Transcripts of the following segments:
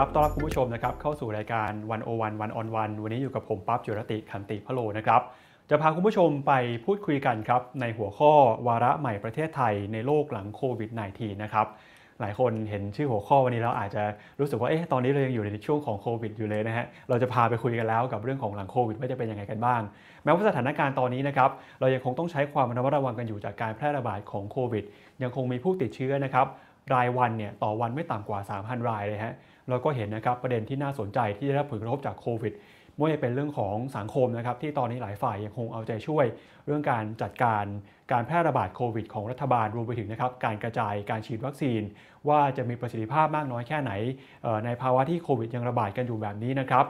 ครับ ต้อนรับคุณผู้ชมนะครับเข้าสู่รายการวันโอวันวันออนวันวันนี้อยู่กับผมปั๊บจุรติขันติพะโลนะครับ จะพาคุณผู้ชมไปพูดคุยกันครับในหัวข้อวาระใหม่ประเทศไทยในโลกหลังโควิด -19 นะครับ หลายคนเห็นชื่อหัวข้อวันนี้แล้วอาจจะรู้สึกว่าเอ๊ะตอนนี้เรายังอยู่ในช่วงของโควิดอยู่เลยนะฮะ เราจะพาไปคุยกันแล้วกับเรื่องของหลังโควิดว่าจะเป็นยังไงกันบ้าง แม้ว่าสถานการณ์ตอนนี้นะครับเรายังคงต้องใช้ความระมัดระวังกันอยู่จากการแพร่ระบาดของโควิด ยังคงมีผู้ติดเชื้อนะครับรายวันเนี่ยต่อวันไม่ต่ำกว่า 3,000 รายเลยฮะ เราก็เห็นนะครับประเด็นที่น่าสนใจที่ได้รับผลกระทบจากโควิดไม่ว่าจะเป็นเรื่องของสังคมนะครับที่ตอนนี้หลายฝ่ายยังคงเอาใจช่วย เรื่องการจัดการการแพร่ระบาดโควิดของรัฐบาลรวมไปถึงนะครับการกระจายการฉีดวัคซีน ว่าจะมีประสิทธิภาพมากน้อยแค่ไหน ในภาวะที่โควิดยังระบาดกันอยู่แบบนี้นะครับ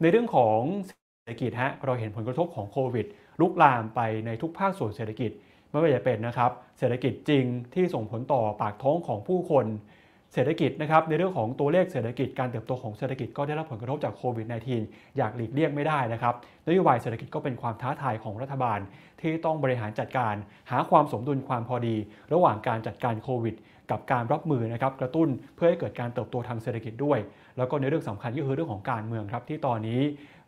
ในเรื่องของเศรษฐกิจฮะเราเห็นผลกระทบของโควิด ลุกลามไปในทุกภาคส่วนเศรษฐกิจไม่ว่าจะเป็นนะครับเศรษฐกิจจริงที่ส่งผลต่อปากท้องของผู้คน เศรษฐกิจนะครับในเรื่องของตัวเลขเศรษฐกิจการเติบโตของเศรษฐกิจก็ได้รับผลกระทบจากโควิด -19 อยากหลีกเลี่ยงไม่ได้นะครับนโยบายเศรษฐกิจก็เป็นความท้าทายของรัฐบาล ที่ต้องบริหารจัดการ หาความสมดุลความพอดี ระหว่างการจัดการโควิดกับการรับมือนะครับกระตุ้นเพื่อให้เกิดการเติบโตทางเศรษฐกิจด้วย แล้วก็ในเรื่องสำคัญก็คือเรื่องของการเมืองครับที่ตอนนี้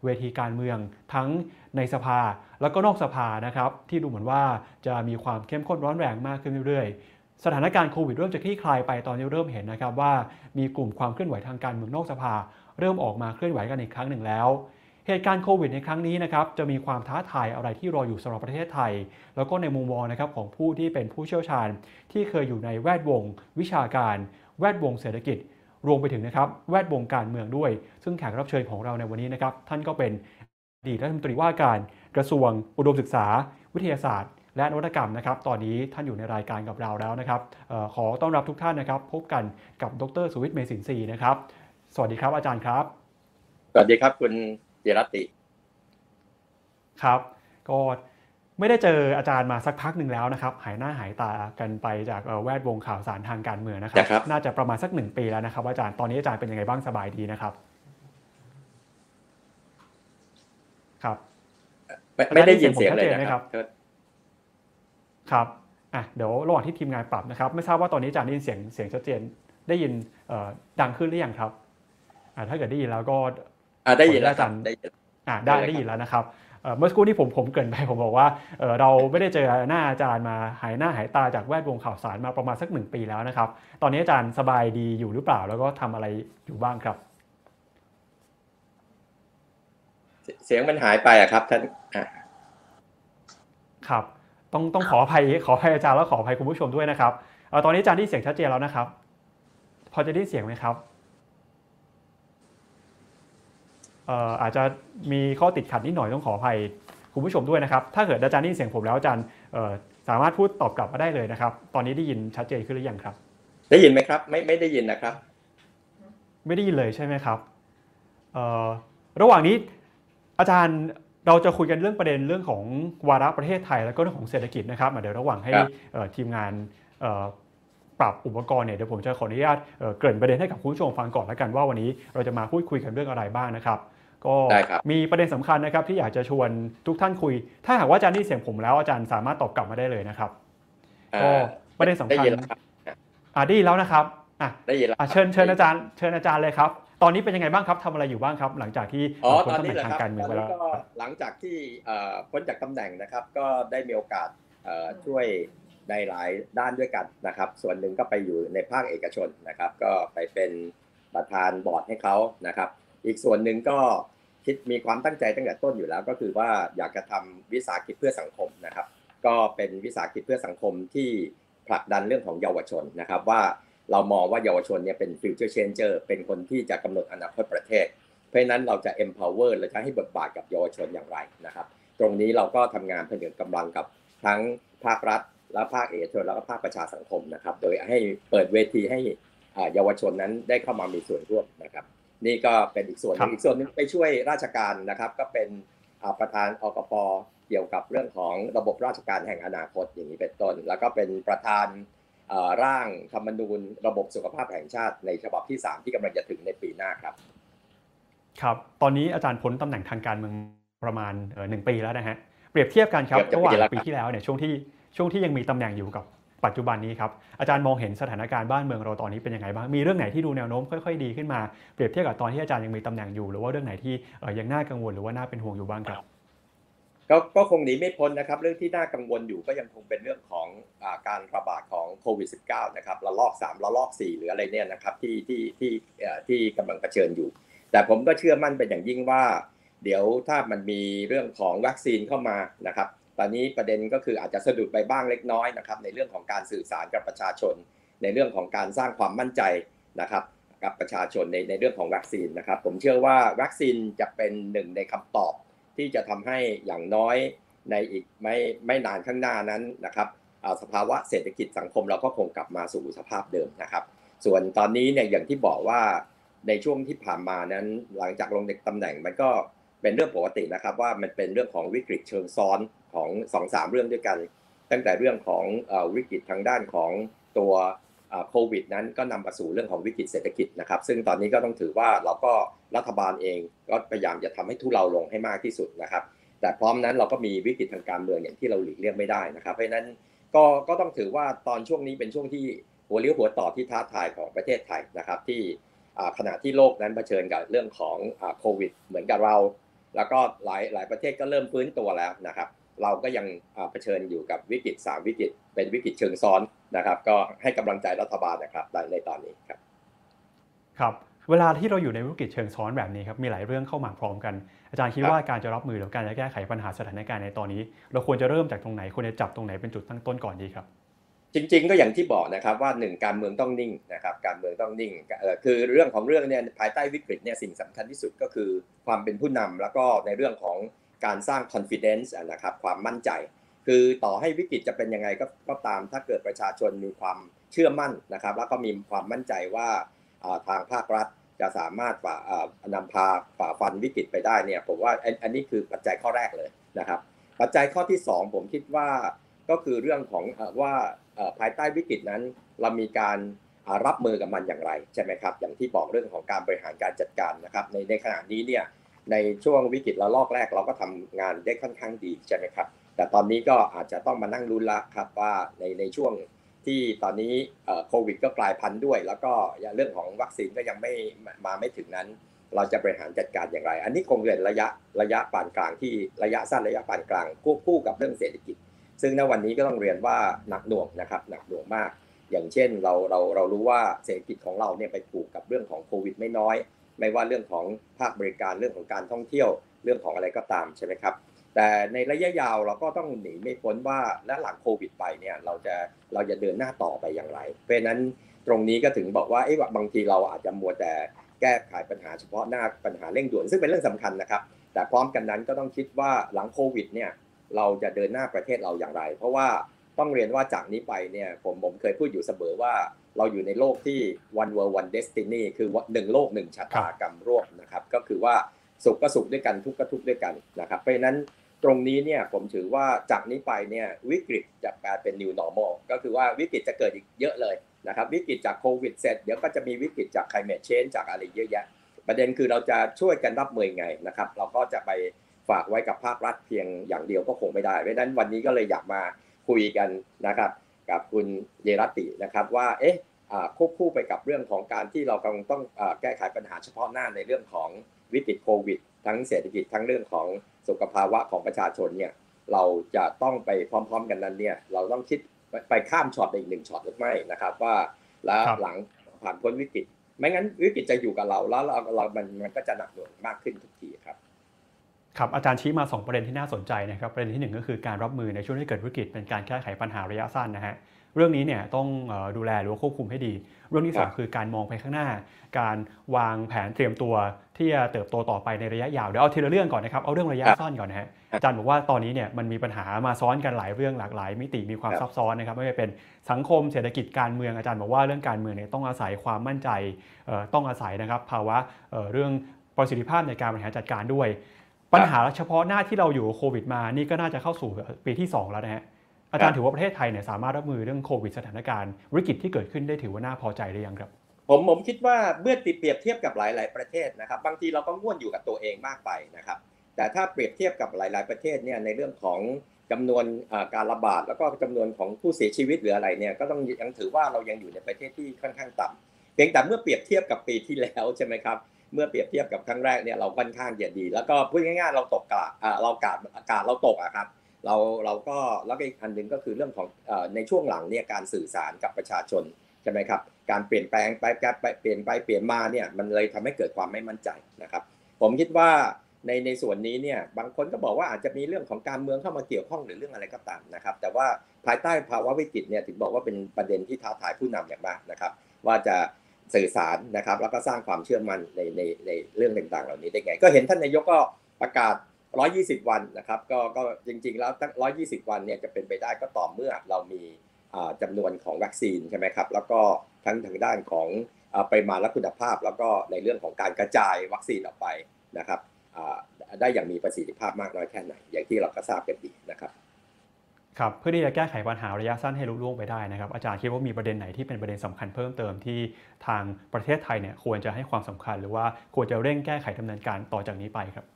เวทีการเมืองทั้งในสภาแล้วก็นอกสภานะครับที่ดูเหมือนว่าจะมีความเข้มข้นร้อนแรงมากขึ้นเรื่อย สถานการณ์โควิดเริ่มจะคลี่คลายไปตอนนี้เริ่มเห็นนะครับว่ามีกลุ่มความเคลื่อนไหวทางการเมืองนอกสภา เริ่มออกมาเคลื่อนไหวกันอีกครั้งหนึ่งแล้ว เหตุการณ์โควิดในครั้งนี้นะครับจะมีความท้าทายอะไรที่รออยู่สำหรับประเทศไทย แล้วก็ในมุมมองนะครับของผู้ที่เป็นผู้เชี่ยวชาญ ที่เคยอยู่ในแวดวง วิชาการ แวดวงเศรษฐกิจ รวมไปถึงนะครับแวดวงการเมืองด้วย ซึ่งแขกรับเชิญของเราในวันนี้นะครับท่านก็เป็นอดีตรัฐมนตรีว่าการกระทรวงอุดมศึกษา วิทยาศาสตร์ และนวัตกรรมนะครับ ตอนนี้ท่านอยู่ในรายการกับเราแล้วนะครับออขอต้อนรับทุกท่านนะครับ พบกันกับดรสุวิทย์เมสินทรีนะครับ สวัสดีครับอาจารย์ครับ สวัสดีครับคุณเจรติ ครับก็ไม่ได้เจออาจารย์มาสักพักหนึ่งแล้วนะครับ หายหน้าหายตากันไปจากแวดวงข่าวสารทางการเมืองนะครับรบน่าจะประมาณสักหนึ่งปีแล้วนะครับ อาจารย์ตอนนี้อาจารย์เป็นยังไงบ้างสบายดีนะครับ ครับ ไม่ได้ยินเสียงเลยนะครับ ครับอะเดี๋ยวระหว่างที่ทีมงานปรับนะครับ ไม่ทราบว่าตอนนี้อาจารย์ได้ยินเสียงเสียงชัดเจนได้ยินดังขึ้นหรือยังครับอ่าถ้าเกิดได้ยินแล้วก็อ่าได้ยินแล้วอาจารย์อ่าได้ได้ยินแล้วนะครับเมื่อสักครู่ที่ผมผมเกินไปผมบอกว่าเราไม่ได้เจอหน้าอาจารย์มาหายหน้าหายตาจากแวดวงข่าวสารมาประมาณสักหนึ่งปีแล้วนะครับ ตอนนี้อาจารย์สบายดีอยู่หรือเปล่า แล้วก็ทำอะไรอยู่บ้างครับ เสียงมันหายไปอะครับท่านครับ ต้องต้องขออภัยขออภัยอาจารย์แล้วขออภัยคุณผู้ชมด้วยนะครับตอนนี้อาจารย์ได้เสียงชัดเจนแล้วนะครับ พอจะได้เสียงไหมครับอาจจะมีข้อติดขัดนิดหน่อยต้องขออภัยคุณผู้ชมด้วยนะครับ ถ้าเกิดอาจารย์ได้เสียงผมแล้วอาจารย์สามารถพูดตอบกลับมาได้เลยนะครับ ตอนนี้ได้ยินชัดเจนขึ้นหรือยังครับ ได้ยินไหมครับ ไม่ไม่ได้ยินนะครับ ไม่ได้ยินเลยใช่ไหมครับระหว่างนี้อาจารย์ เราจะคุยกันเรื่องประเด็นเรื่องของวาระประเทศไทย แล้วก็เรื่องของเศรษฐกิจนะครับเดี๋ยวระหว่างให้ทีมงานปรับอุปกรณ์เนี่ยเดี๋ยวผมจะขออนุญาตเกริ่นประเด็นให้กับคุณผู้ชมฟังก่อนแล้วกันว่าวันนี้เราจะมาพูดคุยกันเรื่องอะไรบ้างนะครับ ก็มีประเด็นสำคัญนะครับที่อยากจะชวนทุกท่านคุย ถ้าหากว่าอาจารย์ได้เสียงผมแล้วอาจารย์สามารถตอบกลับมาได้เลยนะครับก็ประเด็นสำคัญอ่าได้แล้วนะครับอะได้ยินแล้วเชิญเชิญอาจารย์เชิญอาจารย์เลยครับ ตอนนี้เป็นยังไงบ้างครับทำอะไรอยู่บ้างครับ หลังจากที่พ้นตำแหน่งทางการเมืองไปแล้วหลังจากที่พ้นจากตำแหน่งนะครับ ก็ได้มีโอกาสช่วยในหลายด้านด้วยกันนะครับ ส่วนหนึ่งก็ไปอยู่ในภาคเอกชนนะครับ ก็ไปเป็นประธานบอร์ดให้เขานะครับ อีกส่วนหนึ่งก็คิดมีความตั้งใจตั้งแต่ต้นอยู่แล้ว ก็คือว่าอยากจะทำวิสาหกิจเพื่อสังคมนะครับ ก็เป็นวิสาหกิจเพื่อสังคมที่ผลักดันเรื่องของเยาวชนนะครับว่า เรามองว่าเยาวชนเนี่ยเป็น future changer เป็นคนที่จะกำหนดอนาคตประเทศ เพราะนั้นเราจะ empower เราจะให้บทบาทกับเยาวชนอย่างไรนะครับ ตรงนี้เราก็ทำงานผนึกกำลังกับทั้งภาครัฐ และภาคเอกชนแล้วก็ภาคประชาสังคมนะครับ โดยให้เปิดเวทีให้เยาวชนนั้นได้เข้ามามีส่วนร่วมนะครับ นี่ก็เป็นอีกส่วนนึงอีกส่วนนึงไปช่วยราชการนะครับ ก็เป็นประธานอกปเกี่ยวกับเรื่องของระบบราชการแห่งอนาคตอย่างนี้เป็นต้น แล้วก็เป็นประธาน ร่างธรรมนูญระบบสุขภาพแห่งชาติในฉบับที่ 3 ที่กำลังจะถึงในปีหน้าครับ ครับ ตอนนี้อาจารย์พ้นตำแหน่งทางการเมืองประมาณหนึ่งปีแล้วนะฮะเปรียบเทียบกันครับระหว่างปีที่แล้วเนี่ยช่วงที่ช่วงที่ยังมีตำแหน่งอยู่กับปัจจุบันนี้ครับอาจารย์มองเห็นสถานการณ์บ้านเมืองเราตอนนี้เป็นยังไงบ้างมีเรื่องไหนที่ดูแนวโน้มค่อยๆดีขึ้นมาเปรียบเทียบกับตอนที่อาจารย์ยังมีตำแหน่งอยู่ หรือว่าเรื่องไหนที่ยังน่ากังวลหรือว่าน่าเป็นห่วงอยู่บ้างครับ ก็ก็คงหนีไม่พ้นนะครับ เรื่องที่น่ากังวลอยู่ก็ยังคงเป็นเรื่องของอการระบาดของโควิด -19 นะครับระลอก 3 ระลอก 4 หรืออะไรเนี่ยนะครับที่ที่ที่ที่กำลังเผชิญอยู่ แต่ผมก็เชื่อมั่นเป็นอย่างยิ่งว่า เดี๋ยวถ้ามันมีเรื่องของวัคซีนเข้ามานะครับ ตอนนี้ประเด็นก็คืออาจจะสะดุดไปบ้างเล็กน้อยนะครับ ในเรื่องของการสื่อสารกับประชาชน ในเรื่องของการสร้างความมั่นใจนะครับ กับประชาชนในในเรื่องของวัคซีนนะครับ ผมเชื่อว่าวัคซีนจะเป็นหนึ่งในคำตอบ ที่จะทำให้อย่างน้อยในอีกไม่ไม่นานข้างหน้านั้นนะครับสภาวะเศรษฐกิจสังคมเราก็คงกลับมาสู่สภาพเดิมนะครับ ส่วนตอนนี้เนี่ยอย่างที่บอกว่าในช่วงที่ผ่านมานั้น หลังจากลงในตำแหน่งมันก็เป็นเรื่องปกตินะครับ ว่ามันเป็นเรื่องของวิกฤตเชิงซ้อนของ2อสเรื่องด้วยกัน ตั้งแต่เรื่องของวิกฤตทางด้านของตัว โควิดนั้นก็นำมาสู่เรื่องของวิกฤตเศรษฐกิจนะครับ ซึ่งตอนนี้ก็ต้องถือว่าเราก็รัฐบาลเองก็พยายามจะทำให้ทุเลาลงให้มากที่สุดนะครับ แต่พร้อมนั้นเราก็มีวิกฤตทางการเมืองอย่างที่เราหลีกเลี่ยงไม่ได้นะครับ เพราะฉะนั้นก็ก็ต้องถือว่าตอนช่วงนี้เป็นช่วงที่หัวเลี้ยวหัวต่อที่ท้าทายของประเทศไทยนะครับ ที่ขณะที่โลกนั้นเผชิญกับเรื่องของโควิด เหมือนกับเรา แล้วก็หลายหลายประเทศก็เริ่มฟื้นตัวแล้วนะครับ เราก็ยังเผชิญอยู่กับวิกฤต3วิกฤตเป็นวิกฤตเชิงซ้อนนะครับ ก็ให้กำลังใจรัฐบาลนะครับในตอนนี้ครับครับ เวลาที่เราอยู่ในวิกฤตเชิงซ้อนแบบนี้ครับมีหลายเรื่องเข้ามาพร้อมกัน อาจารย์คิดว่าการจะรับมือหรือการจะแก้ไขปัญหาสถานการณ์ในตอนนี้ เราควรจะเริ่มจากตรงไหนควรจะจับตรงไหนเป็นจุดตั้งต้นก่อนดีครับจริงๆก็อย่างที่บอกนะครับว่าหนึ่งการเมืองต้องนิ่งนะครับการเมืองต้องนิ่งคือเรื่องของเรื่องเนี่ยภายใต้วิกฤตเนี่ยสิ่งสำคัญที่สุดก็คือความเป็นผู้นำแล้วก็ในเรื่องของ การสร้าง confidence นะครับความมั่นใจ คือต่อให้วิกฤตจะเป็นยังไงก็ก็ตามถ้าเกิดประชาชนมีความเชื่อมั่นนะครับ แล้วก็มีความมั่นใจว่าทางภาครัฐจะสามารถฝ่านำพาฝ่าฟันวิกฤตไปได้เนี่ยผมว่าอันนี้คือปัจจัยข้อแรกเลยนะครับ ปัจจัยข้อที่ 2 ผมคิดว่าก็คือเรื่องของว่าภายใต้วิกฤตนั้น เรามีการรับมือกับมันอย่างไรใช่ไหมครับ อย่างที่บอกเรื่องของการบริหารการจัดการนะครับ ในในขณะนี้เนี่ย ในช่วงวิกฤตระลอกแรกเราก็ทำงานได้ค่อนข้างดีใช่ไหมครับ แต่ตอนนี้ก็อาจจะต้องมานั่งรุนละครับว่าในในช่วงที่ตอนนี้โควิดก็กลายพันธุ์ด้วย แล้วก็เรื่องของวัคซีนก็ยังไม่มาไม่ถึงนั้น เราจะบริหารจัดการอย่างไร อันนี้คงเป็นระยะระยะปานกลางที่ระยะสั้นระยะปานกลางควบคู่กับเรื่องเศรษฐกิจ ซึ่งในวันนี้ก็ต้องเรียนว่าหนักหน่วงนะครับหนักหน่วงมาก อย่างเช่นเราเราเรารู้ว่าเศรษฐกิจของเราเนี่ยไปผูกกับเรื่องของโควิดไม่น้อย ไม่ว่าเรื่องของภาคบริการเรื่องของการท่องเที่ยวเรื่องของอะไรก็ตามใช่ไหมครับ แต่ในระยะยาวเราก็ต้องหนีไม่พ้นว่าและหลังโควิดไปเนี่ยเราจะเราจะเดินหน้าต่อไปอย่างไร เพราะนั้นตรงนี้ก็ถึงบอกว่าเอ๊ะบางทีเราอาจจะมัวแต่แก้ไขปัญหาเฉพาะหน้าปัญหาเร่งด่วนซึ่งเป็นเรื่องสำคัญนะครับ แต่พร้อมกันนั้นก็ต้องคิดว่าหลังโควิดเนี่ยเราจะเดินหน้าประเทศเราอย่างไร เพราะว่าต้องเรียนว่าจากนี้ไปเนี่ยผมผมเคยพูดอยู่เสมอว่า เราอยู่ในโลกที่ one world one destiny คือหนึ่งโลกหนึ่งชะตากรรมร่วมนะครับ ก็คือว่าสุขก็สุขด้วยกันทุกข์ก็ทุกข์ด้วยกันนะครับ เพราะฉะนั้นตรงนี้เนี่ยผมถือว่าจากนี้ไปเนี่ยวิกฤตจะกลายเป็น new normal ก็คือว่าวิกฤตจะเกิดอีกเยอะเลยนะครับ วิกฤตจากโควิดเสร็จเดี๋ยวก็จะมีวิกฤตจาก climate change จากอะไรเยอะแยะ ประเด็นคือเราจะช่วยกันรับมือไงนะครับ เราก็จะไปฝากไว้กับภาครัฐเพียงอย่างเดียวก็คงไม่ได้เพราะฉะนั้นวันนี้ก็เลยอยากมาคุยกันนะครับ กับคุณเยรตินะครับว่าเอ๊ะควบคู่ไปกับเรื่องของการที่เรากำลังต้องแก้ไขปัญหาเฉพาะหน้าในเรื่องของวิกฤตโควิด ทั้งเศรษฐกิจทั้งเรื่องของสุขภาวะของประชาชนเนี่ยเราจะต้องไปพร้อม ๆ กันนั้นเนี่ยเราต้องคิดไปข้ามช็อตอีกหนึ่งช็อตหรือไม่นะครับว่าแล้วหลังผ่านพ้นวิกฤตไม่งั้นวิกฤตจะอยู่กับเราแล้วเราเรามันมันก็จะหนักหน่วงมากขึ้นทุกทีครับ ครับอาจารย์ชี้มา 2 ประเด็นที่น่าสนใจนะครับประเด็นที่ 1 ก็คือการรับมือในช่วงที่เกิดวิกฤตเป็นการแก้ไขปัญหาระยะสั้นนะฮะเรื่องนี้เนี่ยต้องดูแลหรือว่าควบคุมให้ดี เรื่องที่ 2 คือการมองไปข้างหน้า การวางแผนเตรียมตัวที่จะเติบโตต่อไปในระยะยาวเดี๋ยวเอาทีละเรื่องก่อนนะครับเอาเรื่องระยะสั้นก่อนนะฮะอาจารย์บอกว่าตอนนี้เนี่ยมันมีปัญหามาซ้อนกันหลายเรื่องหลากหลาย มิติมีความซับซ้อนนะครับไม่ว่าเป็นสังคมเศรษฐกิจการเมืองอาจารย์บอกว่าเรื่องการเมืองเนี่ยต้องอาศัยความมั่นใจต้องอาศัยนะครับภาวะเรื่องประสิทธิภาพในการบริหารจัดการด้วย ปัญหาเฉพาะหน้าที่เราอยู่โควิดมานี่ก็น่าจะเข้าสู่ปีที่ 2 แล้วนะฮะอาจารย์ถือว่าประเทศไทยเนี่ยสามารถรับมือเรื่องโควิดสถานการณ์วิกฤตที่เกิดขึ้นได้ถือว่าน่าพอใจหรือยังครับผมผมคิดว่าเมื่อติเปรียบเทียบกับหลาย ๆ ประเทศนะครับ บางทีเราก็ง่วนอยู่กับตัวเองมากไปนะครับ แต่ถ้าเปรียบเทียบกับหลาย ๆ ประเทศเนี่ยในเรื่องของจำนวนการระบาดแล้วก็จำนวนของผู้เสียชีวิตหรืออะไรเนี่ยก็ต้องยังถือว่าเรายังอยู่ในประเทศที่ค่อนข้างต่ำเพียงแต่เมื่อเปรียบเทียบกับปีที่แล้วใช่ไหมครับ เมื่อเปรียบเทียบกับครั้งแรกเนี่ยเราค่อนข้างจะดี แล้วก็พูดง่ายๆเราตกกาเรากาดอากาศเราตกอะครับเราเราก็แล้วก็อีกอันหนึ่งก็คือเรื่องของในช่วงหลังเนี่ยการสื่อสารกับประชาชนใช่ไหมครับการเปลี่ยนแปลงไปเปลี่ยนไปเปลี่ยนมาเนี่ยมันเลยทำให้เกิดความไม่มั่นใจนะครับ ผมคิดว่าในในส่วนนี้เนี่ยบางคนก็บอกว่าอาจจะมีเรื่องของการเมืองเข้ามาเกี่ยวข้องหรือเรื่องอะไรก็ตามนะครับ แต่ว่าภายใต้ภาวะวิกฤตเนี่ยถึงบอกว่าเป็นประเด็นที่ท้าทายผู้นำอย่างมากนะครับ ว่าจะ สื่อสารนะครับ แล้วก็สร้างความเชื่อมั่นในในในเรื่องต่างๆ เหล่านี้ได้ไง ก็เห็นท่านนายกก็ประกาศ 120 วันนะครับก็ก็จริง ๆ แล้วตั้ง 120 วันเนี่ยจะเป็นไปได้ก็ต่อเมื่อเรามีจำนวนของวัคซีนใช่ไหมครับแล้วก็ทั้งทางด้านของปริมาณและคุณภาพ แล้วก็ในเรื่องของการกระจายวัคซีนออกไปนะครับได้อย่างมีประสิทธิภาพมากน้อยแค่ไหน อย่างที่เราก็ทราบกันดีนะครับ ครับเพื่อที่จะแก้ไขปัญหาระยะสั้นให้ลุล่วงไปได้นะครับอาจารย์คิดว่ามีประเด็นไหนที่เป็นประเด็นสำคัญเพิ่มเติมที่ทางประเทศไทยเนี่ยควรจะให้ความสำคัญ หรือว่าควรจะเร่งแก้ไขดำเนินการต่อจากนี้ไปครับ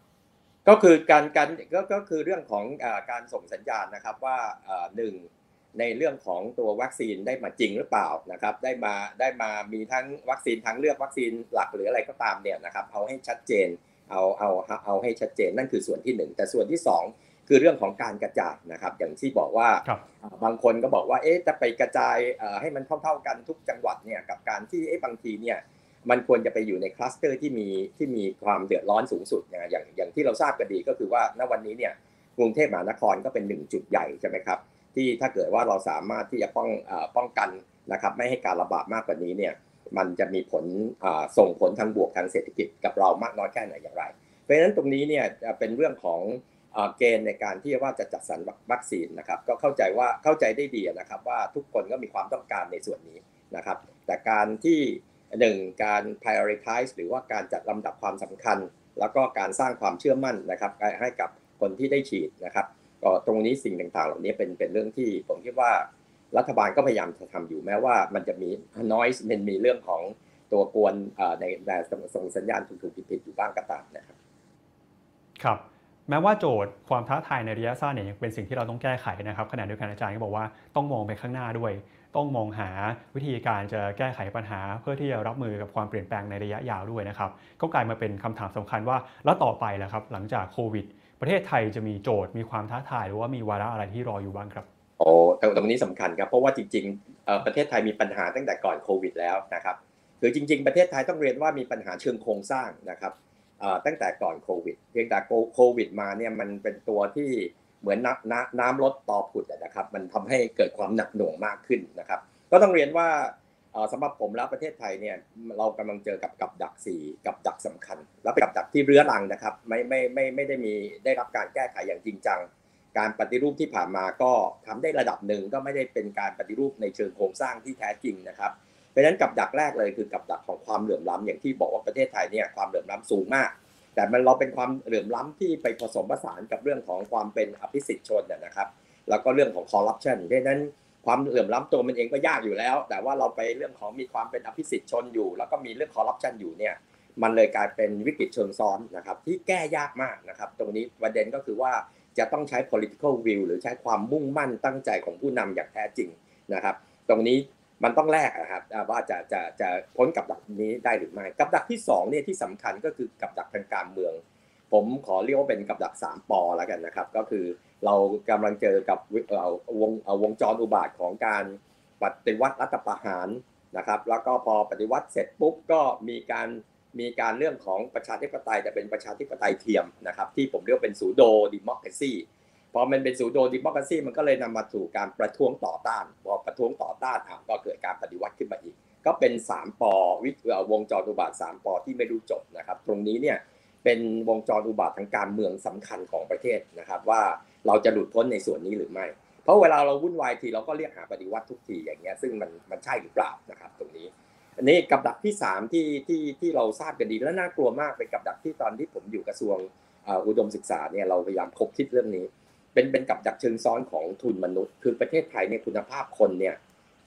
ก็คือการการก็ก็คือเรื่องของการส่งสัญญาณนะครับว่าหนึ่งในเรื่องของตัววัคซีนได้มาจริงหรือเปล่านะครับได้มาได้มามีทั้งวัคซีนทางเลือกวัคซีนหลักหรืออะไรก็ตามเนี่ยนะครับเอาให้ชัดเจนเอาเอาเอาให้ชัดเจนนั่นคือส่วนที่ 1 แต่ส่วนที่ 2 คือเรื่องของการกระจายนะครับ อย่างที่บอกว่าบางคนก็บอกว่าเอ๊ะจะไปกระจายให้มันเท่าๆกันทุกจังหวัดเนี่ยกับการที่เอ๊ะบางทีเนี่ยมันควรจะไปอยู่ในคลัสเตอร์ที่มีที่มีความเดือดร้อนสูงสุดอย่างอย่างที่เราทราบกันดีก็คือว่าณวันนี้เนี่ยกรุงเทพมหานครก็เป็นหนึ่งจุดใหญ่ใช่ไหมครับที่ถ้าเกิดว่าเราสามารถที่จะป้องป้องกันนะครับไม่ให้การระบาดมากกว่านี้เนี่ยมันจะมีผลส่งผลทางบวกทางเศรษฐกิจกับเรามากน้อยแค่ไหนอย่างไร เพราะฉะนั้นตรงนี้เนี่ยเป็นเรื่องของ เกณฑ์ในการที่ว่าจะจัดสรรวัคซีนนะครับ ก็เข้าใจว่าเข้าใจได้ดีนะครับ ว่าทุกคนก็มีความต้องการในส่วนนี้นะครับ แต่การที่หนึ่งการ prioritize หรือว่าการจัดลำดับความสำคัญ แล้วก็การสร้างความเชื่อมั่นนะครับ ให้กับคนที่ได้ฉีดนะครับก็ตรงนี้สิ่งต่างๆ เหล่านี้เป็นเป็นเรื่องที่ผมคิดว่ารัฐบาลก็พยายามจะทำอยู่แม้ว่ามันจะมีน้อยมันมีเรื่องของตัวกวนในแต่ส่งสัญญาณถูกๆผิดๆอยู่บ้างก็ตามนะครับ ครับ แม้ว่าโจทย์ความท้าทายในระยะสั้นเนี่ยยังเป็นสิ่งที่เราต้องแก้ไขนะครับขณะเดียวกันอาจารย์ก็บอกว่าต้องมองไปข้างหน้าด้วย ต้องมองหาวิธีการจะแก้ไขปัญหา เพื่อที่จะรับมือกับความเปลี่ยนแปลงในระยะยาวด้วยนะครับก็กลายมาเป็นคำถามสำคัญว่าแล้วต่อไปล่ะครับหลังจากโควิด ประเทศไทยจะมีโจทย์มีความท้าทายหรือว่ามีวาระอะไรที่รออยู่บ้างครับโอ้ตรงนี้สำคัญครับเพราะว่าจริงๆประเทศไทยมีปัญหาตั้งแต่ก่อนโควิดแล้วนะครับคือจริง ๆ ประเทศไทยต้องเรียนว่ามีปัญหาเชิงโครงสร้างนะครับ ตั้งแต่ก่อนโควิด เพียงแต่โควิดมาเนี่ยมันเป็นตัวที่เหมือนน้ำน้ำลดต่อผุดนะครับ มันทำให้เกิดความหนักหน่วงมากขึ้นนะครับ ก็ต้องเรียนว่าสำหรับผมแล้วประเทศไทยเนี่ยเรากำลังเจอกับกับดักสี่กับดักสำคัญ แล้วเป็นกับดักที่เรื้อรังนะครับไม่ไม่ไม่ไม่ได้มีได้รับการแก้ไขอย่างจริงจัง การปฏิรูปที่ผ่านมาก็ทำได้ระดับหนึ่งก็ไม่ได้เป็นการปฏิรูปในเชิงโครงสร้างที่แท้จริงนะครับ เพราะฉะนั้นกับดักแรกเลยคือกับดักของความเหลื่อมล้ำอย่างที่บอกว่าประเทศไทยเนี่ยความเหลื่อมล้ำสูงมาก แต่มันเราเป็นความเหลื่อมล้ำที่ไปผสมผสานกับเรื่องของความเป็นอภิสิทธิชนนะครับ แล้วก็เรื่องของคอร์รัปชันดังนั้นความเหลื่อมล้ำตัวมันเองก็ยากอยู่แล้ว แต่ว่าเราไปเรื่องของมีความเป็นอภิสิทธิชนอยู่ แล้วก็มีเรื่องคอร์รัปชันอยู่เนี่ยมันเลยกลายเป็นวิกฤตเชิงซ้อนนะครับที่แก้ยากมากนะครับ ตรงนี้ประเด็นก็คือว่าจะต้องใช้ political will หรือใช้ความมุ่งมั่นตั้งใจของผู้นำอย่างแท้จริงนะครับ ตรงนี้ มันต้องแลกนะครับว่าจะจะจะพ้นกับดักนี้ได้หรือไม่กับดักที่2เนี่ยที่สำคัญก็คือกับดักทางการเมือง ผมขอเรียกว่าเป็นกับดัก 3ปอแล้วกันนะครับ ก็คือเรากำลังเจอกับวงวงจรอุบาทของการปฏิวัติรัฐประหารนะครับ แล้วก็พอปฏิวัติเสร็จปุ๊บก็มีการมีการเรื่องของประชาธิปไตยแต่เป็นประชาธิปไตยเทียมนะครับ ที่ผมเรียกเป็นสูโดดิมอครซี พอมันเป็นสูโดดิมอครซีมันก็เลยนำมาสู่การประท้วงต่อต้านพอประท้วงต่อต้านก็เกิดการปฏิวัติขึ้นมาอีก ก็เป็น 3ปอวิวงจรอุบาท3ปอที่ไม่รู้จบนะครับ ตรงนี้เนี่ยเป็นวงจรอุบาททางการเมืองสำคัญของประเทศนะครับ ว่าเราจะหลุดพ้นในส่วนนี้หรือไม่ เพราะเวลาเราวุ่นวายทีเราก็เรียกหาปฏิวัติทุกทีอย่างเงี้ยซึ่งมันมันใช่หรือเปล่านะครับ ตรงนี้ อันนี้กับดักที่3ที่ที่ที่เราทราบกันดีและน่ากลัวมากเป็นกับดักที่ตอนที่ผมอยู่กระทรวงอุดมศึกษาเนี่ยเราพยายามคบคิดเรื่องนี้ เป็นเป็นกับดักเชิงซ้อนของทุนมนุษย์ คือประเทศไทยเนี่ยคุณภาพคนเนี่ย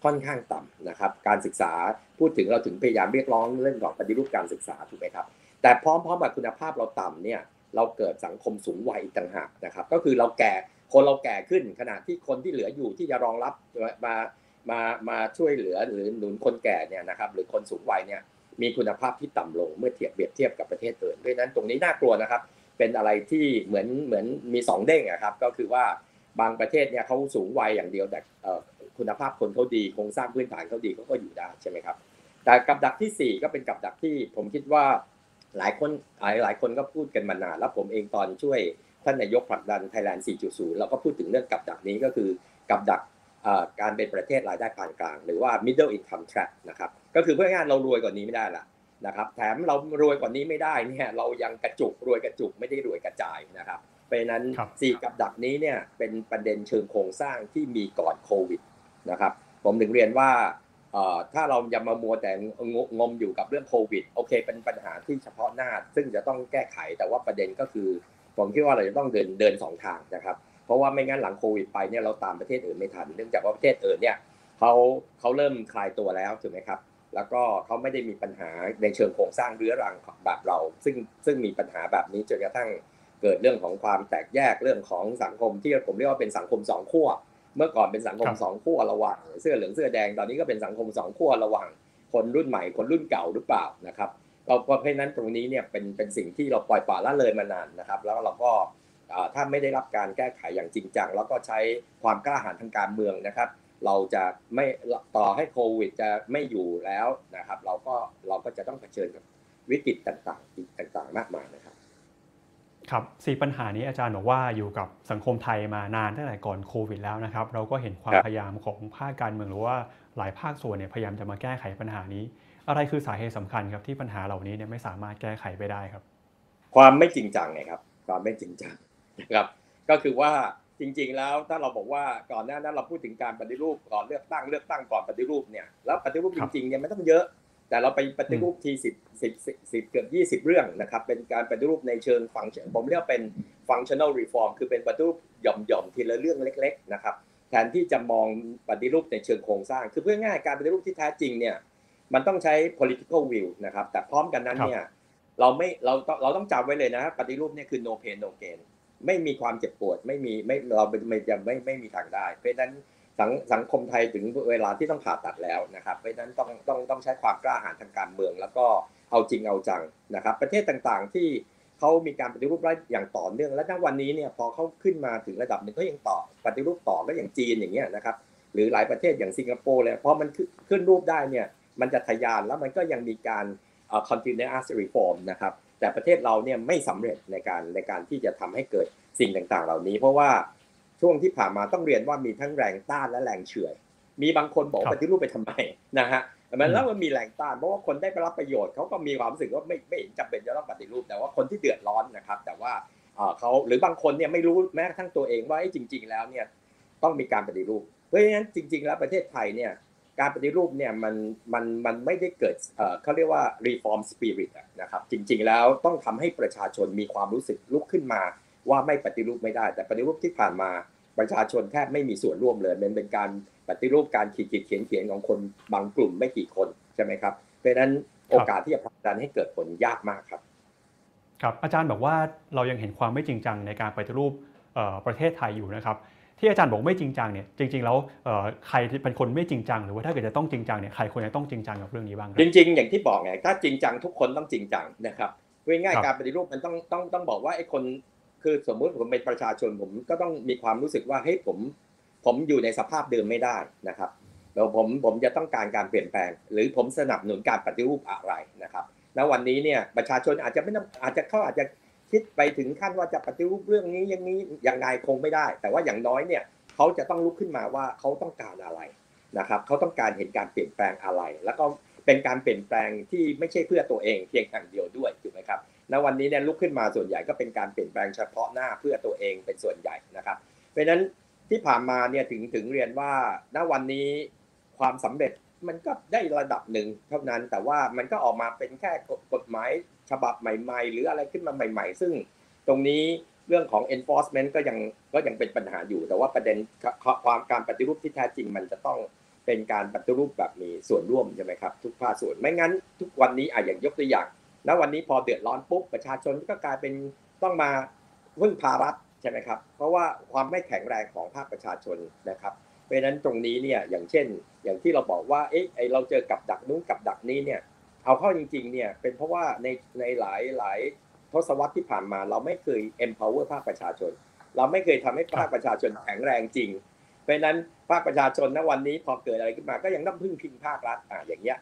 ค่อนข้างต่ำนะครับ การศึกษาพูดถึงเราถึงพยายามเรียกร้องเรื่องของปฏิรูปการศึกษาถูกไหมครับ แต่พร้อมๆกับคุณภาพเราต่ำเนี่ยเราเกิดสังคมสูงวัยต่างหากนะครับ ก็คือเราแก่คนเราแก่ขึ้นขณะที่คนที่เหลืออยู่ที่จะรองรับมามามาช่วยเหลือหรือหนุนคนแก่เนี่ยนะครับหรือคนสูงวัยเนี่ยมีคุณภาพที่ต่ำลงเมื่อเทียบเปรียบเทียบกับประเทศอื่นเพราะนั้นตรงนี้น่ากลัวนะครับ เป็นอะไรที่เหมือนเหมือนมีสองเด้งอะครับ ก็คือว่าบางประเทศเนี่ยเขาสูงวัยอย่างเดียวแต่คุณภาพคนเขาดีโครงสร้างพื้นฐานเขาดีเขาก็อยู่ได้ใช่ไหมครับ แต่กับดักที่ 4 ก็เป็นกับดักที่ผมคิดว่าหลายคนหลายหลายคนก็พูดกันมานานแล้วผมเองตอนช่วยท่านนายกผลักดันไทยแลนด์ 4.0 เราก็พูดถึงเรื่องกับดักนี้ก็คือกับดักการเป็นประเทศรายได้ปานกลาง หรือว่า middle income trap นะครับก็คือเพื่องานเรารวยกว่านี้ไม่ได้ละ นะครับแถมเรารวยกว่านี้ไม่ได้เนี่ยเรายังกระจุกรวยกระจุกไม่ได้รวยกระจายนะครับเพราะนั้นสี่กับดักนี้เนี่ยเป็นประเด็นเชิงโครงสร้างที่มีก่อนโควิดนะครับผมถึงเรียนว่าถ้าเรายังมามัวแต่งมอยู่กับเรื่องโควิดโอเค เป็นปัญหาที่เฉพาะหน้า ซึ่งจะต้องแก้ไขแต่ว่าประเด็นก็คือ ผมคิดว่าเราจะต้องเดินเดินสองทางนะครับ เพราะว่าไม่งั้นหลังโควิดไปเนี่ยเราตามประเทศอื่นไม่ทัน เนื่องจากว่าประเทศอื่นเนี่ยเขาเขาเริ่มคลายตัวแล้วถูกไหมครับ แล้วก็เขาไม่ได้มีปัญหาในเชิงโครงสร้างเรื้อรังแบบเรา ซึ่งซึ่งมีปัญหาแบบนี้จนกระทั่งเกิดเรื่องของความแตกแยกเรื่องของสังคมที่ผมเรียกว่าเป็นสังคมสองขั้วเมื่อก่อนเป็นสังคมสองขั้วระหว่างเสื้อเหลืองเสื้อแดงตอนนี้ก็เป็นสังคมสองขั้วระหว่างคนรุ่นใหม่คนรุ่นเก่าหรือเปล่านะครับเราเพราะฉะนั้นตรงนี้เนี่ยเป็นเป็นสิ่งที่เราปล่อยปละละเลยมานานนะครับ แล้วเราก็ถ้าไม่ได้รับการแก้ไขอย่างจริงจัง แล้วก็ใช้ความกล้าหาญทางการเมืองนะครับ เราจะไม่ต่อให้โควิดจะไม่อยู่แล้วนะครับ เราก็เราก็จะต้องเผชิญกับวิกฤตต่างๆอีกต่างๆ มากมายนะครับ ครับสี่ปัญหานี้อาจารย์บอกว่าอยู่กับสังคมไทยมานานตั้งแต่ก่อนโควิดแล้วนะครับ เราก็เห็นความพยายามของภาคการเมืองหรือว่าหลายภาคส่วนเนี่ยพยายามจะมาแก้ไขปัญหานี้ อะไรคือสาเหตุสำคัญครับที่ปัญหาเหล่านี้เนี่ยไม่สามารถแก้ไขไปได้ครับ ความไม่จริงจังไงครับ ความไม่จริงจังนะครับ ก็คือว่า จริง ๆ แล้วถ้าเราบอกว่าก่อนหน้านั้นเราพูดถึงการปฏิรูปก่อนเลือกตั้งเลือกตั้งก่อนปฏิรูปเนี่ยแล้วปฏิรูปจริงๆเนี่ยไม่ต้องเยอะ แต่เราไปปฏิรูปทีสิบสิบสิบเกือบยี่สิบเรื่องนะครับเป็นการปฏิรูปในเชิงฟังผมเรียกเป็น functional reform คือเป็นปฏิรูปหย่อมๆทีละเรื่องเล็ก ๆ นะครับแทนที่จะมองปฏิรูปในเชิงโครงสร้าง คือเพื่อง่ายการปฏิรูปที่แท้จริงเนี่ยมันต้องใช้ political will นะครับแต่พร้อมกันนั้นเนี่ยเราไม่เราเราต้องจำไว้เลยนะปฏิรูปเนี่ยคือ no pain no gain ไม่มีความเจ็บปวด ไม่มีไม่เราไม่จะไม่ไม่มีทางได้ เพราะฉะนั้นสังสังคมไทยถึงเวลาที่ต้องผ่าตัดแล้วนะครับเพราะฉะนั้นต้องต้องต้องใช้ความกล้าหาญทางการเมือง แล้วก็เอาจริงเอาจังนะครับ ประเทศต่างๆที่เขามีการปฏิรูปได้อย่างต่อเนื่อง และณวันนี้เนี่ยพอเขาขึ้นมาถึงระดับหนึ่งก็ยังต่อปฏิรูปต่อก็อย่างจีนอย่างเงี้ยนะครับหรือหลายประเทศอย่างสิงคโปร์เลยพอมันขึ้นรูปได้เนี่ยมันจะทะยานแล้วมันก็ยังมีการ continuous reform นะครับ แต่ประเทศเราเนี่ยไม่สำเร็จในการในการที่จะทำให้เกิดสิ่งต่างๆ เหล่านี้ เพราะว่าช่วงที่ผ่านมาต้องเรียนว่ามีทั้งแรงต้านและแรงเฉื่อย มีบางคนบอกปฏิรูปไปทำไมนะฮะมันแล้วมันมีแรงต้านเพราะว่าคนได้ไปรับประโยชน์เขาก็มีความรู้สึกว่าไม่ไม่จำเป็นจะต้องปฏิรูป แต่ว่าคนที่เดือดร้อนนะครับ แต่ว่าเขาหรือบางคนเนี่ยไม่รู้แม้กระทั่งตัวเองว่าจริง ๆ แล้วเนี่ยต้องมีการปฏิรูป เพราะฉะนั้นจริง ๆ แล้วประเทศไทยเนี่ย การปฏิรูปเนี่ยมันมันมันไม่ได้เกิดเขาเรียกว่า reform spirit นะครับจริง ๆ แล้วต้องทำให้ประชาชนมีความรู้สึกลุกขึ้นมา ว่าไม่ปฏิรูปไม่ได้ แต่ปฏิรูปที่ผ่านมาประชาชนแทบไม่มีส่วนร่วมเลยมันเป็นการปฏิรูปการขีดขีดเขียนเขียนของคนบางกลุ่มไม่กี่คนใช่ไหมครับเพราะนั้นโอกาสที่จะผลักดันให้เกิดผลยากมากครับ ครับอาจารย์บอกว่าเรายังเห็นความไม่จริงจังในการปฏิรูปประเทศไทยอยู่นะครับ ที่อาจารย์บอกไม่จริงจังเนี่ยจริง ๆ แล้วใครเป็นคนไม่จริงจังหรือว่าถ้าเกิดจะต้องจริงจังเนี่ยใครควรจะต้องจริงจังกับเรื่องนี้บ้างจริง ๆ อย่างที่บอกไงถ้าจริงจังทุกคนต้องจริงจังนะครับง่ายๆการปฏิรูปมันต้องต้องต้องบอกว่าไอ้คนคือสมมุติผมเป็นประชาชนผมก็ต้องมีความรู้สึกว่าเฮ้ยผมผมอยู่ในสภาพเดิมไม่ได้นะครับแล้วผมผมจะต้องการการเปลี่ยนแปลง หรือผมสนับสนุนการปฏิรูปอะไรนะครับณวันนี้เนี่ยประชาชนอาจจะไม่ต้องอาจจะเขาอาจจะ คิดไปถึงขั้นว่าจะปฏิรูปเรื่องนี้อย่างนี้อย่างไรคงไม่ได้ แต่ว่าอย่างน้อยเนี่ยเขาจะต้องลุกขึ้นมาว่าเขาต้องการอะไรนะครับเขาต้องการเห็นการเปลี่ยนแปลงอะไร แล้วก็เป็นการเปลี่ยนแปลงที่ไม่ใช่เพื่อตัวเองเพียงอย่างเดียวด้วยถูกไหมครับณวันนี้เนี่ยลุกขึ้นมาส่วนใหญ่ก็เป็นการเปลี่ยนแปลงเฉพาะหน้าเพื่อตัวเองเป็นส่วนใหญ่นะครับเพราะฉะนั้นที่ผ่านมาเนี่ยถึงถึงเรียนว่าณวันนี้ความสำเร็จมันก็ได้ระดับหนึ่งเท่านั้นแต่ว่ามันก็ออกมาเป็นแค่กฎหมาย ฉบับใหม่ๆ หรืออะไรขึ้นมาใหม่ ๆ ซึ่งตรงนี้เรื่องของ enforcement ก็ยังก็ยังเป็นปัญหาอยู่ แต่ว่าประเด็นความการปฏิรูปที่แท้จริงมันจะต้องเป็นการปฏิรูปแบบมีส่วนร่วมใช่ไหมครับทุกภาคส่วนไม่งั้น ทุกวันนี้อะอย่างยกตัวอย่างณวันนี้พอเดือดร้อนปุ๊บประชาชนก็กลายเป็นต้องมาพึ่งพารัฐใช่ไหมครับ เพราะว่าความไม่แข็งแรงของภาคประชาชนนะครับ เพราะฉะนั้นตรงนี้เนี่ยอย่างเช่น อย่างที่เราบอกว่าเอ๊ะไอเราเจอกับดักนู้นกับดักนี้เนี่ย เอาเข้าจริงๆเนี่ยเป็นเพราะว่าในในหลายหลายทศวรรษที่ผ่านมา เราไม่เคย empower ภาคประชาชน เราไม่เคยทำให้ภาคประชาชนแข็งแรงจริง เพราะฉะนั้นภาคประชาชนณวันนี้พอเกิดอะไรขึ้นมาก็ยังต้องพึ่งพิงภาครัฐอ่าอย่างเงี้ย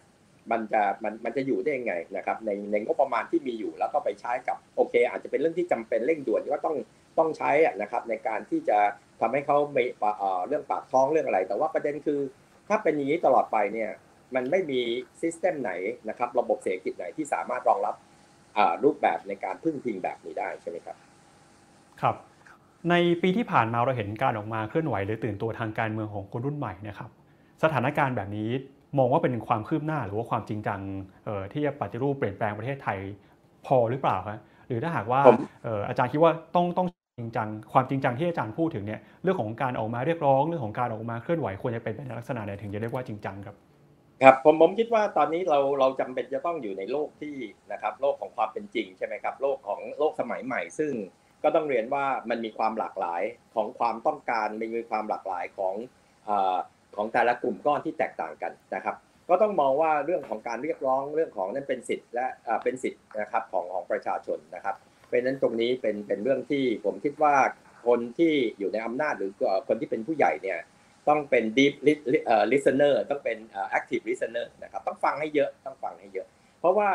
มันจะมันมันจะอยู่ได้ยังไงนะครับในในงบประมาณที่มีอยู่แล้วก็ไปใช้กับโอเค อาจจะเป็นเรื่องที่จำเป็นเร่งด่วนก็ต้องต้องใช้อะนะครับในการที่จะทำให้เขาไม่เอ่อเรื่องปากท้องเรื่องอะไร แต่ว่าประเด็นคือ ถ้าเป็นอย่างนี้ตลอดไปเนี่ย มันไม่มีซิสเต็มไหนนะครับระบบเศรษฐกิจไหนที่สามารถรองรับอ่ารูปแบบในการพึ่งพิงแบบนี้ได้ใช่ไหมครับ ครับในปีที่ผ่านมาเราเห็นการออกมาเคลื่อนไหวหรือตื่นตัวทางการเมืองของคนรุ่นใหม่นะครับ สถานการณ์แบบนี้มองว่าเป็นความคืบหน้าหรือว่าความจริงจังเอ่อที่จะปฏิรูปเปลี่ยนแปลงประเทศไทยพอหรือเปล่าครับหรือถ้าหากว่าผมเอ่ออาจารย์คิดว่าต้องต้องจริงจังความจริงจังที่อาจารย์พูดถึงเนี่ยเรื่องของการออกมาเรียกร้องเรื่องของการออกมาเคลื่อนไหวควรจะเป็นไปในลักษณะไหนถึงจะเรียกว่าจริงจังครับ ครับผมผมคิดว่าตอนนี้เราเราจำเป็นจะต้องอยู่ในโลกที่นะครับโลกของความเป็นจริงใช่ไหมครับโลกของโลกสมัยใหม่ ซึ่งก็ต้องเรียนว่ามันมีความหลากหลายของความต้องการมีความหลากหลายของอของแต่ละกลุ่มก้อนที่แตกต่างกันนะครับ ก็ต้องมองว่าเรื่องของการเรียกร้องเรื่องของนั้นเป็นสิทธิ์และเป็นสิทธิ์นะครับของของประชาชนนะครับเพราะนั้นตรงนี้เป็นเป็นเรื่องที่ผมคิดว่าคนที่อยู่ในอำนาจหรือคนที่เป็นผู้ใหญ่เนี่ย ต้องเป็น deep lis- เอ่อ listener ต้องเป็นเอ่อ active listener นะครับต้องฟังให้เยอะต้องฟังให้เยอะ เพราะว่า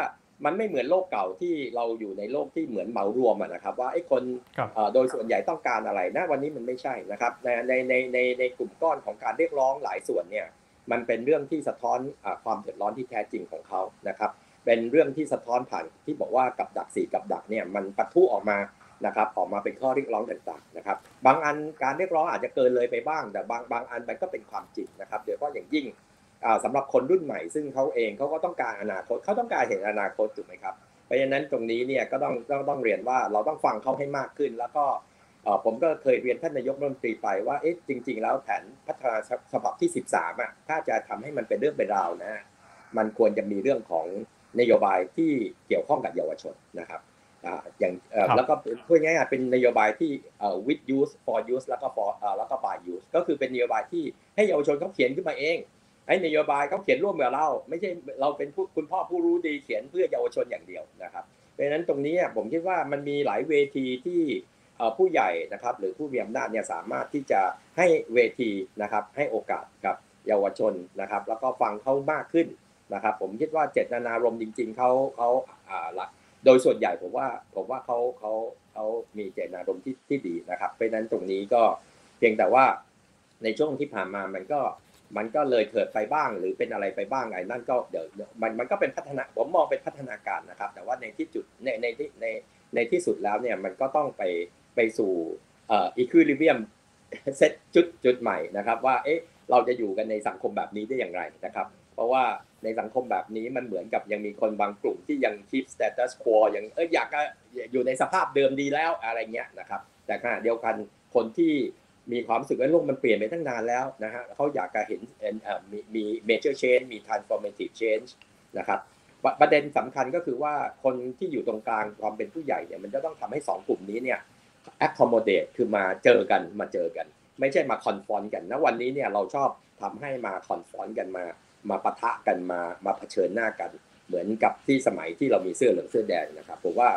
มันไม่เหมือนโลกเก่าที่เราอยู่ในโลกที่เหมือนเหมารวมอะนะครับ ว่าไอ้คนครับเอ่อโดยส่วนใหญ่ต้องการอะไรนะวันนี้มันไม่ใช่นะครับในในในในในกลุ่มก้อนของการเรียกร้องหลายส่วนเนี่ยมันเป็นเรื่องที่สะท้อนอาความเดือดร้อนที่แท้จริงของเขานะครับ เป็นเรื่องที่สะท้อนผ่านที่บอกว่ากับดักสี่กับดักเนี่ยมันปะทุออกมา นะครับออกมาเป็นข้อเรียกร้องต่างๆนะครับบางอันการเรียกร้องอาจจะเกินเลยไปบ้าง แต่บางบางอันมันก็เป็นความจริงนะครับโดยเฉพาะอย่างยิ่งอ่าสำหรับคนรุ่นใหม่ ซึ่งเขาเองเขาก็ต้องการอนาคตเขาต้องการเห็นอนาคตถูกไหมครับเพราะฉะนั้นตรงนี้เนี่ยก็ต้องต้องต้องเรียนว่าเราต้องฟังเขาให้มากขึ้น แล้วก็ผมก็เคยเรียนท่านนายกรัฐมนตรีไปว่าเอ๊ะจริง ๆ แล้วแผนพัฒนาฉบับที่ 13อะถ้าจะทำให้มันเป็นเรื่องเป็นราวนะมันควรจะมีเรื่องของนโยบายที่เกี่ยวข้องกับเยาวชนนะครับ อ่าอย่างเอ่อครับแล้วก็พูดง่ายๆเป็นนโยบายที่เอ่อ with use for use แล้วก็ for เอ่อแล้วก็ by use ก็คือเป็นนโยบายที่ให้เยาวชนเขาเขียนขึ้นมาเองให้นโยบายเขาเขียนร่วมกับเรา ไม่ใช่เราเป็นผู้คุณพ่อผู้รู้ดีเขียนเพื่อเยาวชนอย่างเดียวนะครับเพราะฉะนั้นตรงนี้ผมคิดว่ามันมีหลายเวทีที่เอ่อผู้ใหญ่นะครับหรือผู้มีอำนาจเนี่ยสามารถที่จะให้เวทีนะครับให้โอกาสกับเยาวชนนะครับแล้วก็ฟังเขามากขึ้นนะครับผมคิดว่าเจตนารมณ์จริง ๆเขาเขาอ่าละ โดยส่วนใหญ่ผมว่าผมว่าเขาเขาเขามีเจตนารมณ์ที่ที่ดีนะครับเพราะนั้นตรงนี้ก็เพียงแต่ว่าในช่วงที่ผ่านมามันก็มันก็เลยเถิดไปบ้างหรือเป็นอะไรไปบ้างไอ้นั่นก็เดี๋ยวมันมันก็เป็นพัฒนาผมมองเป็นพัฒนาการนะครับ แต่ว่าในที่จุดในในที่ในในที่สุดแล้วเนี่ยมันก็ต้องไปไปสู่เอ่อ equilibrium เซตจุดจุดใหม่นะครับ ว่าเอ๊ะเราจะอยู่กันในสังคมแบบนี้ได้อย่างไรนะครับ เพราะว่า ในสังคมแบบนี้มันเหมือนกับยังมีคนบางกลุ่มที่ยัง keep status quo ยังเอออยากจะอยู่ในสภาพเดิมดีแล้วอะไรเงี้ยนะครับแต่ขณะเดียวกันคนที่มีความรู้สึกว่าโลกมันเปลี่ยนไปตั้งนานแล้วนะฮะเขาอยากจะเห็นเอ่อเอ่อมีมี major change มี transformative change นะครับประเด็นสำคัญก็คือว่าคนที่อยู่ตรงกลางความเป็นผู้ใหญ่เนี่ยมันจะต้องทำให้สองกลุ่มนี้เนี่ย accommodate คือมาเจอกันมาเจอกัน ไม่ใช่มา confront กันนะวันนี้เนี่ยเราชอบทำให้มา confront กันมา มาปะทะกันมามาเผชิญหน้ากัน เหมือนกับที่สมัยที่เรามีเสื้อเหลืองเสื้อแดงนะครับผมว่า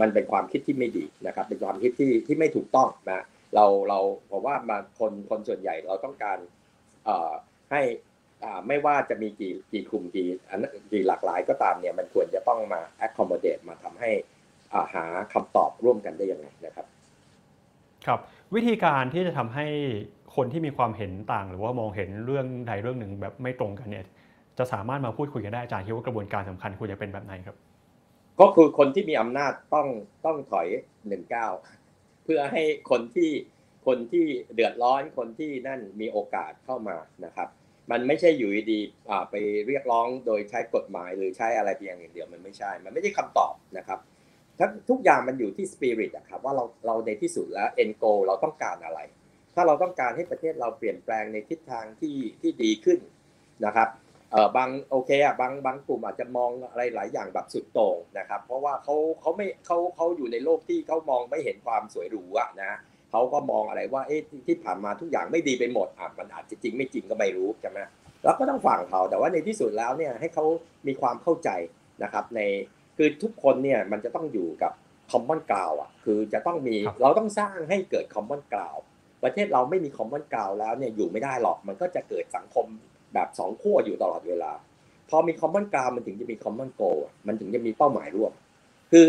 มันเป็นความคิดที่ไม่ดีนะครับ เป็นความคิดที่ที่ไม่ถูกต้องนะเราเราผมว่ามาคนคนส่วนใหญ่เราต้องการเอ่อให้อ่าไม่ว่าจะมีกี่กี่กลุ่มกี่อันกี่หลากหลายก็ตามเนี่ยมันควรจะต้องมา accommodate มาทำให้อ่าหาคำตอบร่วมกันได้ยังไงนะครับ ครับ วิธีการที่จะทำให้ คนที่มีความเห็นต่าง หรือว่ามองเห็นเรื่องใดเรื่องหนึ่งแบบไม่ตรงกันเนี่ยจะสามารถมาพูดคุยกันได้อาจารย์คิดว่ากระบวนการสำคัญควรจะเป็นแบบไหนครับ ก็คือคนที่มีอำนาจต้องต้องถอยหนึ่งก้าวเพื่อให้คนที่คนที่เดือดร้อนคนที่นั่นมีโอกาสเข้ามานะครับ มันไม่ใช่อยู่ดีๆไปเรียกร้องโดยใช้กฎหมายหรือใช้อะไรเพียงอย่างเดียวมันไม่ใช่ มันไม่ใช่คำตอบนะครับทุกอย่างมันอยู่ที่สปิริตอะครับว่าเราเราในที่สุดแล้ว end goal เราต้องการอะไร ถ้าเราต้องการให้ประเทศเราเปลี่ยนแปลงในทิศทางที่ที่ดีขึ้นนะครับเออบางโอเคอะบางบางกลุ่มอาจจะมองอะไรหลายอย่างแบบสุดโต่งนะครับ เพราะว่าเขาเขาไม่เขาเขาอยู่ในโลกที่เขามองไม่เห็นความสวยหรูอะนะเขาก็มองอะไรว่าเอ๊ะที่ผ่านมาทุกอย่างไม่ดีไปหมดอะมันอาจจะจริงไม่จริงก็ไม่รู้ใช่ไหมเราก็ต้องฟังเขาแต่ว่าในที่สุดแล้วเนี่ยให้เขามีความเข้าใจนะครับ ในคือทุกคนเนี่ยมันจะต้องอยู่กับคอมมอนกราวอะคือจะต้องมีเราต้องสร้างให้เกิดคอมมอนกราว ประเทศเราไม่มีคอมมอนกราวแล้วเนี่ยอยู่ไม่ได้หรอกมันก็จะเกิดสังคมแบบสองขั้วอยู่ตลอดเวลา พอมีคอมมอนกราวมันถึงจะมีคอมมอนโกมันถึงจะมีเป้าหมายร่วม คือ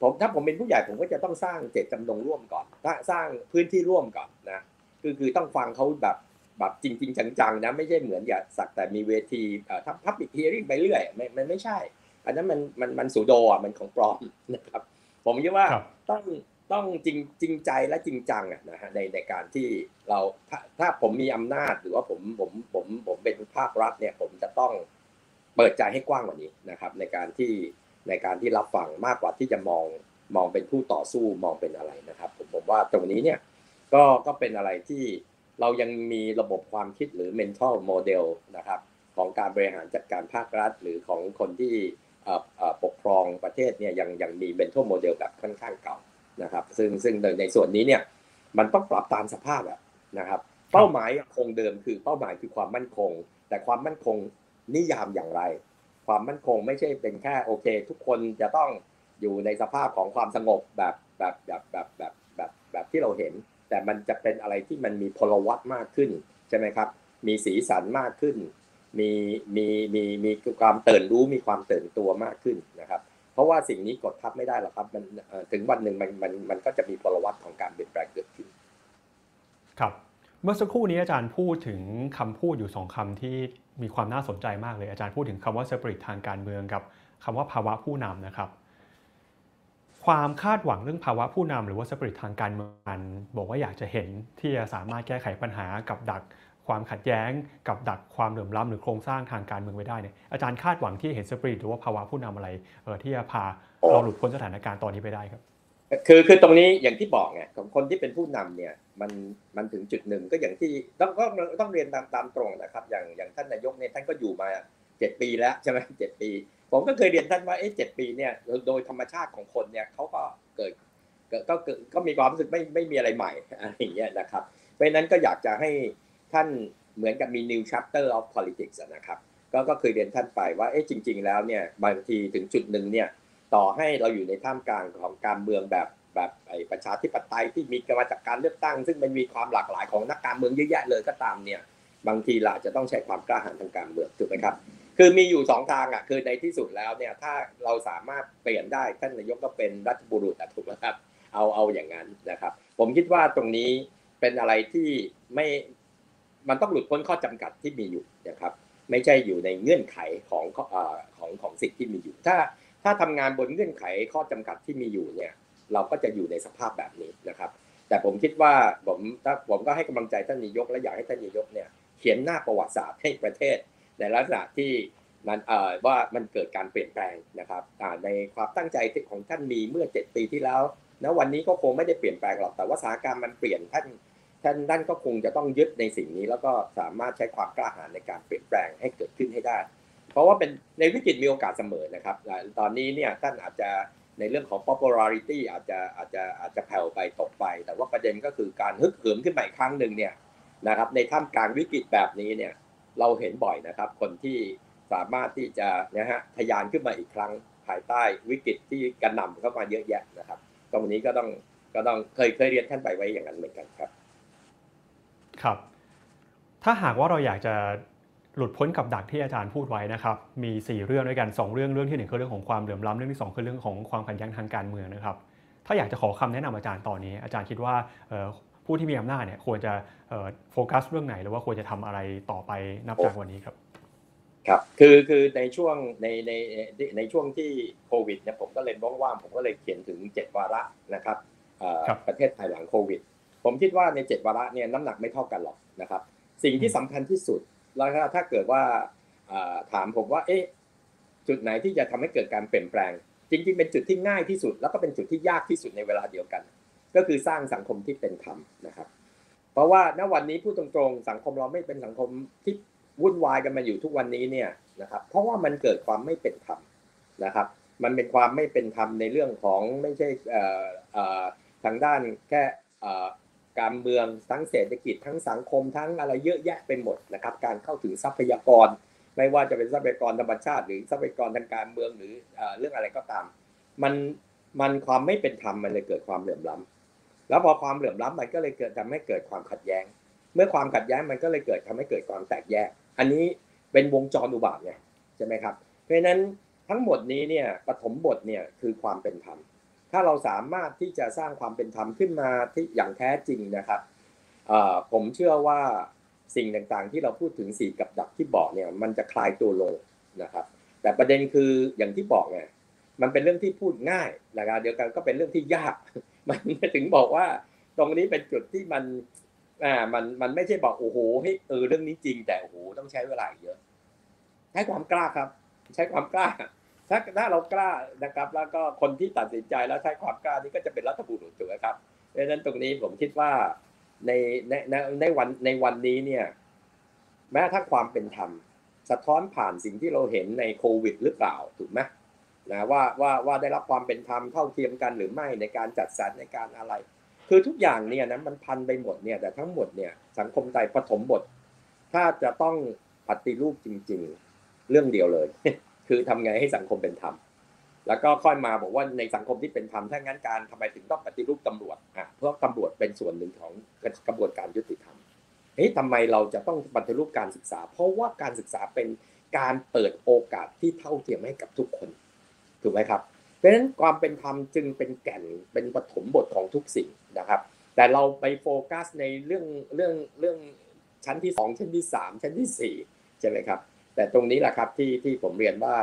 ผมถ้าผมเป็นผู้ใหญ่ผมก็จะต้องสร้างเจตจำนงร่วมก่อนสร้างพื้นที่ร่วมก่อนนะคือคือต้องฟังเขาแบบแบบจริง ๆ จังๆนะไม่ใช่เหมือนอย่าสักแต่มีเวทีทำพับบิ c เฮียริ่งไปเรื่อยไม่มันไม่ใช่ อันนั้นมันมันมันสูโดอะมันของปลอมนะครับ ผมคิดว่าต้อง ต้องจริงจริงใจและจริงจังอะนะฮะในในการที่เราถ้าถ้าผมมีอำนาจหรือว่าผมผมผมผมเป็นภาครัฐเนี่ยผมจะต้องเปิดใจให้กว้างกว่านี้นะครับ ในการที่ในการที่รับฟังมากกว่าที่จะมองมองเป็นผู้ต่อสู้มองเป็นอะไรนะครับ ผมผมว่าตรงนี้เนี่ยก็ก็เป็นอะไรที่เรายังมีระบบความคิดหรือ mental model นะครับของการบริหารจัดการภาครัฐ หรือของคนที่ปกครองประเทศเนี่ยยังยังมี mental model แบบค่อนข้างเก่า นะครับซึ่งซึ่งในส่วนนี้เนี่ยมันต้องปรับตามสภาพนะครับ เป้าหมายคงเดิมคือเป้าหมายคือความมั่นคง แต่ความมั่นคงนิยามอย่างไร ความมั่นคงไม่ใช่เป็นแค่โอเค ทุกคนจะต้องอยู่ในสภาพของความสงบแบบแบบแบบแบบแบบแบบแบบที่เราเห็น แต่มันจะเป็นอะไรที่มันมีพลวัตมากขึ้นใช่ไหมครับ มีสีสันมากขึ้น มีมีมีมีความตื่นรู้มีความตื่นตัวมากขึ้นนะครับ เพราะว่าสิ่งนี้กดทับไม่ได้หรอกครับ มันถึงวันหนึ่งมันมันมันก็จะมีพลวัตของการเปลี่ยนแปลงเกิดขึ้น ครับ เมื่อสักครู่นี้อาจารย์พูดถึงคำพูดอยู่สองคำที่มีความน่าสนใจมากเลย อาจารย์พูดถึงคำว่าสปริตทางการเมืองกับคำว่าภาวะผู้นำนะครับ ความคาดหวังเรื่องภาวะผู้นำหรือว่าสปริตทางการเมืองบอกว่าอยากจะเห็นที่จะสามารถแก้ไขปัญหากับดัก ความขัดแย้งกับดักความเหลื่อมล้ำหรือโครงสร้างทางการเมืองไว้ได้เนี่ยอาจารย์คาดหวังที่เห็นสปริตหรือว่าภาวะผู้นำอะไรเออที่จะพาเราหลุดพ้นสถานการณ์ตอนนี้ไปได้ครับ คือคือตรงนี้อย่างที่บอกไงของคนที่เป็นผู้นำเนี่ยมันมันถึงจุดหนึ่งก็อย่างที่ต้องก็ต้องเรียนตามตามตรงนะครับ อย่างอย่างท่านนายกเนี่ยท่านก็อยู่มาเจ็ดปีแล้วใช่ไหมเจ็ดปี ผมก็เคยเรียนท่านว่าเอ๊ะเจ็ดปีเนี่ยโดยธรรมชาติของคนเนี่ยเขาก็เกิดก็เกิดก็มีความรู้สึกไม่ไม่มีอะไรใหม่อะไรอย่างเงี้ยนะครับเพราะนั้นก็อยากจะให้ ท่านเหมือนกับมี new chapter of politics นะครับ ก็ก็เคยเรียนท่านไปว่าเอ๊ะจริง ๆ แล้วเนี่ยบางทีถึงจุดหนึ่งเนี่ยต่อให้เราอยู่ในท่ามกลางของการเมืองแบบแบบไอ้ประชาธิปไตยที่มีมาจากการเลือกตั้ง ซึ่งมันมีความหลากหลายของนักการเมืองเยอะแยะเลยก็ตามเนี่ยบางทีเราจะต้องใช้ความกล้าหาญทางการเมืองถูกไหมครับคือมีอยู่สองทางอะคือในที่สุดแล้วเนี่ยถ้าเราสามารถเปลี่ยนได้ท่านนายกก็เป็นรัฐบุรุษถูกไหมครับเอาเอาอย่างนั้นนะครับ ผมคิดว่าตรงนี้เป็นอะไรที่ไม่ มันต้องหลุดพ้นข้อจำกัดที่มีอยู่นะครับ ไม่ใช่อยู่ในเงื่อนไขของของของสิ่งที่มีอยู่ ถ้าถ้าทำงานบนเงื่อนไขข้อจำกัดที่มีอยู่เนี่ย เราก็จะอยู่ในสภาพแบบนี้นะครับ แต่ผมคิดว่าผมถ้าผมก็ให้กำลังใจท่านนายกและอยากให้ท่านนายกเนี่ยเขียนหน้าประวัติศาสตร์ให้ประเทศ ในลักษณะที่มันเอ่อว่ามันเกิดการเปลี่ยนแปลงนะครับในความตั้งใจของท่านมีเมื่อ 7 ปีที่แล้วณวันนี้ก็คงไม่ได้เปลี่ยนแปลงหรอกแต่ว่าสถานการณ์มันเปลี่ยนท่าน ท่านท่านก็คงจะต้องยึดในสิ่งนี้ แล้วก็สามารถใช้ความกล้าหาญในการเปลี่ยนแปลงให้เกิดขึ้นให้ได้ เพราะว่าเป็นในวิกฤตมีโอกาสเสมอนะครับ ตอนนี้เนี่ยท่านอาจจะในเรื่องของ popularity อาจจะอาจจะอาจจะแผ่วไปตกไป แต่ว่าประเด็นก็คือการฮึกเหิมขึ้นมาอีกครั้งหนึ่งเนี่ยนะครับในท่ามกลางวิกฤตแบบนี้เนี่ยเราเห็นบ่อยนะครับ คนที่สามารถที่จะนะฮะทยานขึ้นมาอีกครั้งภายใต้วิกฤตที่กระหน่ำเข้ามาเยอะแยะนะครับ ตรงนี้ก็ต้องก็ต้องเคยเคยเรียนท่านไปไว้อย่างนั้นเหมือนกันครับ ครับ ถ้าหากว่าเราอยากจะหลุดพ้นกับดักที่อาจารย์พูดไว้นะครับ มี 4 เรื่องด้วยกัน 2 เรื่อง เรื่องที่ 1 คือเรื่องของความเหลื่อมล้ำเรื่องที่ 2 คือเรื่องของความขัดแย้งทางการเมืองนะครับ ถ้าอยากจะขอคำแนะนำอาจารย์ตอนนี้ อาจารย์คิดว่าผู้ที่มีอำนาจเนี่ยควรจะโฟกัสเรื่องไหนหรือว่าควรจะทำอะไรต่อไปนับจากวันนี้ครับ ครับ คือคือในช่วงในในในช่วงที่โควิดเนี่ยผมก็เลยว่างๆผมก็เลยเขียนถึงเจ็ดวาระนะครับ ประเทศไทยหลังโควิด ผมคิดว่าในเจ็ดวาระเนี่ยน้ำหนักไม่เท่ากันหรอกนะครับ สิ่งที่สำคัญที่สุดแล้วถ้าเกิดว่าถามผมว่า เอ๊ะจุดไหนที่จะทำให้เกิดการเปลี่ยนแปลง จริง ๆ เป็นจุดที่ง่ายที่สุด แล้วก็เป็นจุดที่ยากที่สุดในเวลาเดียวกัน ก็คือสร้างสังคมที่เป็นธรรมนะครับ เพราะว่าณวันนี้พูดตรงๆ สังคมเราไม่เป็นสังคมที่วุ่นวายกันมาอยู่ทุกวันนี้เนี่ยนะครับ เพราะว่ามันเกิดความไม่เป็นธรรมนะครับ มันเป็นความไม่เป็นธรรมในเรื่องของไม่ใช่ทางด้านแค่ การเมืองทั้งเศรษฐกิจทั้งสังคมทั้งอะไรเยอะแยะไปหมดนะครับ การเข้าถึงทรัพยากร ไม่ว่าจะเป็นทรัพยากรธรรมชาติ หรือทรัพยากรทางการเมืองหรือเรื่องอะไรก็ตาม มันมันความไม่เป็นธรรมมันเลยเกิดความเหลื่อมล้ำแล้วพอความเหลื่อมล้ำมันก็เลยเกิดทำให้เกิดความขัดแย้ง เมื่อความขัดแย้งมันก็เลยเกิดทำให้เกิดความแตกแยก อันนี้เป็นวงจรอุบาทไงใช่ไหมครับ เพราะฉะนั้นทั้งหมดนี้เนี่ยปฐมบทเนี่ยคือความเป็นธรรม ถ้าเราสามารถที่จะสร้างความเป็นธรรมขึ้นมาที่อย่างแท้จริงนะครับผมเชื่อว่าสิ่งต่างๆ ที่เราพูดถึงสี่กับดักที่บอกเนี่ยมันจะคลายตัวลงนะครับ แต่ประเด็นคืออย่างที่บอกไงมันเป็นเรื่องที่พูดง่ายนะครับเดียวกันก็เป็นเรื่องที่ยาก มันถึงบอกว่าตรงนี้เป็นจุดที่มันอ่ามันมันไม่ใช่บอกโอ้โหให้เออเรื่องนี้จริง แต่โอ้โหต้องใช้เวลาเยอะ ใช้ความกล้าครับ ใช้ความกล้า ถ้าถ้าเรากล้านะครับ แล้วก็คนที่ตัดสินใจแล้วใช้ความกล้านี่ก็จะเป็นรัฐบุรุษถูกไหมครับเพราะฉะนั้นตรงนี้ผมคิดว่าในในในในวันในวันนี้เนี่ย แม้ถ้าความเป็นธรรมสะท้อนผ่านสิ่งที่เราเห็นในโควิดหรือเปล่าถูกไหมนะว่าว่าว่าได้รับความเป็นธรรมเท่าเทียมกันหรือไม่ในการจัดสรรในการอะไร คือทุกอย่างเนี่ยนะมันพันไปหมดเนี่ยแต่ทั้งหมดเนี่ยสังคมไทยปฐมบท ถ้าจะต้องปฏิรูปจริง ๆ เรื่องเดียวเลย คือทำไงให้สังคมเป็นธรรมแล้วก็ค่อยมาบอกว่าในสังคมที่เป็นธรรมถ้างั้นการทำไมถึงต้องปฏิรูปตำรวจอะเพราะตำรวจเป็นส่วนหนึ่งของกระบวนการยุติธรรมเฮ้ยทำไมเราจะต้องปฏิรูปการศึกษา เพราะว่าการศึกษาเป็นการเปิดโอกาสที่เท่าเทียมให้กับทุกคนถูกไหมครับเพราะฉะนั้นความเป็นธรรมจึงเป็นแก่นเป็นปฐมบทของทุกสิ่งนะครับ แต่เราไปโฟกัสในเรื่องเรื่องเรื่องชั้นที่ 2 ชั้นที่ 3 ชั้นที่4ใช่ไหมครับ แต่ตรงนี้แหละครับที่ที่ผมเรียนว่า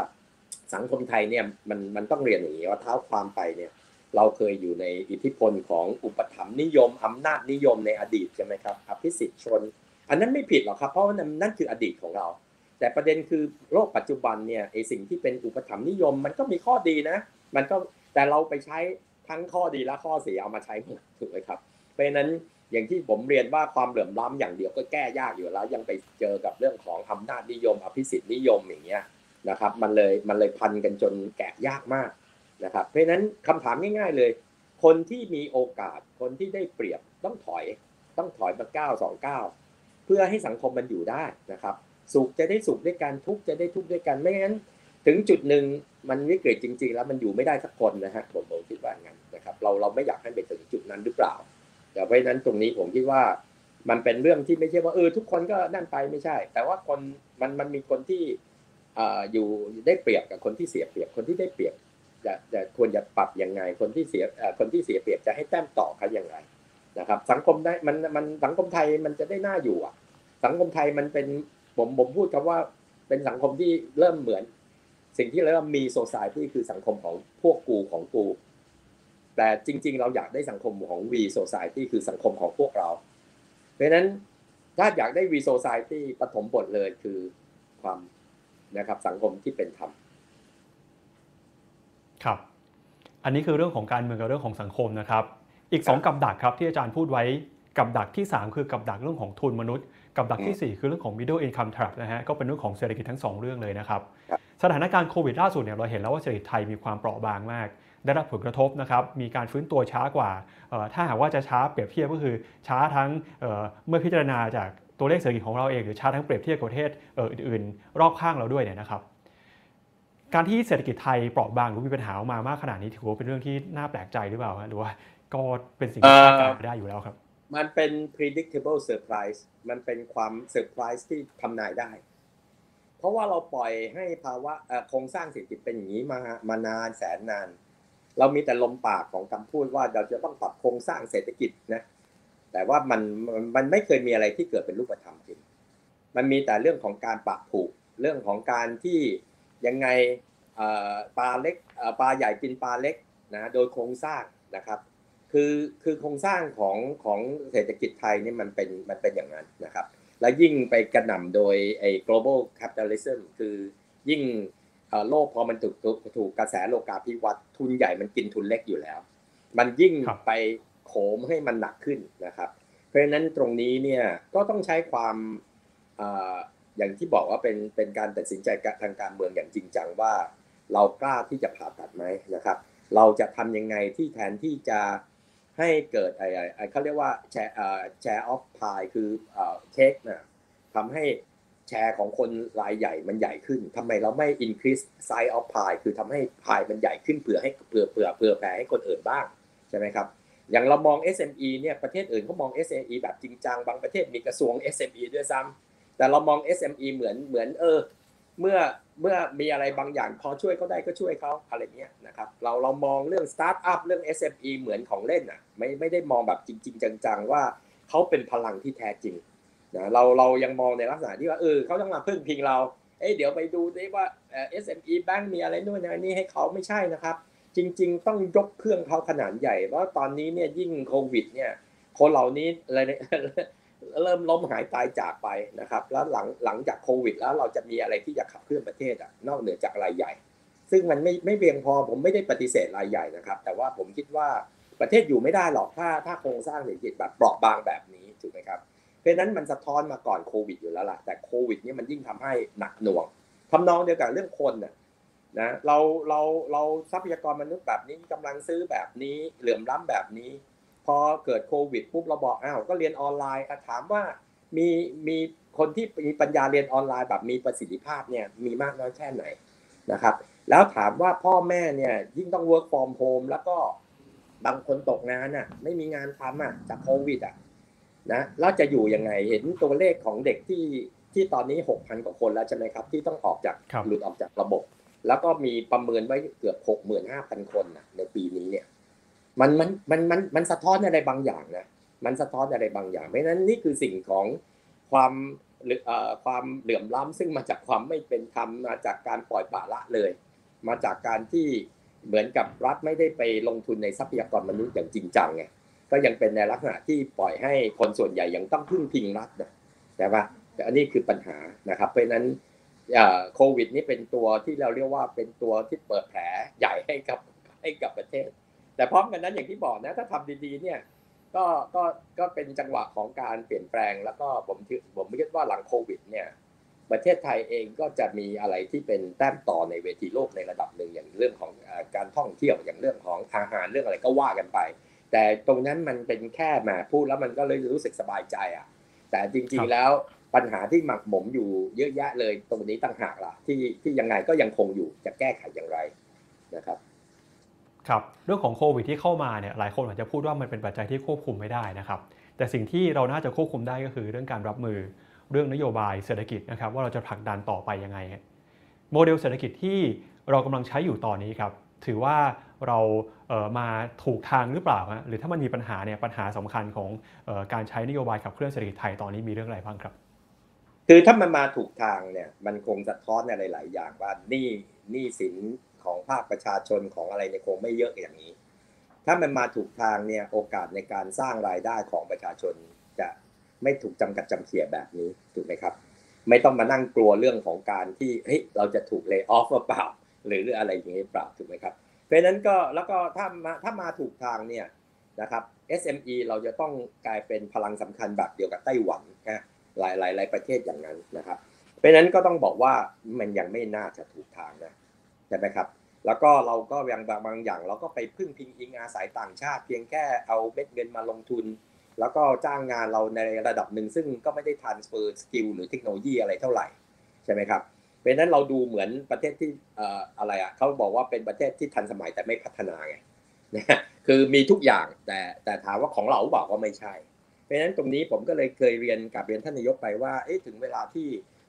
สังคมไทยเนี่ยมันมันต้องเรียนอย่างนี้ว่าเท้าความไปเนี่ยเราเคยอยู่ในอิทธิพลของอุปถัมภ์นิยมอำนาจนิยมในอดีตใช่ไหมครับอภิสิทธิชน อันนั้นไม่ผิดหรอกครับเพราะว่านั่นคืออดีตของเรา แต่ประเด็นคือโลกปัจจุบันเนี่ยไอสิ่งที่เป็นอุปถัมภ์นิยมมันก็มีข้อดีนะ มันก็แต่เราไปใช้ทั้งข้อดีและข้อเสียเอามาใช้ถูกไหมครับเพราะนั้น อย่างที่ผมเรียนว่าความเหลื่อมล้ำอย่างเดียวก็แก้ยากอยู่แล้ว ยังไปเจอกับเรื่องของอำนาจนิยม อภิสิทธินิยมอย่างเงี้ยนะครับมันเลยมันเลยพันกันจนแกะยากมากนะครับเพราะฉะนั้นคำถามง่าย ๆเลย คนที่มีโอกาสคนที่ได้เปรียบต้องถอยต้องถอยมาเก้าสองเก้าเพื่อให้สังคมมันอยู่ได้นะครับ สุขจะได้สุขด้วยกันทุกจะได้ทุกด้วยกันไม่งั้น ถึงจุดหนึ่งมันวิกฤตจริง ๆ แล้วมันอยู่ไม่ได้สักคนนะฮะผมผมคิดว่างั้นนะครับเราเราไม่อยากให้ไปถึงจุดนั้นหรือเปล่า แต่เพราะนั้นตรงนี้ผมคิดว่ามันเป็นเรื่องที่ไม่ใช่ว่าเออทุกคนก็นั่นไปไม่ใช่ แต่ว่าคนมันมันมีคนที่อยู่ได้เปรียบกับคนที่เสียเปรียบคนที่ได้เปรียบจะจะควรจะปรับยังไง คนที่เสียคนที่เสียเปรียบจะให้แต้มต่อเขายังไงนะครับ สังคมได้มันมันสังคมไทยมันจะได้น่าอยู่อะ สังคมไทยมันเป็นผมผมพูดคำว่าเป็นสังคมที่เริ่มเหมือน สิ่งที่เริ่มมีโซซายที่คือสังคมของพวกกูของกู แต่จริง ๆ เราอยากได้สังคมของวีโซซายที่คือสังคมของพวกเรา เพราะนั้นถ้าอยากได้วีโซซายที่ปฐมบทเลยคือความนะครับสังคมที่เป็นธรรมครับ อันนี้คือเรื่องของการเมืองกับเรื่องของสังคมนะครับ อีกสองกับดักครับที่อาจารย์พูดไว้กับดักที่ 3 คือกับดักเรื่องของทุนมนุษย์ กับดักที่ 4 คือเรื่องของ middle income trap นะฮะก็เป็นเรื่องของเศรษฐกิจทั้ง 2 เรื่องเลยนะครับ สถานการณ์โควิดล่าสุดเนี่ยเราเห็นแล้วว่าเศรษฐกิจไทยมีความเปราะบางมาก ได้รับผลกระทบนะครับมีการฟื้นตัวช้ากว่า ถ้าหากว่าจะช้าเปรียบเทียบก็คือช้าทั้งเมื่อพิจารณาจากตัวเลขเศรษฐกิจของเราเองหรือช้าทั้งเปรียบเทียบกับประเทศอื่นๆ รอบข้างเราด้วยเนี่ยนะครับการที่เศรษฐกิจไทยเปราะบางหรือมีปัญหามามากขนาดนี้ถือว่าเป็นเรื่องที่น่าแปลกใจหรือเปล่าหรือว่าก็เป็นสิ่งที่คาดการณ์ได้อยู่แล้วครับ มันเป็น predictable surprise มันเป็นความเซอร์ไพรส์ที่ทำนายได้ เพราะว่าเราปล่อยให้ภาวะโครงสร้างเศรษฐกิจเป็นอย่างนี้มามานานแสนนาน เรามีแต่ลมปากของคำพูดว่าเราจะต้องปรับโครงสร้างเศรษฐกิจนะแต่ว่ามันมันไม่เคยมีอะไรที่เกิดเป็นรูปธรรมจริงมันมีแต่เรื่องของการปรับผูกเรื่องของการที่ยังไงปลาเล็กปลาใหญ่กินปลาเล็กนะโดยโครงสร้างนะครับ คือคือโครงสร้างของของเศรษฐกิจไทยนี่มันเป็นมันเป็นอย่างนั้นนะครับ และยิ่งไปกระหน่ำโดยไอ้ global capitalism คือยิ่ง โลกพอมันถูกถูกกระแสโลกาภิวัตน์ทุนใหญ่มันกินทุนเล็กอยู่แล้ว มันยิ่งไปโขมให้มันหนักขึ้นนะครับ เพราะฉะนั้นตรงนี้เนี่ยก็ต้องใช้ความอย่างที่บอกว่าเป็นเป็นการตัดสินใจทางการเมืองอย่างจริงจังว่า เรากล้าที่จะผ่าตัดไหมนะครับ เราจะทำยังไงที่แทนที่จะใให้เกิดไอ้ไอ้เขาเรียกว่าแชร์แชร์ออฟพายคือเช็คนะทำให้ แชร์ของคนรายใหญ่มันใหญ่ขึ้นทำไมเราไม่ increase size of pie คือทำให้พายมันใหญ่ขึ้นเผื่อให้เผื่อเผื่อเผื่อแผ่ให้คนอื่นบ้างใช่ไหมครับอย่างเรามอง SME เนี่ยประเทศอื่นเขามอง SME แบบจริงจังบางประเทศมีกระทรวง SME ด้วยซ้ำแต่เรามอง SME เหมือนเหมือนเออเมื่อเมื่อมีอะไรบางอย่างพอช่วยเขาได้ก็ช่วยเขาอะไรเงี้ยนะครับเราเรามองเรื่องสตาร์ทอัพเรื่อง SME เหมือนของเล่นอะไม่ไม่ได้มองแบบจริง ๆ จังๆว่าเขาเป็นพลังที่แท้จริง นะเราเรายังมองในลักษณะที่ว่าเออเขาต้องมาพึ่งพิงเราเอ้เดี๋ยวไปดูดิว่าเอ่อ SME Bank มีอะไรนู่นอะไรนี่ให้เขาไม่ใช่นะครับ จริง ๆ ต้องยกเครื่องเขาขนาดใหญ่เพราะตอนนี้เนี่ยยิ่งโควิดเนี่ยคนเหล่านี้อะไรเนี่ยเริ่มล้มหายตายจากไปนะครับ แล้วหลังหลังจากโควิด แล้วเราจะมีอะไรที่จะขับเคลื่อนประเทศอะนอกเหนือจากรายใหญ่ ซึ่งมันไม่ไม่เพียงพอผมไม่ได้ปฏิเสธรายใหญ่นะครับ แต่ว่าผมคิดว่าประเทศอยู่ไม่ได้หรอกถ้าถ้าโครงสร้างเศรษฐกิจแบบเปราะบางแบบนี้ถูกไหมครับ เพราะนั้นมันสะท้อนมาก่อนโควิดอยู่แล้วล่ะ แต่โควิดนี่มันยิ่งทำให้หนักหน่วงทำนองเดียวกับเรื่องคนน่ะนะเราเราเราทรัพยากรมนุษย์แบบนี้กำลังซื้อแบบนี้เหลื่อมล้ำแบบนี้ พอเกิดโควิดปุ๊บเราบอกอ้าวก็เรียนออนไลน์ถามว่ามีมีคนที่มีปัญญาเรียนออนไลน์แบบมีประสิทธิภาพเนี่ยมีมากน้อยแค่ไหนนะครับ แล้วถามว่าพ่อแม่เนี่ยยิ่งต้อง work from home แล้วก็บางคนตกงานอะไม่มีงานทำอะจากโควิดอะ นะแล้วจะอยู่ยังไงเห็นตัวเลขของเด็กที่ที่ตอนนี้ 6,000 กว่าคนแล้วใช่ไหมครับ ที่ต้องออกจากครับหลุดออกจากระบบ แล้วก็มีประเมินไว้เกือบ 65,000 คนนะในปีนี้เนี่ยมันมันมันมันมันสะท้อนอะไรบางอย่างนะมันสะท้อนอะไรบางอย่างเพราะฉะนั้นนี่คือสิ่งของความหรือเอ่อความเหลื่อมล้ำซึ่งมาจากความไม่เป็นธรรมมาจากการปล่อยปละละเลย มาจากการที่เหมือนกับรัฐไม่ได้ไปลงทุนในทรัพยากรมนุษย์อย่างจริงจังไง ก็ยังเป็นในลักษณะที่ปล่อยให้คนส่วนใหญ่ยังต้องพึ่งพิงรัฐนะแต่ว่าแต่อันนี้คือปัญหานะครับ เพราะนั้นโควิด นี่เป็นตัวที่เราเรียกว่าเป็นตัวที่เปิดแผลใหญ่ให้กับให้กับประเทศ แต่พร้อมกันนั้นอย่างที่บอกนะถ้าทำดีๆเนี่ยก็ก็ก็เป็นจังหวะของการเปลี่ยนแปลง แล้วก็ผมถือผมคิดว่าหลังโควิด เนี่ย ประเทศไทยเองก็จะมีอะไรที่เป็นแต้มต่อในเวทีโลกในระดับหนึ่งอย่างเรื่องของการท่องเที่ยวอย่างเรื่องของอาหารเรื่องอะไรก็ว่ากันไป แต่ตรงนั้นมันเป็นแค่แหมพูดแล้วมันก็เลยรู้สึกสบายใจอะ แต่จริงๆแล้วปัญหาที่หมักหมมอยู่เยอะแยะเลยตรงนี้ต่างหากล่ะ ที่ที่ยังไงก็ยังคงอยู่จะแก้ไขอย่างไรนะครับครับเรื่องของโควิดที่เข้ามาเนี่ยหลายคนอาจจะพูดว่ามันเป็นปัจจัยที่ควบคุมไม่ได้นะครับ แต่สิ่งที่เราน่าจะควบคุมได้ก็คือเรื่องการรับมือเรื่องนโยบายเศรษฐกิจนะครับ ว่าเราจะผลักดันต่อไปยังไง โมเดลเศรษฐกิจที่เรากำลังใช้อยู่ตอนนี้ครับถือว่า เราเมาถูกทางหรือเปล่าฮะหรือถ้ามันมีปัญหาเนี่ยปัญหาสำคัญของอการใช้นโยบายขับเคลื่อนเศรษฐกิจไทยตอนนี้มีเรื่องอะไรบ้างครับ คือถ้ามันมาถูกทางเนี่ยมันคงสะท้อนอะไรหลาย ๆ อย่างว่าหนี้หนี้สินของภาคประชาชนของอะไรเนี่ยคงไม่เยอะอย่างนี้ ถ้ามันมาถูกทางเนี่ยโอกาสในการสร้างรายได้ของประชาชนจะไม่ถูกจำกัดจำเขียแบบนี้ถูกไหมครับ ไม่ต้องมานั่งกลัวเรื่องของการที่เฮ้ยเราจะถูกเลิกออฟหรือเปล่า หรืออะไรอย่างนี้เปล่าถูกไหมครับ เพราะนั้นก็แล้วก็ถ้ามาถ้ามาถูกทางเนี่ยนะครับ SME เราจะต้องกลายเป็นพลังสำคัญแบบเดียวกับไต้หวันนะหลายหลายหลายประเทศอย่างนั้นนะครับ เพราะนั้นก็ต้องบอกว่ามันยังไม่น่าจะถูกทางนะใช่ไหมครับ แล้วก็เราก็ยังบางบางอย่าง เราก็ไปพึ่งพิงอิงอาศัยต่างชาติ เพียงแค่เอาเม็ดเงินมาลงทุน แล้วก็จ้างงานเราในระดับหนึ่งซึ่งก็ไม่ได้ transfer skill หรือเทคโนโลยีอะไรเท่าไหร่ใช่ไหมครับ เพราะนั้นเราดูเหมือนประเทศที่ออะไรอะเขาบอกว่าเป็นประเทศที่ทันสมัยแต่ไม่พัฒนาไงนะคือมีทุกอย่างแต่แต่ถามว่าของเราบอกว่าไม่ใช่ เพราะฉะนั้นตรงนี้ผมก็เลยเคยเรียนกับเรียนท่านนายกไปว่าเอ๊ะถึงเวลาที่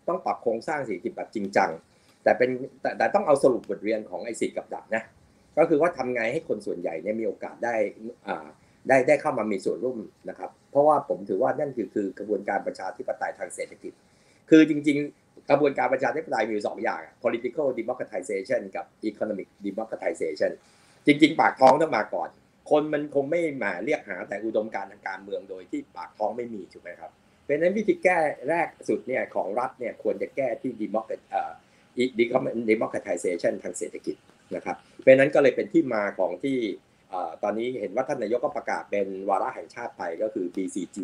ต้องปรับโครงสร้างเศรษฐกิจแบบจริงจังแต่เป็นแต่แต่ต้องเอาสรุปบทเรียนของไอ้สีกับดักนะก็คือว่าทำไงให้คนส่วนใหญ่เนี่ยมีโอกาสได้อ่าได้ได้เข้ามามีส่วนร่วมนะครับ เพราะว่าผมถือว่านั่นคือคือกระบวนการประชาธิปไตยทางเศรษฐกิจ คือจริงๆ กระบวนการประชาธิปไตยมีอยู่สองอย่าง political democratization กับ economic democratization จริง ๆ ปากท้องต้องมาก่อน คนมันคงไม่มาเรียกหาแต่อุดมการณ์ทางการเมืองโดยที่ปากท้องไม่มีถูกไหมครับเพราะนั้นวิธีแก้แรกสุดเนี่ยของรัฐเนี่ยควรจะแก้ที่ democrat เอ่อ democratization ทางเศรษฐกิจนะครับเพราะนั้นก็เลยเป็นที่มาของที่เอ่อตอนนี้เห็นว่าท่านนายกก็ประกาศเป็นวาระแห่งชาติไปก็คือ BCG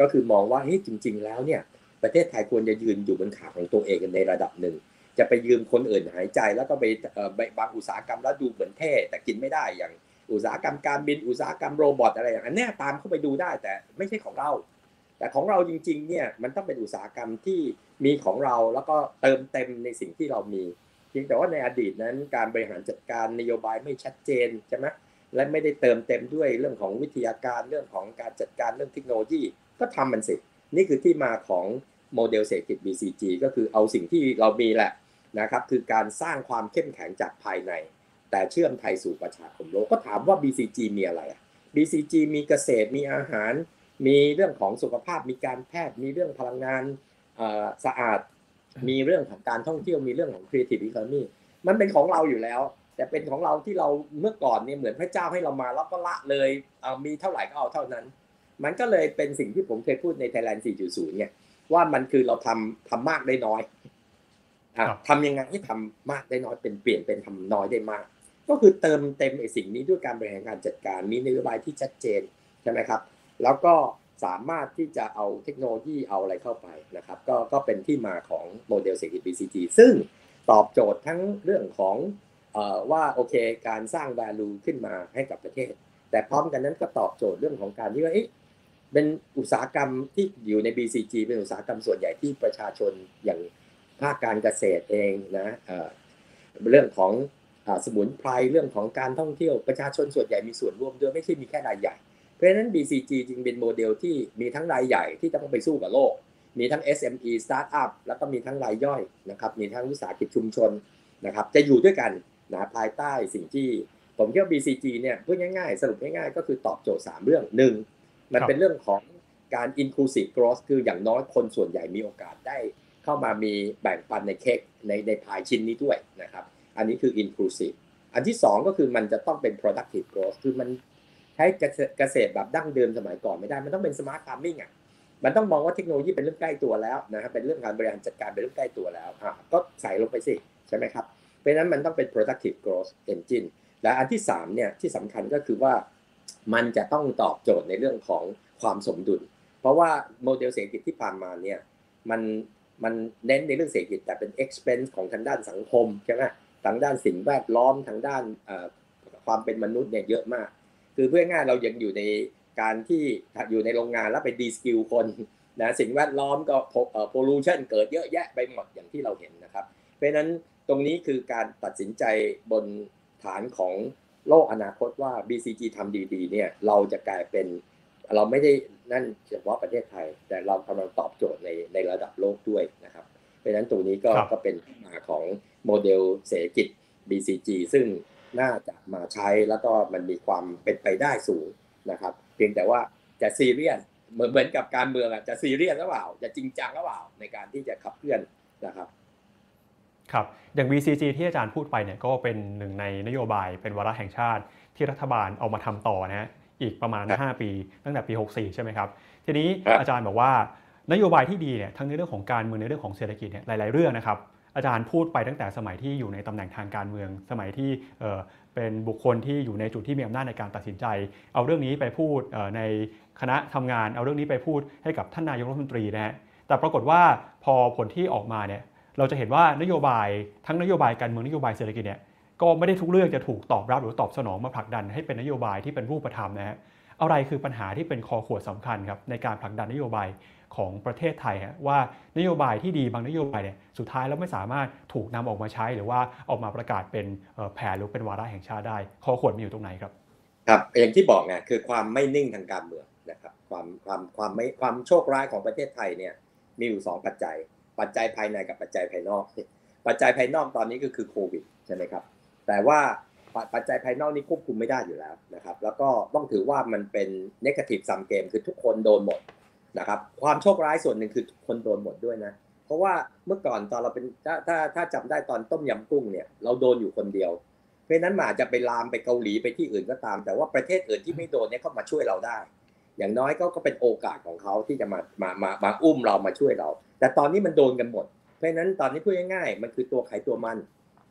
ก็คือมองว่าเฮ้ยจริง ๆ แล้วเนี่ย ประเทศไทยควรจะยืนอยู่บนขาของตัวเองในระดับหนึ่ง จะไปยืมคนอื่นหายใจ แล้วก็ไปบางอุตสาหกรรมแล้วดูเหมือนเท่แต่กินไม่ได้อย่างอุตสาหกรรมการบินอุตสาหกรรมโรบอทอะไรอย่างนี้ตามเข้าไปดูได้แต่ไม่ใช่ของเรา แต่ของเราจริงๆเนี่ยมันต้องเป็นอุตสาหกรรมที่มีของเราแล้วก็เติมเต็มในสิ่งที่เรามีเพียงแต่ว่าในอดีตนั้นการบริหารจัดการนโยบายไม่ชัดเจนใช่ไหมและไม่ได้เติมเต็มด้วยเรื่องของวิทยาการเรื่องของการจัดการเรื่องเทคโนโลยีก็ทำมันสินี่คือที่มาของ โมเดลเศรษฐกิจ BCG ก็คือเอาสิ่งที่เรามีแหละนะครับคือการสร้างความเข้มแข็งจากภายใน แต่เชื่อมไทยสู่ประชาคมโลกก็ถามว่า BCG มีอะไรอะ BCG มีเกษตรมีอาหาร มีเรื่องของสุขภาพ มีการแพทย์ มีเรื่องพลังงานสะอาด มีเรื่องของการท่องเที่ยวมีเรื่องของ Creative Economy มันเป็นของเราอยู่แล้ว แต่เป็นของเราที่เราเมื่อก่อนเนี่ยเหมือนพระเจ้าให้เรามาแล้วก็ละเลยเอามีเท่าไหร่ก็เอาเท่านั้น มันก็เลยเป็นสิ่งที่ผมเคยพูดใน Thailand 4.0เนี่ย ว่ามันคือเราทำทำมากได้น้อยทำยังไงให้ทำมากได้น้อยเป็นเปลี่ยนเป็นทำน้อยได้มาก ก็คือเติมเต็มไอ้สิ่งนี้ด้วยการบริหารการจัดการ มีนโยบายที่ชัดเจนใช่ไหมครับ แล้วก็สามารถที่จะเอาเทคโนโลยีเอาอะไรเข้าไปนะครับ ก็ก็เป็นที่มาของโมเดลเศรษฐกิจ BCG ซึ่งตอบโจทย์ทั้งเรื่องของว่าโอเคการสร้าง value ขึ้นมาให้กับประเทศ แต่พร้อมกันนั้นก็ตอบโจทย์เรื่องของการที่ว่า เป็นอุตสาหกรรมที่อยู่ใน BCG เป็นอุตสาหกรรมส่วนใหญ่ที่ประชาชนอย่างภาคการเกษตรเองนะเรื่องของสมุนไพรเรื่องของการท่องเที่ยวประชาชนส่วนใหญ่มีส่วนร่วมด้วยไม่ใช่มีแค่รายใหญ่ เพราะฉะนั้น BCG จึงเป็นโมเดลที่มีทั้งรายใหญ่ที่ต้องไปสู้กับโลก มีทั้ง SME Startup แล้วก็มีทั้งรายย่อยนะครับมีทั้งวิสาหกิจชุมชนนะครับจะอยู่ด้วยกันนะภายใต้สิ่งที่ผมคิดว่า BCG เนี่ยพูดง่ายๆ สรุปง่ายๆ ก็คือตอบโจทย์ 3 เรื่องหนึ่ง มันเป็นเรื่องของการ inclusive growth คืออย่างน้อยคนส่วนใหญ่มีโอกาสได้เข้ามามีแบ่งปันในเค้กในในพายชิ้นนี้ด้วยนะครับ อันนี้คือ inclusive อันที่ 2 ก็คือมันจะต้องเป็น productive growth คือมันใช้เกษตรแบบดั้งเดิมสมัยก่อนไม่ได้ มันต้องเป็น smart farming อะ มันต้องมองว่าเทคโนโลยีเป็นเรื่องใกล้ตัวแล้วนะครับเป็นเรื่องการบริหารจัดการเป็นเรื่องใกล้ตัวแล้วอะก็ใส่ลงไปสิใช่ไหมครับ เพราะฉะนั้นมันต้องเป็น productive growth engine และอันที่3เนี่ยที่สำคัญก็คือว่า มันจะต้องตอบโจทย์ในเรื่องของความสมดุล เพราะว่าโมเดลเศรษฐกิจที่ผ่านมาเนี่ยมันมันเน้นในเรื่องเศรษฐกิจแต่เป็น expense ของทางด้านสังคมใช่ไหมทางด้านสิ่งแวดล้อมทางด้านความเป็นมนุษย์เนี่ยเยอะมาก คือเพื่อง่ายเรายังอยู่ในการที่อยู่ในโรงงานแล้วไป deskill คนนะสิ่งแวดล้อมก็ pollution เกิดเยอะแยะไปหมดอย่างที่เราเห็นนะครับ เพราะฉะนั้นตรงนี้คือการตัดสินใจบนฐานของ โลกอนาคตว่า BCG ทำดีๆเนี่ยเราจะกลายเป็นเราไม่ได้นั่นเฉพาะประเทศไทย แต่เรากำลังตอบโจทย์ในในระดับโลกด้วยนะครับ เพราะฉะนั้นตรงนี้ก็ก็เป็นมาของโมเดลเศรษฐกิจ BCG ซึ่งน่าจะมาใช้แล้วก็มันมีความเป็นไปได้สูงนะครับ เพียงแต่ว่าจะซีเรียสเหมือนเหมือนกับการเมืองอะจะซีเรียสหรือเปล่า จะจริงจังหรือเปล่าในการที่จะขับเคลื่อนนะครับ ครับอย่าง BCG ที่อาจารย์พูดไปเนี่ยก็เป็นหนึ่งในนโยบายเป็นวาระแห่งชาติ ที่รัฐบาลเอามาทำต่อนะฮะอีกประมาณ 5 ปีตั้งแต่ปี 64 ใช่ไหมครับ ทีนี้อาจารย์บอกว่านโยบายที่ดีเนี่ยทั้งในเรื่องของการเมืองในเรื่องของเศรษฐกิจเนี่ยหลาย ๆ เรื่องนะครับอาจารย์พูดไปตั้งแต่สมัยที่อยู่ในตำแหน่งทางการเมือง สมัยที่เป็นบุคคลที่อยู่ในจุดที่มีอำนาจในการตัดสินใจ เอาเรื่องนี้ไปพูดในคณะทำงาน เอาเรื่องนี้ไปพูดให้กับท่านนายกรัฐมนตรีนะฮะแต่ปรากฏว่าพอผลที่ออกมาเนี่ย เราจะเห็นว่านโยบายทั้งนโยบายการเมืองนโยบายเศรษฐกิจเนี่ยก็ไม่ได้ทุกเรื่องจะถูกตอบรับหรือตอบสนองมาผลักดันให้เป็นนโยบายที่เป็นรูปธรรมนะฮะอะไรคือปัญหาที่เป็นคอขวดสำคัญครับในการผลักดันนโยบายของประเทศไทยฮะว่านโยบายที่ดีบางนโยบายเนี่ยสุดท้ายแล้วไม่สามารถถูกนำออกมาใช้ หรือว่าออกมาประกาศเป็นแผนหรือเป็นวาระแห่งชาติได้ คอขวดมีอยู่ตรงไหนครับครับอย่างที่บอกไงคือความไม่นิ่งทางการเมืองนะครับความความความไม่ความโชคร้ายของประเทศไทยเนี่ยมีอยู่สองปัจจัย ปัจจัยภายในกับปัจจัยภายนอก ปัจจัยภายนอกตอนนี้ก็คือโควิดใช่ไหมครับ แต่ว่าปัจจัยภายนอกนี้ควบคุมไม่ได้อยู่แล้วนะครับ แล้วก็ต้องถือว่ามันเป็นเนกาทีฟซัมเกมคือทุกคนโดนหมดนะครับ ความโชคร้ายส่วนหนึ่งคือทุกคนโดนหมดด้วยนะ เพราะว่าเมื่อก่อนตอนเราเป็นถ้าถ้าถ้าจำได้ตอนต้มยำกุ้งเนี่ยเราโดนอยู่คนเดียว เพราะนั้นมาจะไปลามไปเกาหลีไปที่อื่นก็ตาม แต่ว่าประเทศอื่นที่ไม่โดนเนี่ยเข้ามาช่วยเราได้ อย่างน้อยก็ก็เป็นโอกาสของเขาที่จะมามามามาอุ้มเรามาช่วยเรา แต่ตอนนี้มันโดนกันหมด เพราะนั้นตอนนี้พูดง่ายๆ มันคือตัวใครตัวมัน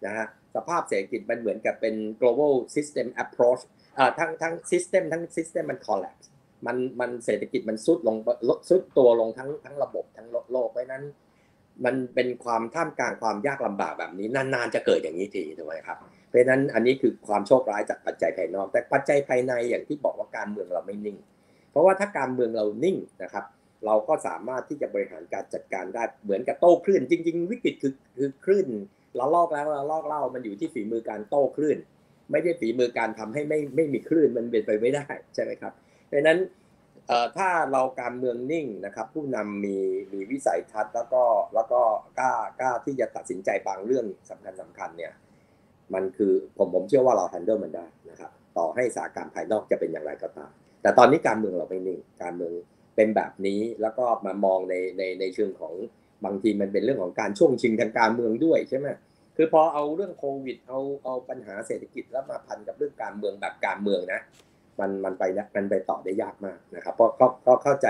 นะฮะสภาพเศรษฐกิจมันเหมือนกับเป็น global system approach อ่าทั้งทั้ง system ทั้ง system มัน collapse มันมันเศรษฐกิจมันซุดลงซุดตัวลงทั้งทั้งระบบทั้งโลกเพราะนั้น มันเป็นความท่ามกลางความยากลำบากแบบนี้นานๆจะเกิดอย่างนี้ทีถูกไหมครับ เพราะนั้นอันนี้คือความโชคร้ายจากปัจจัยภายนอก แต่ปัจจัยภายในอย่างที่บอกว่าการเมืองเราไม่นิ่ง เพราะว่าถ้าการเมืองเรานิ่งนะครับ เราก็สามารถที่จะบริหารการจัดการได้เหมือนกับโต้คลื่น จริง ๆ วิกฤตคือคือคลื่นเราลอกแล้วเราลอกเล่ามันอยู่ที่ฝีมือการโต้คลื่น ไม่ได้ฝีมือการทำให้ไม่ไม่มีคลื่นมันเป็นไปไม่ได้ใช่ไหมครับเพราะฉะนั้นถ้าเราการเมืองนิ่งนะครับ ผู้นำมีมีวิสัยทัศน์แล้วก็แล้วก็กล้ากล้าที่จะตัดสินใจบางเรื่องสำคัญสำคัญเนี่ยมันคือผมผมเชื่อว่าเราแฮนเดิลมันได้นะครับ ต่อให้สถานการณ์ภายนอกจะเป็นอย่างไรก็ตาม แต่ตอนนี้การเมืองเราไม่นิ่งการเมืองเป็นแบบนี้แล้วก็มามองในในในเชิงของบางทีมันเป็นเรื่องของการช่วงชิงทางการเมืองด้วยใช่ไหมคือพอเอาเรื่องโควิดเอาเอาปัญหาเศรษฐกิจแล้วมาพันกับเรื่องการเมืองแบบการเมืองนะ มันมันไปมันไปต่อได้ยากมากนะครับ เพราะเขาก็เข้าใจ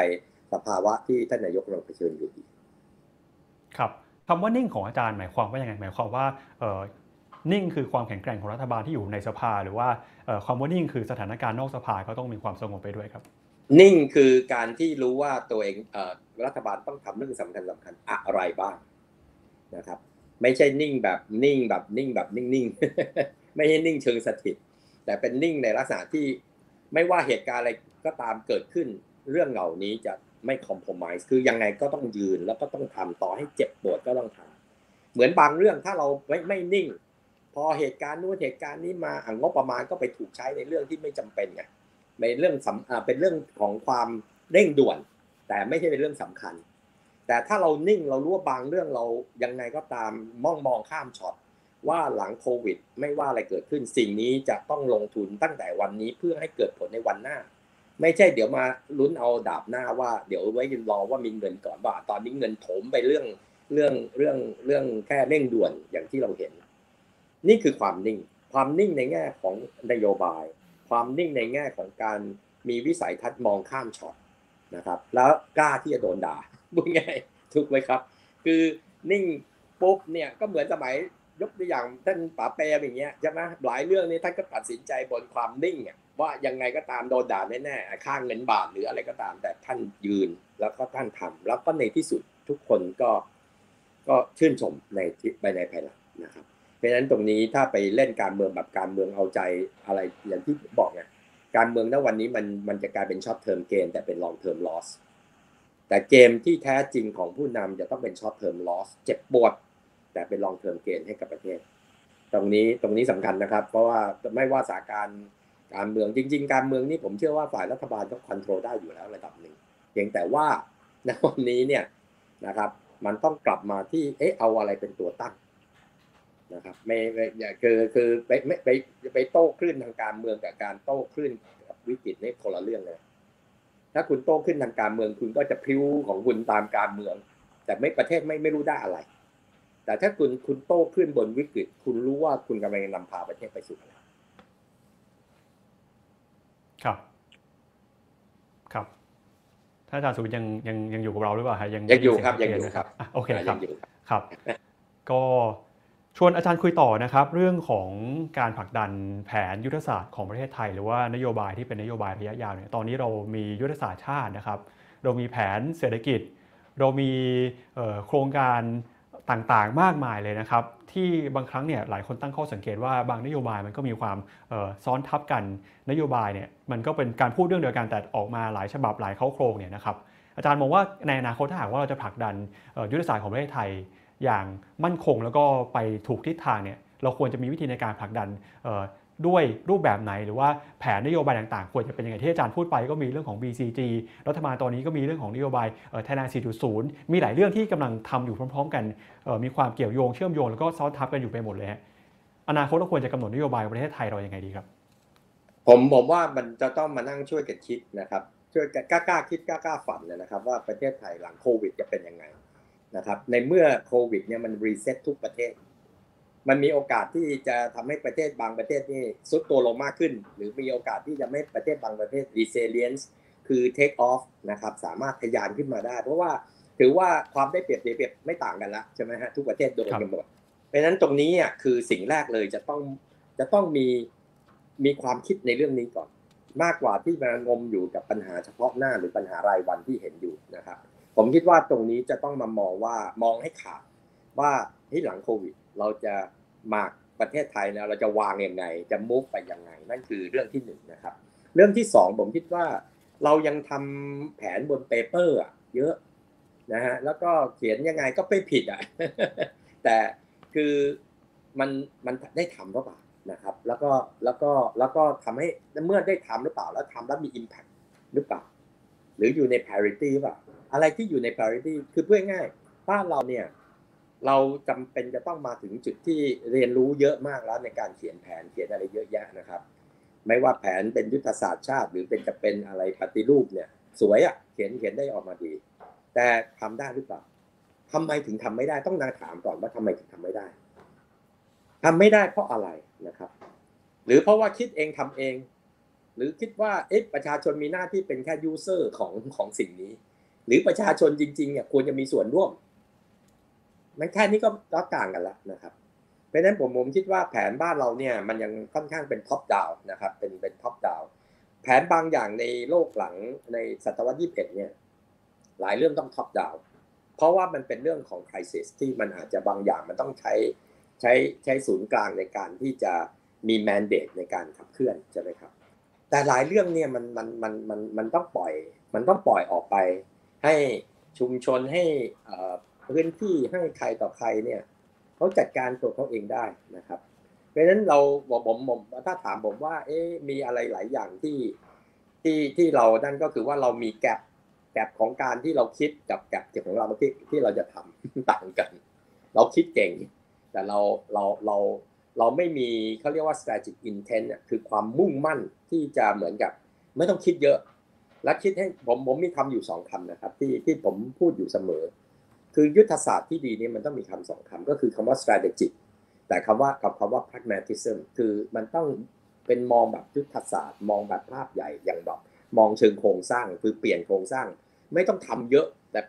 สภาวะที่ท่านนายกกำลังเผชิญอยู่ครับคำว่านิ่งของอาจารย์หมายความว่ายังไงหมายความว่าเออ นิ่งคือความแข็งแกร่งของรัฐบาลที่อยู่ในสภา หรือว่าความว่านิ่งคือสถานการณ์นอกสภาก็ต้องมีความสงบไปด้วยครับ นิ่งคือการที่รู้ว่าตัวเองรัฐบาลต้องทำเรื่องสำคัญสำคัญอะไรบ้างนะครับ ไม่ใช่นิ่งแบบนิ่งแบบนิ่งแบบนิ่งๆไม่ใช่นิ่งเชิงสถิต แต่เป็นนิ่งในลักษณะที่ไม่ว่าเหตุการณ์อะไรก็ตามเกิดขึ้น เรื่องเหล่านี้จะไม่คอมโพมไมซ์คือยังไงก็ต้องยืนแล้วก็ต้องทำต่อให้เจ็บปวดก็ต้องทำเหมือนบางเรื่องถ้าเราไม่ไม่นิ่ง พอเหตุการณ์นู้นเหตุการณ์นี้มาอ่งบประมาณก็ไปถูกใช้ในเรื่องที่ไม่จำเป็นไงในเรื่องสำเป็นเรื่องของความเร่งด่วน แต่ไม่ใช่เป็นเรื่องสำคัญ แต่ถ้าเรานิ่งเรารู้ว่าบางเรื่องเรายังไงก็ตามมองมองข้ามช็อตว่าหลังโควิด ไม่ว่าอะไรเกิดขึ้นสิ่งนี้จะต้องลงทุนตั้งแต่วันนี้เพื่อให้เกิดผลในวันหน้า ไม่ใช่เดี๋ยวมาลุ้นเอาดาบหน้าว่าเดี๋ยวไว้รอว่ามีเงินก่อนว่า ตอนนี้เงินถมไปเรื่องเรื่องเรื่องเรื่องแค่เร่งด่วนอย่างที่เราเห็น นี่คือความนิ่ง ความนิ่งในแง่ของนโยบาย ความนิ่งในแง่ของการมีวิสัยทัศน์มองข้ามช็อตนะครับ แล้วกล้าที่จะโดนด่าบุง่ายถูกไหมครับ คือนิ่งปุ๊บเนี่ยก็เหมือนสมัยยกตัวอย่างท่านป๋าเปรมอย่างเงี้ยใช่ไหมหลายเรื่องนี้ท่านก็ตัดสินใจบนความนิ่งว่ายังไงก็ตามโดนด่าแน่ๆค่าเงินบาทหรืออะไรก็ตาม แต่ท่านยืนแล้วก็ท่านทำแล้วก็ในที่สุดทุกคนก็ ก็ชื่นชมในไปในภายหลังนะครับ เพราะฉะนั้นตรงนี้ถ้าไปเล่นการเมืองแบบการเมืองเอาใจอะไรอย่างที่บอกไงการเมืองณวันนี้มันมันจะกลายเป็น short-term gain แต่เป็น long-term loss แต่เกมที่แท้จริงของผู้นำจะต้องเป็น short-term loss เจ็บปวด แต่เป็น long-term gain ให้กับประเทศ ตรงนี้ตรงนี้สำคัญนะครับ เพราะว่าไม่ว่าสาการการเมืองจริง ๆ การเมืองนี่ผมเชื่อว่าฝ่ายรัฐบาลก็ควบคุมได้อยู่แล้วระดับหนึ่งเพียงแต่ว่าณวันนี้เนี่ยนะครับ มันต้องกลับมาที่เอ๊ะเอาอะไรเป็นตัวตั้ง นะครับไม่ไม่อย่าคือคือไปไม่ไปไปโต้คลื่นทางการเมืองกับการโต้คลื่นกับวิกฤตนี่คนละเรื่องเลยถ้าคุณโต้ขึ้นทางการเมือง คุณก็จะพิ้วของคุณตามการเมือง แต่ไม่ประเทศไม่ไม่รู้ได้อะไร แต่ถ้าคุณคุณโต้ขึ้นบนวิกฤต คุณรู้ว่าคุณกำลังนำพาประเทศไปสู่อะไรครับครับท่านอาจารย์สุวิทย์ยังยังยังอยู่กับเราหรือเปล่าฮะยังยังอยู่ครับยังอยู่ครับโอเคครับครับ ก็ ชวนอาจารย์คุยต่อนะครับเรื่องของการผลักดันแผนยุทธศาสตร์ของประเทศไทย หรือว่านโยบายที่เป็นนโยบายระยะยาวเนี่ยตอนนี้เรามียุทธศาสตร์ชาตินะครับ เรามีแผนเศรษฐกิจ เรามีโครงการต่างๆมากมายเลยนะครับ ที่บางครั้งเนี่ยหลายคนตั้งข้อสังเกตว่าบางนโยบายมันก็มีความซ้อนทับกันนโยบายเนี่ยมันก็เป็นการพูดเรื่องเดียวกันแต่ออกมาหลายฉบับหลายเข้าโครงเนี่ยนะครับอาจารย์มองว่าในอนาคตถ้าหากว่าเราจะผลักดันยุทธศาสตร์ของประเทศไทย อย่างมั่นคงแล้วก็ไปถูกทิศทางเนี่ยเราควรจะมีวิธีในการผลักดันด้วยรูปแบบไหนหรือว่าแผนนโยบายต่างๆ ควรจะเป็นยังไงที่อาจารย์พูดไปก็มีเรื่องของ BCG รัฐบาลตอนนี้ก็มีเรื่องของนโยบายไทยแลนด์ 4.0 มีหลายเรื่องที่กำลังทำอยู่พร้อม ๆ กันมีความเกี่ยวโยงเชื่อมโยงแล้วก็ซ้อนทับกันอยู่ไปหมดเลยอนาคตเราควรจะกำหนดนโยบายประเทศไทยเรายังไงดีครับ ผมผมว่ามันจะต้องมานั่งช่วยกันคิดนะครับช่วยกล้าๆคิดกล้าๆฝันเลยนะครับ ว่าประเทศไทยหลังโควิดจะเป็นยังไง นะครับ ในเมื่อโควิดเนี่ยมัน reset ทุกประเทศ มันมีโอกาสที่จะทำให้ประเทศบางประเทศนี่ซุดตัวลงมากขึ้น หรือมีโอกาสที่จะไม่ประเทศบางประเทศ resilience คือ take off นะครับ สามารถทะยานขึ้นมาได้ เพราะว่าถือว่าความได้เปรียบเสียเปรียบไม่ต่างกันละใช่ไหมฮะทุกประเทศโดนกันหมดเพราะฉะนั้นตรงนี้อะคือสิ่งแรกเลยจะต้องจะต้องมีมีความคิดในเรื่องนี้ก่อน มากกว่าที่มางมอยู่กับปัญหาเฉพาะหน้าหรือปัญหารายวันที่เห็นอยู่นะครับ ผมคิดว่าตรงนี้จะต้องมามองว่ามองให้ขาดว่าที่หลังโควิด เราจะมาประเทศไทยนี่ยเราจะวางยังไงจะมุกไปยังไง นั่นคือเรื่องที่หนึ่งนะครับ เรื่องที่สองผมคิดว่าเรายังทำแผนบนเปเปอร์อะเยอะนะฮะแล้วก็เขียนยังไงก็ไม่ผิดอะแต่คือมันมันได้ทำหรือเปล่านะครับ แล้วก็แล้วก็แล้วก็ทำให้เมื่อได้ทำหรือเปล่า แล้วทำแล้วมี impact หรือเปล่า หรืออยู่ใน parity หรือเปล่า อะไรที่อยู่ใน parity คือเพื่อง่ายบ้านเราเนี่ยเราจำเป็นจะต้องมาถึงจุดที่เรียนรู้เยอะมากแล้วในการเขียนแผนเขียนอะไรเยอะแยะนะครับ ไม่ว่าแผนเป็นยุทธศาสตร์ชาติ หรือเป็นจะเป็นอะไรปฏิรูปเนี่ย สวยอะ่ะเขียนเขียนได้ออกมาดี แต่ทำได้หรือเปล่าทำไมถึงทำไม่ได้ต้องนาถามก่อนว่าทำไมถึงทำไม่ได้ทำไม่ได้เพราะอะไรนะครับ หรือเพราะว่าคิดเองทำเอง หรือคิดว่าเอ๊ะประชาชนมีหน้าที่เป็นแค่ user ของของสิ่งนี้ หรือประชาชนจริงๆเนี่ยควรจะมีส่วนร่วม มันแค่นี้ก็ก็ต่างกันแล้วนะครับ เพราะฉะนั้นผมผมคิดว่าแผนบ้านเราเนี่ยมันยังค่อนข้างเป็น top-down นะครับ เป็นเป็น top-down แผนบางอย่างในโลกหลังในศตวรรษที่21เนี่ย หลายเรื่องต้อง top-down เพราะว่ามันเป็นเรื่องของ crisis ที่มันอาจจะบางอย่างมันต้องใช้ใช้ใช้ศูนย์กลางในการที่จะมีแมนเดตในการขับเคลื่อนใช่ไหมครับ แต่หลายเรื่องเนี่ยมันมันมันมันมันต้องปล่อย มันต้องปล่อยออกไป ให้ชุมชนให้พื้นที่ให้ใครต่อใครเนี่ยเขาจัดการตัวเขาเองได้นะครับ เพราะฉะนั้นเราบอกผมผมถ้าถามผมว่า เอ๊ะมีอะไรหลายอย่างที่ที่ที่เรานั่นก็คือว่าเรามีแกลบแกลบของการที่เราคิดกับแกลบของเราที่ที่เราจะทำต่างกัน เราคิดเก่ง แต่เราเราเราเราไม่มีเขาเรียกว่า strategic intent คือความมุ่งมั่นที่จะเหมือนกับ ไม่ต้องคิดเยอะ และคิดให้ผมผมมีคำอยู่สองคำนะครับ ที่ที่ผมพูดอยู่เสมอ คือยุทธศาสตร์ที่ดีนี่มันต้องมีคำสองคำก็คือคำว่า strategic แต่คำว่ากับคำว่า pragmatism คือมันต้องเป็นมองแบบยุทธศาสตร์ มองแบบภาพใหญ่อย่างแบบมองเชิงโครงสร้างคือเปลี่ยนโครงสร้าง ไม่ต้องทำเยอะแต่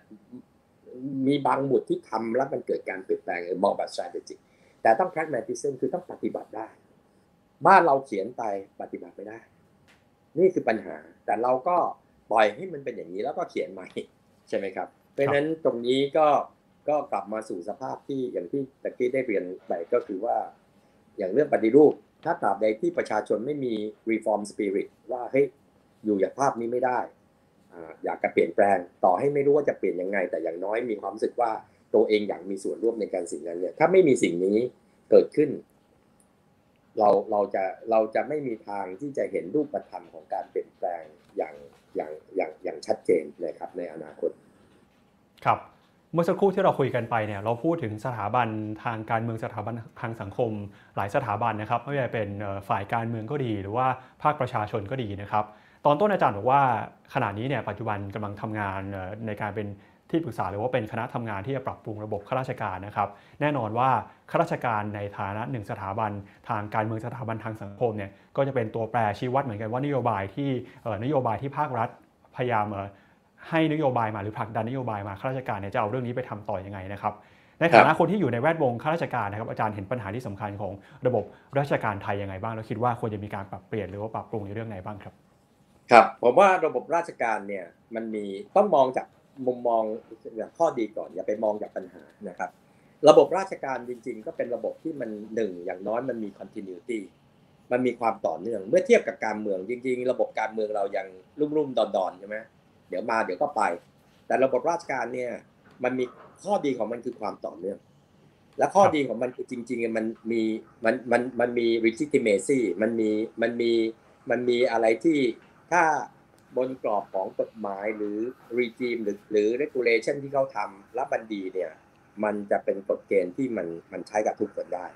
มีบางหมุดที่ทำแล้วมันเกิดการเปลี่ยนแปลงมองแบบ strategic แต่ต้อง pragmatism คือต้องปฏิบัติได้ บ้านเราเขียนไปปฏิบัติไม่ได้ นี่คือปัญหาแต่เราก็ ปล่อยให้มันเป็นอย่างนี้แล้วก็เขียนใหม่ใช่ไหมครับ เพราะฉะนั้นตรงนี้ก็ก็กลับมาสู่สภาพที่อย่างที่ตะกี้ได้เรียนไปก็คือว่า อย่างเรื่องปฏิรูป ถ้าตราบใดที่ประชาชนไม่มี reform spirit ว่าเฮ้ยอยู่อย่างภาพนี้ไม่ได้ อยากจะเปลี่ยนแปลงต่อให้ไม่รู้ว่าจะเปลี่ยนยังไง แต่อย่างน้อยมีความรู้สึกว่าตัวเองอยากมีส่วนร่วมในการสิ่งนั้นเนี่ยถ้าไม่มีสิ่งนี้เกิดขึ้น เราเราจะเราจะไม่มีทางที่จะเห็นรูปธรรมของการเปลี่ยนแปลงอย่าง อย่างอย่างอย่างชัดเจนนะครับในอนาคต ครับเมื่อสักครู่ที่เราคุยกันไปเนี่ยเราพูดถึงสถาบันทางการเมืองสถาบันทางสังคม หลายสถาบันนะครับไม่ว่าจะเป็นฝ่ายการเมืองก็ดี หรือว่าภาคประชาชนก็ดีนะครับ ตอนต้นอาจารย์บอกว่าขณะนี้เนี่ยปัจจุบันกำลังทำงานในการเป็น ที่ปรึกษาหรือว่าเป็นคณะทำงานที่จะปรับปรุงระบบข้าราชการนะครับแน่นอนว่าข้าราชการในฐานะหนึ่งสถาบัน ทางการเมืองสถาบันทางสังคมเนี่ยก็จะเป็นตัวแปรชี้วัดเหมือนกันว่านโยบายที่นโยบายที่ภาครัฐพยายามให้นโยบายมาหรือผลักดันนโยบายมาข้าราชการเนี่ยจะเอาเรื่องนี้ไปทำต่ออยังไงนะครับในฐานะคนที่อยู่ในแวดวงข้าราชการนะครับอาจารย์เห็นปัญหาที่สำคัญของระบบราชการไทยยังไงบ้างแล้วคิดว่าควรจะมีการปรับเปลี่ยนหรือว่าปรับปรุงในเรื่องไหนบ้างครับ ครับผมว่าระบบราชการเนี่ยมันมีต้องมองจาก มุมมองอย่างข้อดีก่อน อย่าไปมองจากปัญหานะครับ ระบบราชการจริง ๆ ก็เป็นระบบที่มันหนึ่งอย่างน้อยมันมี continuity มันมีความต่อเนื่อง เมื่อเทียบกับการเมืองจริง ๆ ระบบการเมืองเรายังรุ่มๆดอนๆใช่ไหมเดี๋ยวมาเดี๋ยวก็ไป แต่ระบบราชการเนี่ยมันมีข้อดีของมันคือความต่อเนื่อง และข้อดีของมันคือจริงๆ มันมีมันมันมันมี legitimacy มันมีมันมีมันมีอะไรที่ถ้า บนกรอบของกฎหมายหรือ regime หรือหรือ regulation ที่เขาทำและบันดีเนี่ยมันจะเป็นกฎเกณฑ์ที่มันมันใช้กับทุกคนได้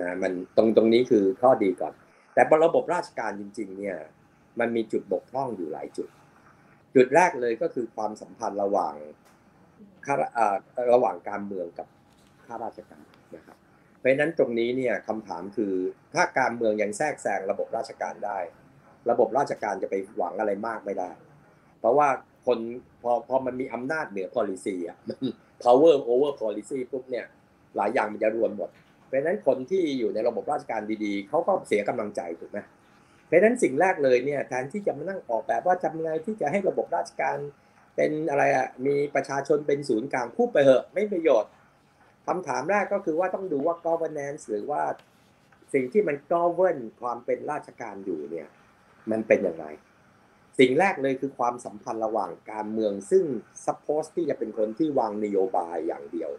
นะมันตรงตรงนี้คือข้อดีก่อน แต่ระบบราชการจริง ๆ เนี่ยมันมีจุดบกพร่องอยู่หลายจุด จุดแรกเลยก็คือความสัมพันธ์ระหว่างระหว่างการเมืองกับข้าราชการนะครับ เพราะนั้นตรงนี้เนี่ยคำถามคือถ้าการเมืองยังแทรกแซงระบบราชการได้ ระบบราชการจะไปหวังอะไรมากไม่ได้ เพราะว่าคนพอพอมันมีอำนาจเหนือ policy อะ power over policy ปุ๊บเนี่ย หลายอย่างมันจะรวมหมด เพราะนั้นคนที่อยู่ในระบบราชการดีๆ เขาก็เสียกำลังใจถูกไหมเพราะนั้นสิ่งแรกเลยเนี่ยแทนที่จะมานั่งออกแบบว่าจำไงที่จะให้ระบบราชการเป็นอะไรอะมีประชาชนเป็นศูนย์กลางพูดไปเหอะ ไม่ประโยชน์คำถามแรกก็คือว่าต้องดูว่า governance หรือว่าสิ่งที่มัน govern ความเป็นราชการอยู่เนี่ย มันเป็นอย่างไร สิ่งแรกเลยคือความสัมพันธ์ระหว่างการเมืองซึ่ง suppose ที่จะเป็นคนที่วางนโยบายอย่างเดียว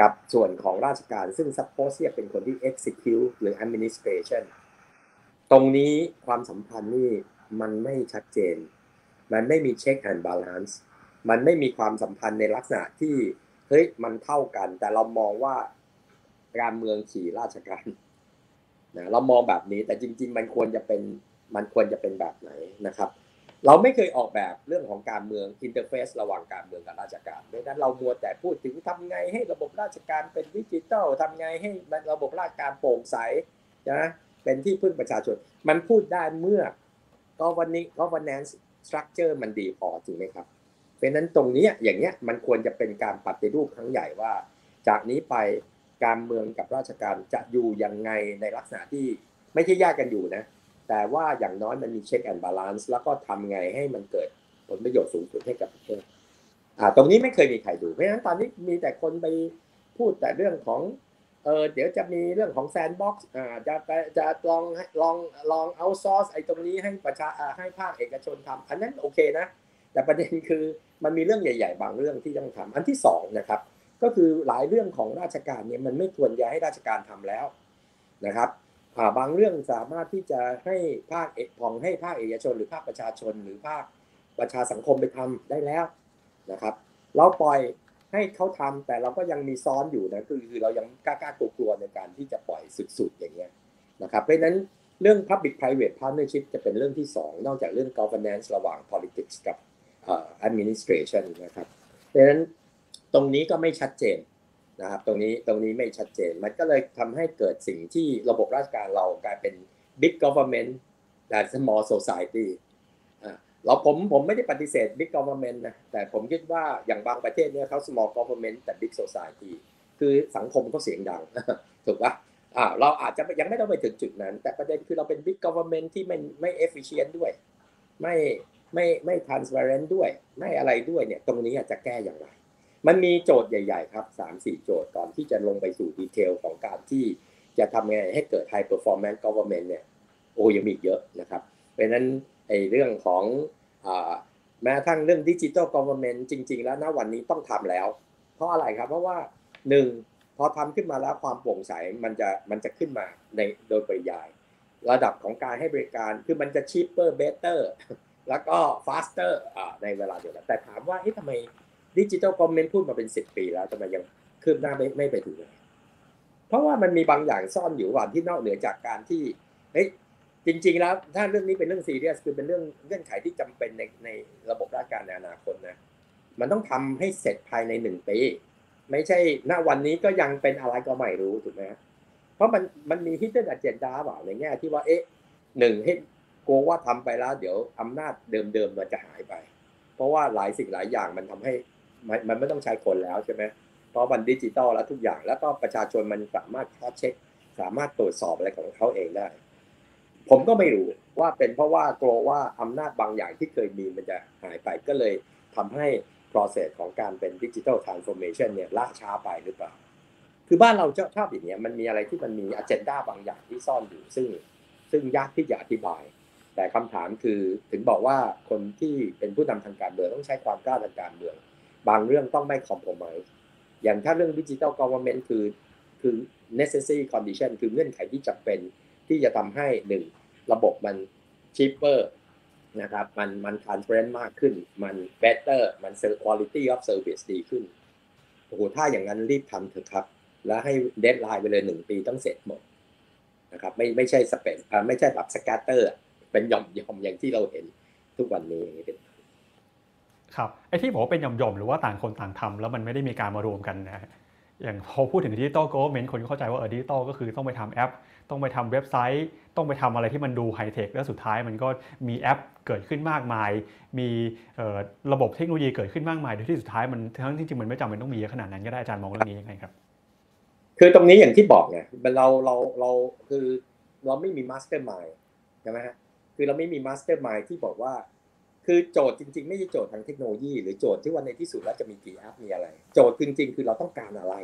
กับส่วนของราชการซึ่ง suppose ที่จะเป็นคนที่ execute หรือ administration ตรงนี้ความสัมพันธ์นี่มันไม่ชัดเจน มันไม่มี check and balance มันไม่มีความสัมพันธ์ในลักษณะที่เฮ้ยมันเท่ากัน แต่เรามองว่าการเมืองขี่ราชการนะเรามองแบบนี้แต่จริง ๆ มันควรจะเป็น มันควรจะเป็นแบบไหนนะครับ เราไม่เคยออกแบบเรื่องของการเมืองอินเทอร์เฟซระหว่างการเมืองกับราชการดังนั้นเรามัวแต่พูดถึงทำไงให้ระบบราชการเป็นดิจิทัลทำไงให้ระบบราชการโปร่งใสนะเป็นที่พึ่งประชาชน มันพูดได้เมื่อ governance governance structure มันดีพอจริงไหมครับเพราะนั้นตรงนี้อย่างเนี้ยมันควรจะเป็นการปฏิรูปครั้งใหญ่ว่า จากนี้ไปการเมืองกับราชการจะอยู่ยังไงในลักษณะที่ไม่ใช่แยกกันอยู่นะ แต่ว่าอย่างน้อยมันมี check and balance แล้วก็ทำไงให้มันเกิดผลประโยชน์สูงสุดให้กับประเทศอ่าตรงนี้ไม่เคยมีใครดูเพราะฉะนั้นตอนนี้มีแต่คนไปพูดแต่เรื่องของเออเดี๋ยวจะมีเรื่องของ sandbox อ่าจะจะลองลองลอง outsource ไอ้ตรงนี้ให้ประชาให้ภาคเอกชนทำอันนั้นโอเคนะ แต่ประเด็นคือมันมีเรื่องใหญ่ ๆ บางเรื่องที่ต้องทำอันที่สองนะครับก็คือหลายเรื่องของราชการเนี่ยมันไม่ควรจะให้ราชการทำแล้วนะครับ บางเรื่องสามารถที่จะให้ภาคเอกของให้ภาคเอกชน หรือภาคประชาชน หรือภาคประชาสังคมไปทำได้แล้วนะครับ เราปล่อยให้เขาทำแต่เราก็ยังมีซ้อนอยู่นะคือคือเรายังกล้ากล้ากลัวๆในการที่จะปล่อยสุดๆอย่างเงี้ยนะครับเพราะนั้นเรื่อง public private partnership จะเป็นเรื่องที่ 2 นอกจากเรื่อง governance ระหว่าง politics กับ administration นะครับดังนั้นตรงนี้ก็ไม่ชัดเจน นะครับตรงนี้ตรงนี้ไม่ชัดเจนมันก็เลยทำให้เกิดสิ่งที่ระบบราชการเรากลายเป็น big government แต่ small society เราผมผมไม่ได้ปฏิเสธ big government นะแต่ผมคิดว่าอย่างบางประเทศเนี่ยเขา small government แต่ big society คือสังคมเขาเสียงดังถูกปะอ่าเราอาจจะยังไม่ต้องไปถึงจุดนั้น แต่ประเด็นคือเราเป็น big government ที่ไม่ไม่ efficient ด้วย ไม่ไม่ไม่ transparent ด้วย ไม่อะไรด้วยเนี่ยตรงนี้จะแก้อย่างไร มันมีโจทย์ใหญ่ ๆ ครับสามสี่โจทย์ก่อนที่จะลงไปสู่ดีเทลของการที่จะทำไงให้เกิด high performance government เนี่ยโอ้ยังมีเยอะนะครับ เพราะนั้นไอ้เรื่องของแม้ทั้งเรื่องดิจิทัลกอ v เ r n เมนต์จริง ๆ แล้วณวันนี้ต้องทำแล้ว เพราะอะไรครับเพราะว่าหนึ่งพอทำขึ้นมาแล้วความโปร่งใสมันจะมันจะขึ้นมาในโดยปริยาย ระดับของการให้บริการคือมันจะ cheaper better แล้วก็ faster ในเวลาเดียวกันแต่ถามว่าเฮ้ยทำไม ดิจิทัลคอมเมนต์พูดมาเป็น10ปีแล้วทำไมยังคืบหน้าไม่ไม่ไปถึงเลยเพราะว่ามันมีบางอย่างซ่อนอยู่ว่าที่นอกเหนือจากการที่เฮ้ยจริง ๆ แล้วถ้าเรื่องนี้เป็นเรื่องซีเรียสคือเป็นเรื่องเงื่อนไขที่จำเป็นในในระบบราชการในอนาคตนะมันต้องทำให้เสร็จภายในหนึ่งปีไม่ใช่ณวันนี้ก็ยังเป็นอะไรก็ไม่รู้ถูกไหมเพราะมันมันมีฮิตเดนอเจนดาเปล่าในแง่ที่ว่าเอ๊ะหนึ่งให้กลัวว่าทำไปแล้ว เดี๋ยวอำนาจเดิมๆมันจะหายไป เพราะว่าหลายสิ่งหลายอย่างมันทำให้ มันมันไม่ต้องใช้คนแล้วใช่ไหมเพราะมันดิจิตอลแล้วทุกอย่าง แล้วก็ประชาชนมันสามารถ cross-check สามารถตรวจสอบอะไรของเขาเองได้ ผมก็ไม่รู้ว่าเป็นเพราะว่ากลัวว่าอำนาจบางอย่างที่เคยมีมันจะหายไปก็เลยทำให้ process ของการเป็น digital transformation เนี่ยล่าช้าไปหรือเปล่า คือบ้านเราชอบอย่างเนี้ยมันมีอะไรที่มันมี agenda บางอย่างที่ซ่อนอยู่ซึ่ง ซึ่งยากที่จะอธิบาย แต่คำถามคือถึงบอกว่าคนที่เป็นผู้นำทางการเมืองต้องใช้ความกล้าทางการเมือง บางเรื่องต้องไม่คอมโพม i s e อย่างถ้าเรื่องดิจิทัลกอ v e r n m e n t คือคือ necessary condition คือเงื่อนไขที่จำเป็นที่จะทำให้หนึ่งระบบมัน cheaper นะครับมันมัน transparent มากขึ้น มัน better มัน quality of service ดีขึ้นโอ้โหถ้าอย่างนั้นรีบทำเถอะครับ แล้วให้ deadline ไปเลยหนึ่งปีต้องเสร็จหมดนะครับไม่ไม่ใช่สเปนไม่ใช่แบบ scatter เป็นหย่อมหย่อมอย่างที่เราเห็นทุกวันนี้เป็น ครับไอ้ที่บอกว่าเป็นหย่อมๆหรือว่าต่างคนต่างทำแล้วมันไม่ได้มีการมารวมกันนะอย่างพอพูดถึง digital government คนเข้าใจว่าเออดิจิตอลก็คือต้องไปทำแอป ต้องไปทำเว็บไซต์ ต้องไปทำอะไรที่มันดู high-tech แล้วสุดท้ายมันก็มีแอปเกิดขึ้นมากมาย มีระบบเทคโนโลยีเกิดขึ้นมากมายโดยที่สุดท้ายมันทั้งที่จริงมันไม่จำเป็นต้องมีขนาดนั้นก็ได้อาจารย์มองเรื่องนี้ยังไงครับ คือตรงนี้อย่างที่บอกไงเราเราเราคือเราไม่มี mastermind ใช่ไหมฮะคือเราไม่มี mastermind ที่บอกว่า คือโจทย์จริง ๆ ไม่ใช่โจทย์ทางเทคโนโลยี หรือโจทย์ที่ว่าในที่สุดแล้วจะมีกี่แอปมีอะไร โจทย์จริง ๆ คือเราต้องการอะไร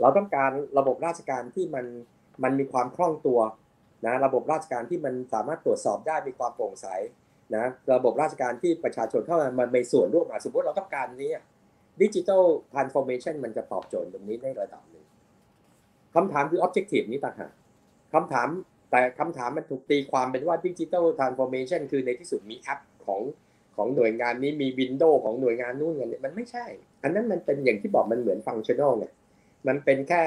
เราต้องการระบบราชการที่มันมันมีความคล่องตัวนะระบบราชการที่มันสามารถตรวจสอบได้มีความโปร่งใสนะระบบราชการที่ประชาชนเข้ามามันมีส่วนร่วมสมมติเราต้องการนี้digital transformation มันจะตอบโจทย์ตรงนี้ในระดับหนึ่งคำถามคือ objective นี้ต่างหากคำถามแต่คำถามมันถูกตีความเป็นว่า digital transformation คือในที่สุดมีแอป ของของหน่วยงานนี้มี window ของหน่วยงานนู่นเงินมันไม่ใช่ อันนั้นมันเป็นอย่างที่บอกมันเหมือน functional ไงมันเป็นแค่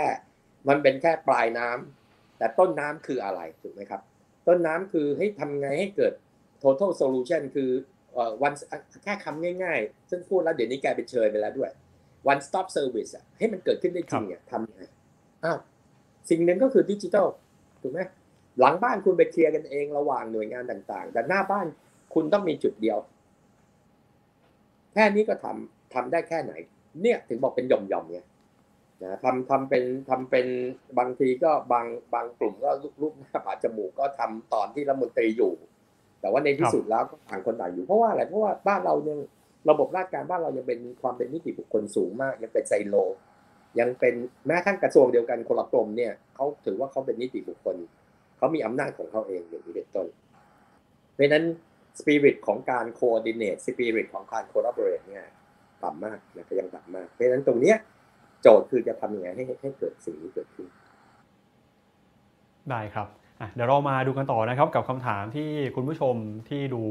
มันเป็นแค่ปลายน้ำแต่ต้นน้ำคืออะไรถูกไหมครับ ต้นน้ำคือให้ทำไงให้เกิด total solution คือวันแค่คำง่ายๆ ซึ่งพูดแล้วเดี๋ยวนี้แกไปเชยไปแล้วด้วย one stop service อะให้มันเกิดขึ้นได้จริงเนี่ยทำยังไงอ้าวสิ่งหนึ่งก็คือดิจิทัลถูกไหมหลังบ้านคุณไปเคลียร์กันเองระหว่างหน่วยงานต่างๆ แต่หน้าบ้าน คุณต้องมีจุดเดียว แค่นี้ก็ทำทำได้แค่ไหน เนี่ยถึงบอกเป็นหย่อมๆเนี่ยนะทำทำเป็นทำเป็นบางทีก็บางบางกลุ่มก็รูปหน้าปาจมูกก็ทำตอนที่รัฐมนตรีอยู่ แต่ว่าในที่สุดแล้วก็ต่างคนต่างอยู่เพราะว่าอะไรเพราะว่าบ้านเรายังระบบราชการบ้านเรายังเป็นความเป็นนิติบุคคลสูงมาก ยังเป็นไซโล ยังเป็นแม้ทั้งกระทรวงเดียวกันคนละกรมเนี่ยเขาถือว่าเขาเป็นนิติบุคคลเขามีอำนาจของเขาเองอย่างนี้เป็นต้นเพราะนั้น สปิริตของการ coordinate spirit ของการ collaborate เนี่ยต่ำมากนะก็ยังต่ำมาก เพราะฉะนั้นตรงเนี้ยโจทย์คือจะทำยังไงให้ให้เกิดสิ่งนี้เกิดขึ้น ได้ครับเดี๋ยวเรามาดูกันต่อนะครับกับคำถามที่คุณผู้ชมที่ดู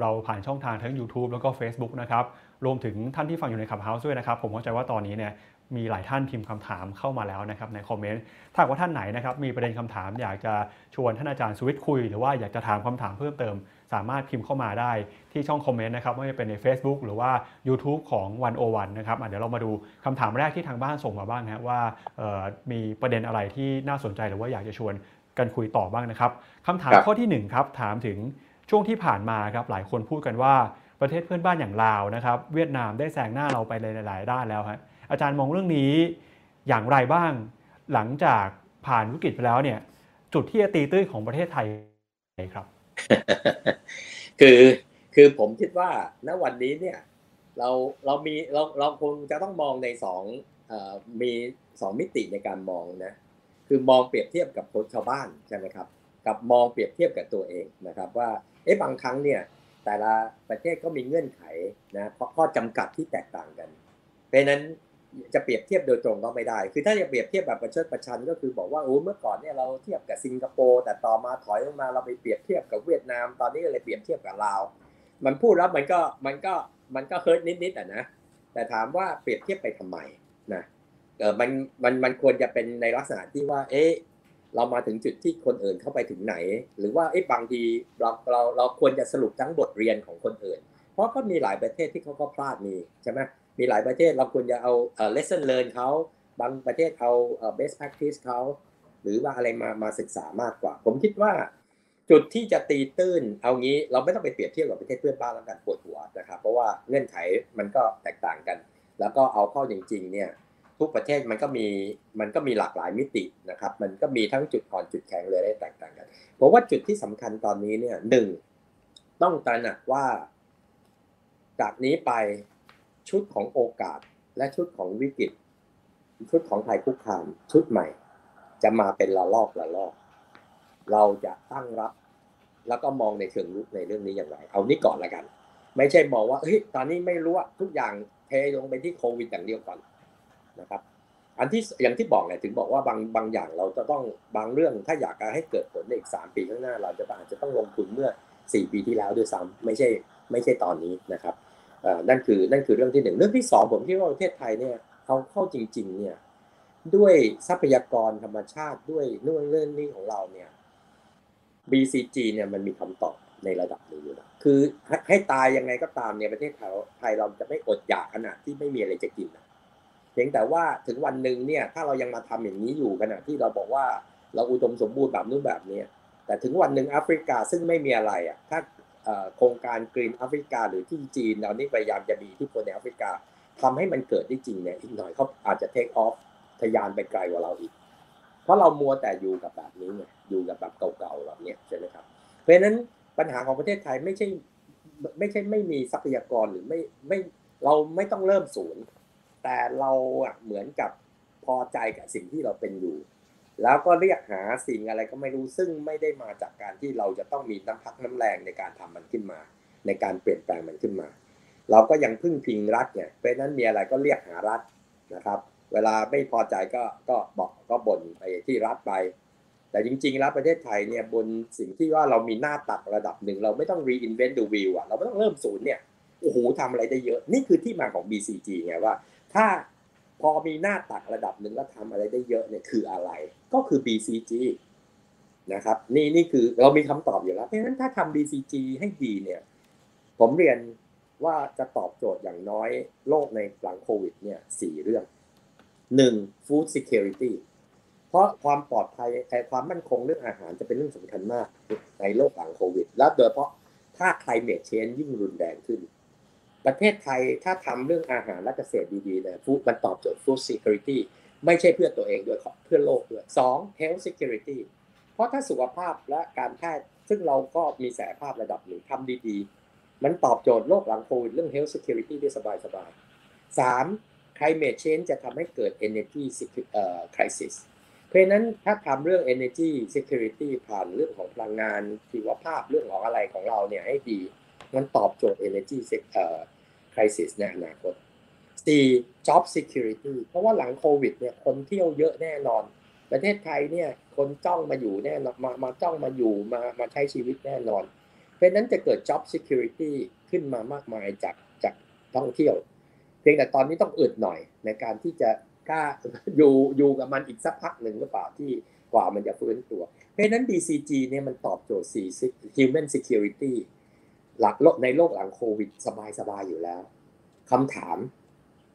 เราผ่านช่องทางทั้ง YouTube แล้วก็ Facebook นะครับรวมถึงท่านที่ฟังอยู่ในขับเฮาส์ด้วยนะครับ ผมเข้าใจว่าตอนนี้เนี่ยมีหลายท่านพิมพ์คำถามเข้ามาแล้วนะครับในคอมเมนต์ ถ้าว่าท่านไหนนะครับมีประเด็นคำถามอยากจะชวนท่านอาจารย์สวิตคุย หรือว่าอยากจะถามคำถามเพิ่มเติม สามารถพิมพ์เข้ามาได้ที่ช่องคอมเมนต์นะครับไม่ว่าจะเป็นใน Facebook หรือว่า YouTube ของวันโอวันนะครับเดี๋ยวเรามาดูคำถามแรกที่ทางบ้านส่งมาบ้างนะว่ามีประเด็นอะไรที่น่าสนใจหรือว่าอยากจะชวนกันคุยต่อบ้างนะครับคำถามข้อที่1ครับถามถึงช่วงที่ผ่านมาครับหลายคนพูดกันว่าประเทศเพื่อนบ้านอย่างลาวนะครับเวียดนามได้แซงหน้าเราไปหลายๆด้านแล้วฮะอาจารย์มองเรื่องนี้อย่างไรบ้าง หลังจากผ่านวิกฤตไปแล้วเนี่ยจุดที่จะตีตื้นของประเทศไทยครับ คือคือผมคิดว่าณวันนี้เนี่ย เราเรามีเราเราคงจะต้องมองในสองมีสองมิติในการมองนะคือมองเปรียบเทียบกับคนชาวบ้านใช่ไหมครับ กับมองเปรียบเทียบกับตัวเองนะครับ ว่าเอ๊ะบางครั้งเนี่ย แต่ละประเทศก็มีเงื่อนไขนะข้อจำกัดที่แตกต่างกัน เพราะนั้น จะเปรียบเทียบโดยตรงก็ไม่ได้ คือถ้าจะเปรียบเทียบแบบประชดประชันก็คือบอกว่าโอ้เมื่อก่อนเนี่ยเราเทียบกับสิงคโปร์แต่ต่อมาถอยลงมาเราไปเปรียบเทียบกับเวียดนาม ตอนนี้เลยเปรียบเทียบกับลาว มันพูดแล้วมันก็มันก็มันก็เฮิร์ตนิดๆอะนะ แต่ถามว่าเปรียบเทียบไปทำไมนะเออมันมันมันควรจะเป็นในลักษณะที่ว่า เอ๊ะเรามาถึงจุดที่คนอื่นเข้าไปถึงไหน หรือว่าเอ๊ะบางทีเราเราเราควรจะสรุปทั้งบทเรียนของคนอื่น เพราะก็มีหลายประเทศที่เขาก็พลาดมีใช่ไหม มีหลายประเทศเราควรจะเอา lesson learn เขาบางประเทศเอา best practice เขาหรือว่าอะไรมามาศึกษามากกว่า ผมคิดว่า จุดที่จะตีตื้น เอางี้เราไม่ต้องไปเปรียบเทียบกับประเทศเพื่อนบ้านแล้วกันปวดหัวนะครับ เพราะว่าเงื่อนไขมันก็แตกต่างกัน แล้วก็เอาเข้าจริง ๆ เนี่ยทุกประเทศมันก็มีมันก็มีหลากหลายมิตินะครับ มันก็มีทั้งจุดอ่อนจุดแข็งเลยได้แตกต่างกันผมว่าจุดที่สำคัญตอนนี้เนี่ยหนึ่งต้องตระหนักว่า จากนี้ไป ชุดของโอกาสและชุดของวิกฤต ชุดของภัยคุกคามชุดใหม่ จะมาเป็นละลอกละลอก เราจะตั้งรับ แล้วก็มองในเชิงลุกในเรื่องนี้อย่างไร เอานี้ก่อนละกัน ไม่ใช่มองว่าเฮ้ยตอนนี้ไม่รู้ว่าทุกอย่างเทลงไปที่โควิดอย่างเดียวก่อนนะครับ อันที่อย่างที่บอกเนี่ยถึงบอกว่าบางบางอย่างเราจะต้องบางเรื่องถ้าอยากให้เกิดผลในอีกสามปีข้างหน้า เราจะอาจจะต้องลงทุนเมื่อสี่ปีที่แล้วด้วยซ้ำไม่ใช่ไม่ใช่ตอนนี้นะครับ นั่นคือนั่นคือเรื่องที่หนึ่งเรื่องที่สองผมคิดว่าประเทศไทยเนี่ยเอาเข้าจริง ๆ เนี่ยด้วยทรัพยากรธรรมชาติด้วยนู่นเรื่องนี้ของเราเนี่ย BCG เนี่ยมันมีคำตอบในระดับหนึ่งอยู่นะคือให้ตายยังไงก็ตามเนี่ยประเทศไทยเราจะไม่อดอยากขนาดที่ไม่มีอะไรจะกินนะเพียงแต่ว่าถึงวันหนึ่งเนี่ยถ้าเรายังมาทำอย่างนี้อยู่ขณะที่เราบอกว่าเราอุดมสมบูรณ์แบบนู้นแบบนี้แต่ถึงวันหนึ่งแอฟริกาซึ่งไม่มีอะไรอะถ้า โครงการกรีนแอฟริกา หรือที่จีนเรานี่พยายามจะมีที่คนในแอฟริกาทำให้มันเกิดได้จริงเนี่ยอีกหน่อยเขาอาจจะเทคออฟทยานไปไกลกว่าเราอีก เพราะเรามัวแต่อยู่กับแบบนี้ไงอยู่กับแบบเก่าๆแบบนี้ใช่ไหมครับ เพราะฉะนั้นปัญหาของประเทศไทยไม่ใช่ไม่ใช่ไม่มีทรัพยากรหรือไม่ไม่เราไม่ต้องเริ่มศูนย์ แต่เราอะเหมือนกับพอใจกับสิ่งที่เราเป็นอยู่ แล้วก็เรียกหาสิ่งอะไรก็ไม่รู้ซึ่งไม่ได้มาจากการที่เราจะต้องมีน้ำพักน้ำแรงในการทำมันขึ้นมา ในการเปลี่ยนแปลงมันขึ้นมา เราก็ยังพึ่งพิงรัฐเนี่ยเพราะนั้นมีอะไรก็เรียกหารัฐนะครับ เวลาไม่พอใจก็ก็บอกก็บ่นไปที่รัฐไป แต่จริง ๆ แล้วประเทศไทยเนี่ยบนสิ่งที่ว่าเรามีหน้าตักระดับหนึ่ง เราไม่ต้อง reinvent the wheel อะเราไม่ต้องเริ่มศูนย์เนี่ยโอ้โหทำอะไรได้เยอะ นี่คือที่มาของ BCG ไงว่า ถ้าพอมีหน้าตักระดับหนึ่งแล้วทำอะไรได้เยอะเนี่ยคืออะไร ก็คือ BCG นะครับนี่นี่คือเรามีคำตอบอยู่แล้วเพราะฉะนั้นถ้าทำ BCG ให้ดีเนี่ย ผมเรียนว่าจะตอบโจทย์อย่างน้อยโลกในหลังโควิดเนี่ยสี่เรื่องหนึ่ง food security เพราะความปลอดภัยความมั่นคงเรื่องอาหารจะเป็นเรื่องสำคัญมากในโลกหลังโควิด แล้วโดยเฉพาะถ้า climate change ยิ่งรุนแรงขึ้น ประเทศไทยถ้าทำเรื่องอาหารและเกษตรดีๆเนี่ยมันตอบโจทย์ food security ไม่ใช่เพื่อตัวเองด้วยเพื่อโลกด้วยสอง health security เพราะถ้าสุขภาพและการแพทย์ซึ่งเราก็มีศักยภาพระดับหนึ่งทำดีๆ มันตอบโจทย์โลกหลังโควิดเรื่อง health security ได้สบายๆสาม climate change จะทำให้เกิด energy crisis เพราะนั้นถ้าทำเรื่อง energy security ผ่านเรื่องของพลังงานชีวภาพเรื่องของอะไรของเราเนี่ยให้ดี มันตอบโจทย์ energy crisis ในอนาคต 4. job security เพราะว่าหลังโควิดเนี่ยคนเที่ยวเยอะแน่นอน ประเทศไทยเนี่ยคนจ้องมาอยู่แน่นอนมามาจ้องมาอยู่มามาใช้ชีวิตแน่นอน เพราะนั้นจะเกิด job security ขึ้นมามากมายจากจากท่องเที่ยว เพียงแต่ตอนนี้ต้องอึดหน่อยในการที่จะกล้าอยู่อยู่กับมันอีกสักพักหนึ่งหรือเปล่าที่กว่ามันจะฟื้นตัว เพราะนั้น BCG เนี่ยมันตอบโจทย์4 human security หลักโลกในโลกหลังโควิดสบายๆอยู่แล้วคำถาม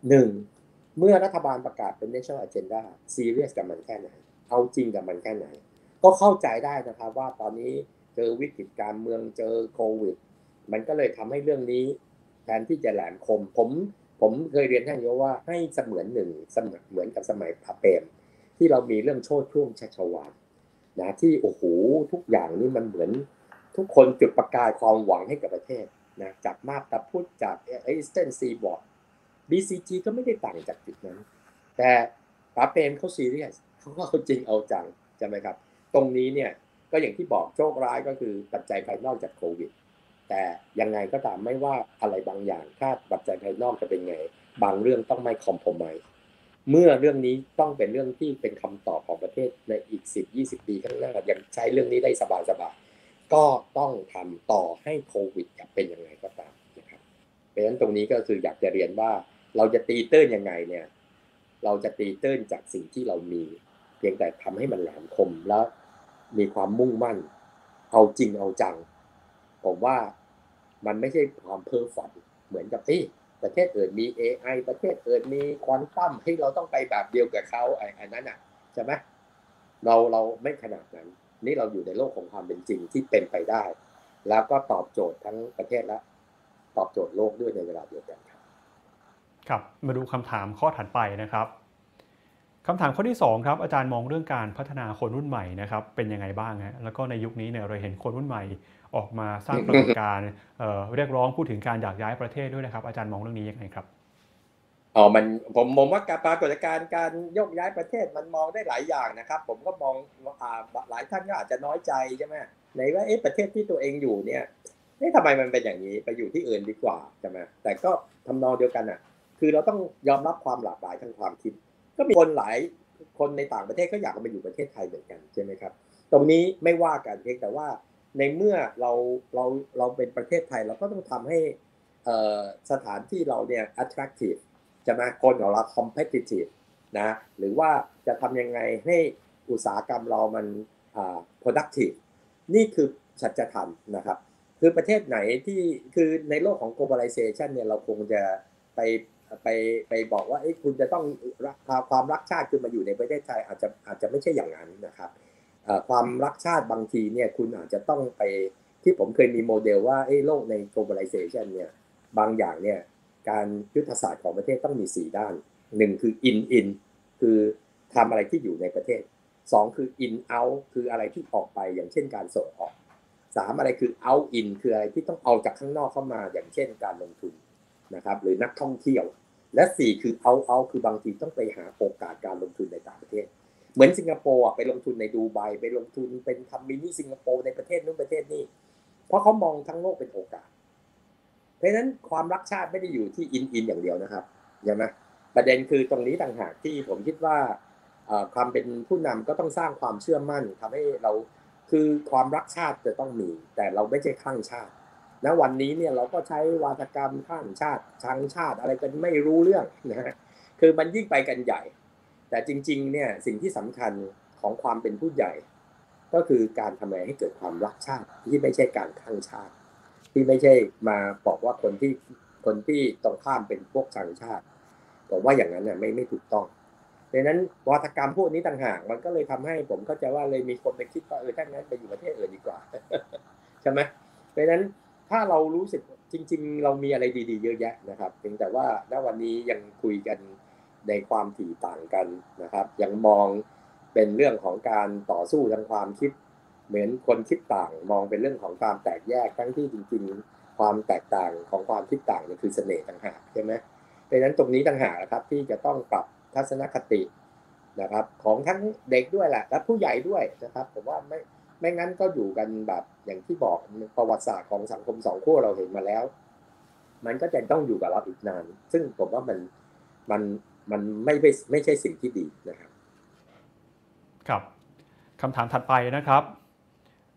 หนึ่งเมื่อรัฐบาลประกาศเป็น national agenda ซีเรียสกับมันแค่ไหน เอาจริงกับมันแค่ไหน ก็เข้าใจได้นะครับว่าตอนนี้เจอวิกฤตการเมืองเจอโควิด มันก็เลยทำให้เรื่องนี้แทนที่จะแหลมคม ผมผมเคยเรียนท่านโยว่าให้เสมือนหนึ่งเสมือนเหมือนกับสมัยพระเปรมที่เรามีเรื่องโชติช่วงชัชวาลนะที่โอ้โหทุกอย่างนี่มันเหมือนทุกคนจุดประกายความหวังให้กับประเทศนะจากมาบตาพุดจาก Eastern Seaboard BCG ก็ไม่ได้ต่างจากจุดนั้น แต่ป๋าเปรมเขาซีเรียสเขาก็เอาจริงเอาจังใช่ไหมครับ ตรงนี้เนี่ยก็อย่างที่บอกโชคร้ายก็คือปัจจัยภายนอกจากโควิด แต่ยังไงก็ตามไม่ว่าอะไรบางอย่างถ้าปัจจัยภายนอกจะเป็นไง บางเรื่องต้องไม่คอมโพมไมเมื่อเรื่องนี้ต้องเป็นเรื่องที่เป็นคำตอบของประเทศในอีก 10-20 ปีข้างหน้ายังใช้เรื่องนี้ได้สบายๆก็ต้องทำต่อให้โควิดจะเป็นยังไงก็ตามนะครับเพราะฉะนั้นตรงนี้ก็คืออยากจะเรียนว่า เราจะตีเตื้นยังไงเนี่ย เราจะตีเตื้นจากสิ่งที่เรามี เพียงแต่ทำให้มันแหลมคมแล้วมีความมุ่งมั่น เอาจริงเอาจัง ผมว่ามันไม่ใช่ความเพ้อฝันเหมือนกับที่ประเทศอื่นมี AI ประเทศอื่นมีควอนตัมให้เราต้องไปแบบเดียวกับเขาไอ้อันนั้นอะใช่ไหมเราเราไม่ขนาดนั้น นี่เราอยู่ในโลกของความเป็นจริงที่เป็นไปได้ แล้วก็ตอบโจทย์ทั้งประเทศและ ตอบโจทย์โลกด้วยในเวลาเดียวกัน ครับมาดูคำถามข้อถัดไปนะครับคำถามข้อที่ 2 ครับอาจารย์มองเรื่องการพัฒนาคนรุ่นใหม่นะครับเป็นยังไงบ้างฮะแล้วก็ในยุคนี้เนี่ยเราเห็นคนรุ่นใหม่ออกมาสร้างปรากฏการณ์เรียกร้องพูดถึงการอยากย้ายประเทศด้วยนะครับ อาจารย์มองเรื่องนี้ยังไงครับอ๋อมันผมมองว่าการปรากฏการณ์การยกย้ายประเทศมันมองได้หลายอย่างนะครับ ผมก็มองอ่าหลายท่านก็อาจจะน้อยใจใช่ไหมในว่าเอ๊ะประเทศที่ตัวเองอยู่เนี่ยเอ๊ะทำไมมันเป็นอย่างนี้ไปอยู่ที่อื่นดีกว่าใช่ไหมแต่ก็ทำนองเดียวกันอะ คือเราต้องยอมรับความหลากหลายทางความคิด ก็มีคนหลายคนในต่างประเทศก็อยากมาอยู่ประเทศไทยเหมือนกันใช่ไหมครับ ตรงนี้ไม่ว่ากันเพียงแต่ว่าในเมื่อเราเราเราเป็นประเทศไทยเราก็ต้องทำให้สถานที่เราเนี่ย attractive จะมาคนของเรา competitive นะหรือว่าจะทำยังไงให้อุตสาหกรรมเรามัน productive นี่คือสัจธรรมนะครับ คือประเทศไหนที่คือในโลกของ globalization เนี่ยเราคงจะไป ไปไปบอกว่าคุณจะต้องพาความรักชาติขึ้นมาอยู่ในประเทศไทยอาจจะอาจจะไม่ใช่อย่างนั้นนะครับความรักชาติบางทีเนี่ยคุณอาจจะต้องไปที่ผมเคยมีโมเดลว่าโลกใน globalization เนี่ยบางอย่างเนี่ยการยุทธศาสตร์ของประเทศต้องมี 4 ด้านหนึ่งคือ in in คือทำอะไรที่อยู่ในประเทศ 2 คือ in out คืออะไรที่ออกไปอย่างเช่นการส่งออก 3 อะไรคือ out in คืออะไรที่ต้องเอาจากข้างนอกเข้ามาอย่างเช่นการลงทุน นะครับหรือนักท่องเที่ยว และ 4 คือ out out คือบางทีต้องไปหาโอกาสการลงทุนในต่างประเทศ เหมือนสิงคโปร์อะไปลงทุนในดูไบไปลงทุนเป็นทำมินิสิงคโปร์ในประเทศนู้นประเทศนี้ เพราะเขามองทั้งโลกเป็นโอกาส เพราะฉะนั้นความรักชาติไม่ได้อยู่ที่อินอินอย่างเดียวนะครับใช่ไหมประเด็นคือตรงนี้ต่างหากที่ผมคิดว่าความเป็นผู้นำก็ต้องสร้างความเชื่อมั่นทำให้เราคือความรักชาติจะต้องมี แต่เราไม่ใช่ข้างชาติ ณวันนี้เนี่ยเราก็ใช้วาทกรรมข้างชาติชังชาติอะไรกันไม่รู้เรื่องนะฮะคือมันยิ่งไปกันใหญ่ แต่จริงๆเนี่ยสิ่งที่สำคัญของความเป็นผู้ใหญ่ ก็คือการทำอะไรให้เกิดความรักชาติที่ไม่ใช่การข้างชาติ ที่ไม่ใช่มาบอกว่าคนที่คนที่ตรงข้ามเป็นพวกชังชาติผมว่าอย่างนั้นเนี่ยไม่ไม่ถูกต้องดังนั้นวัฒกรรมพวกนี้ต่างหากมันก็เลยทำให้ผมเข้าใจว่าเลยมีคนไปคิดว่าเออถ้างั้นไปอยู่ประเทศอื่นดีกว่าใช่ไหมเพราะฉะนั้น ถ้าเรารู้สึกจริง ๆ เรามีอะไรดี ๆ เยอะแยะนะครับเพียงแต่ว่าณวันนี้ยังคุยกันในความถี่ต่างกันนะครับ ยังมองเป็นเรื่องของการต่อสู้ทางความคิด เหมือนคนคิดต่าง มองเป็นเรื่องของความแตกแยกทั้งที่จริง ๆ ความแตกต่างของความคิดต่างนี่คือเสน่ห์ต่างหากใช่ไหมเพราะนั้นตรงนี้ต่างหากครับที่จะต้องปรับทัศนคตินะครับ ของทั้งเด็กด้วยแหละและผู้ใหญ่ด้วยนะครับผมว่าไม่ ไม่งั้นก็อยู่กันแบบอย่างที่บอกประวัติศาสตร์ของสังคมสองขั้วเราเห็นมาแล้ว มันก็จะต้องอยู่กับเราอีกนาน ซึ่งผมว่ามันมันมันไม่ไม่ไม่ใช่สิ่งที่ดีนะครับ ครับคำถามถัดไปนะครับ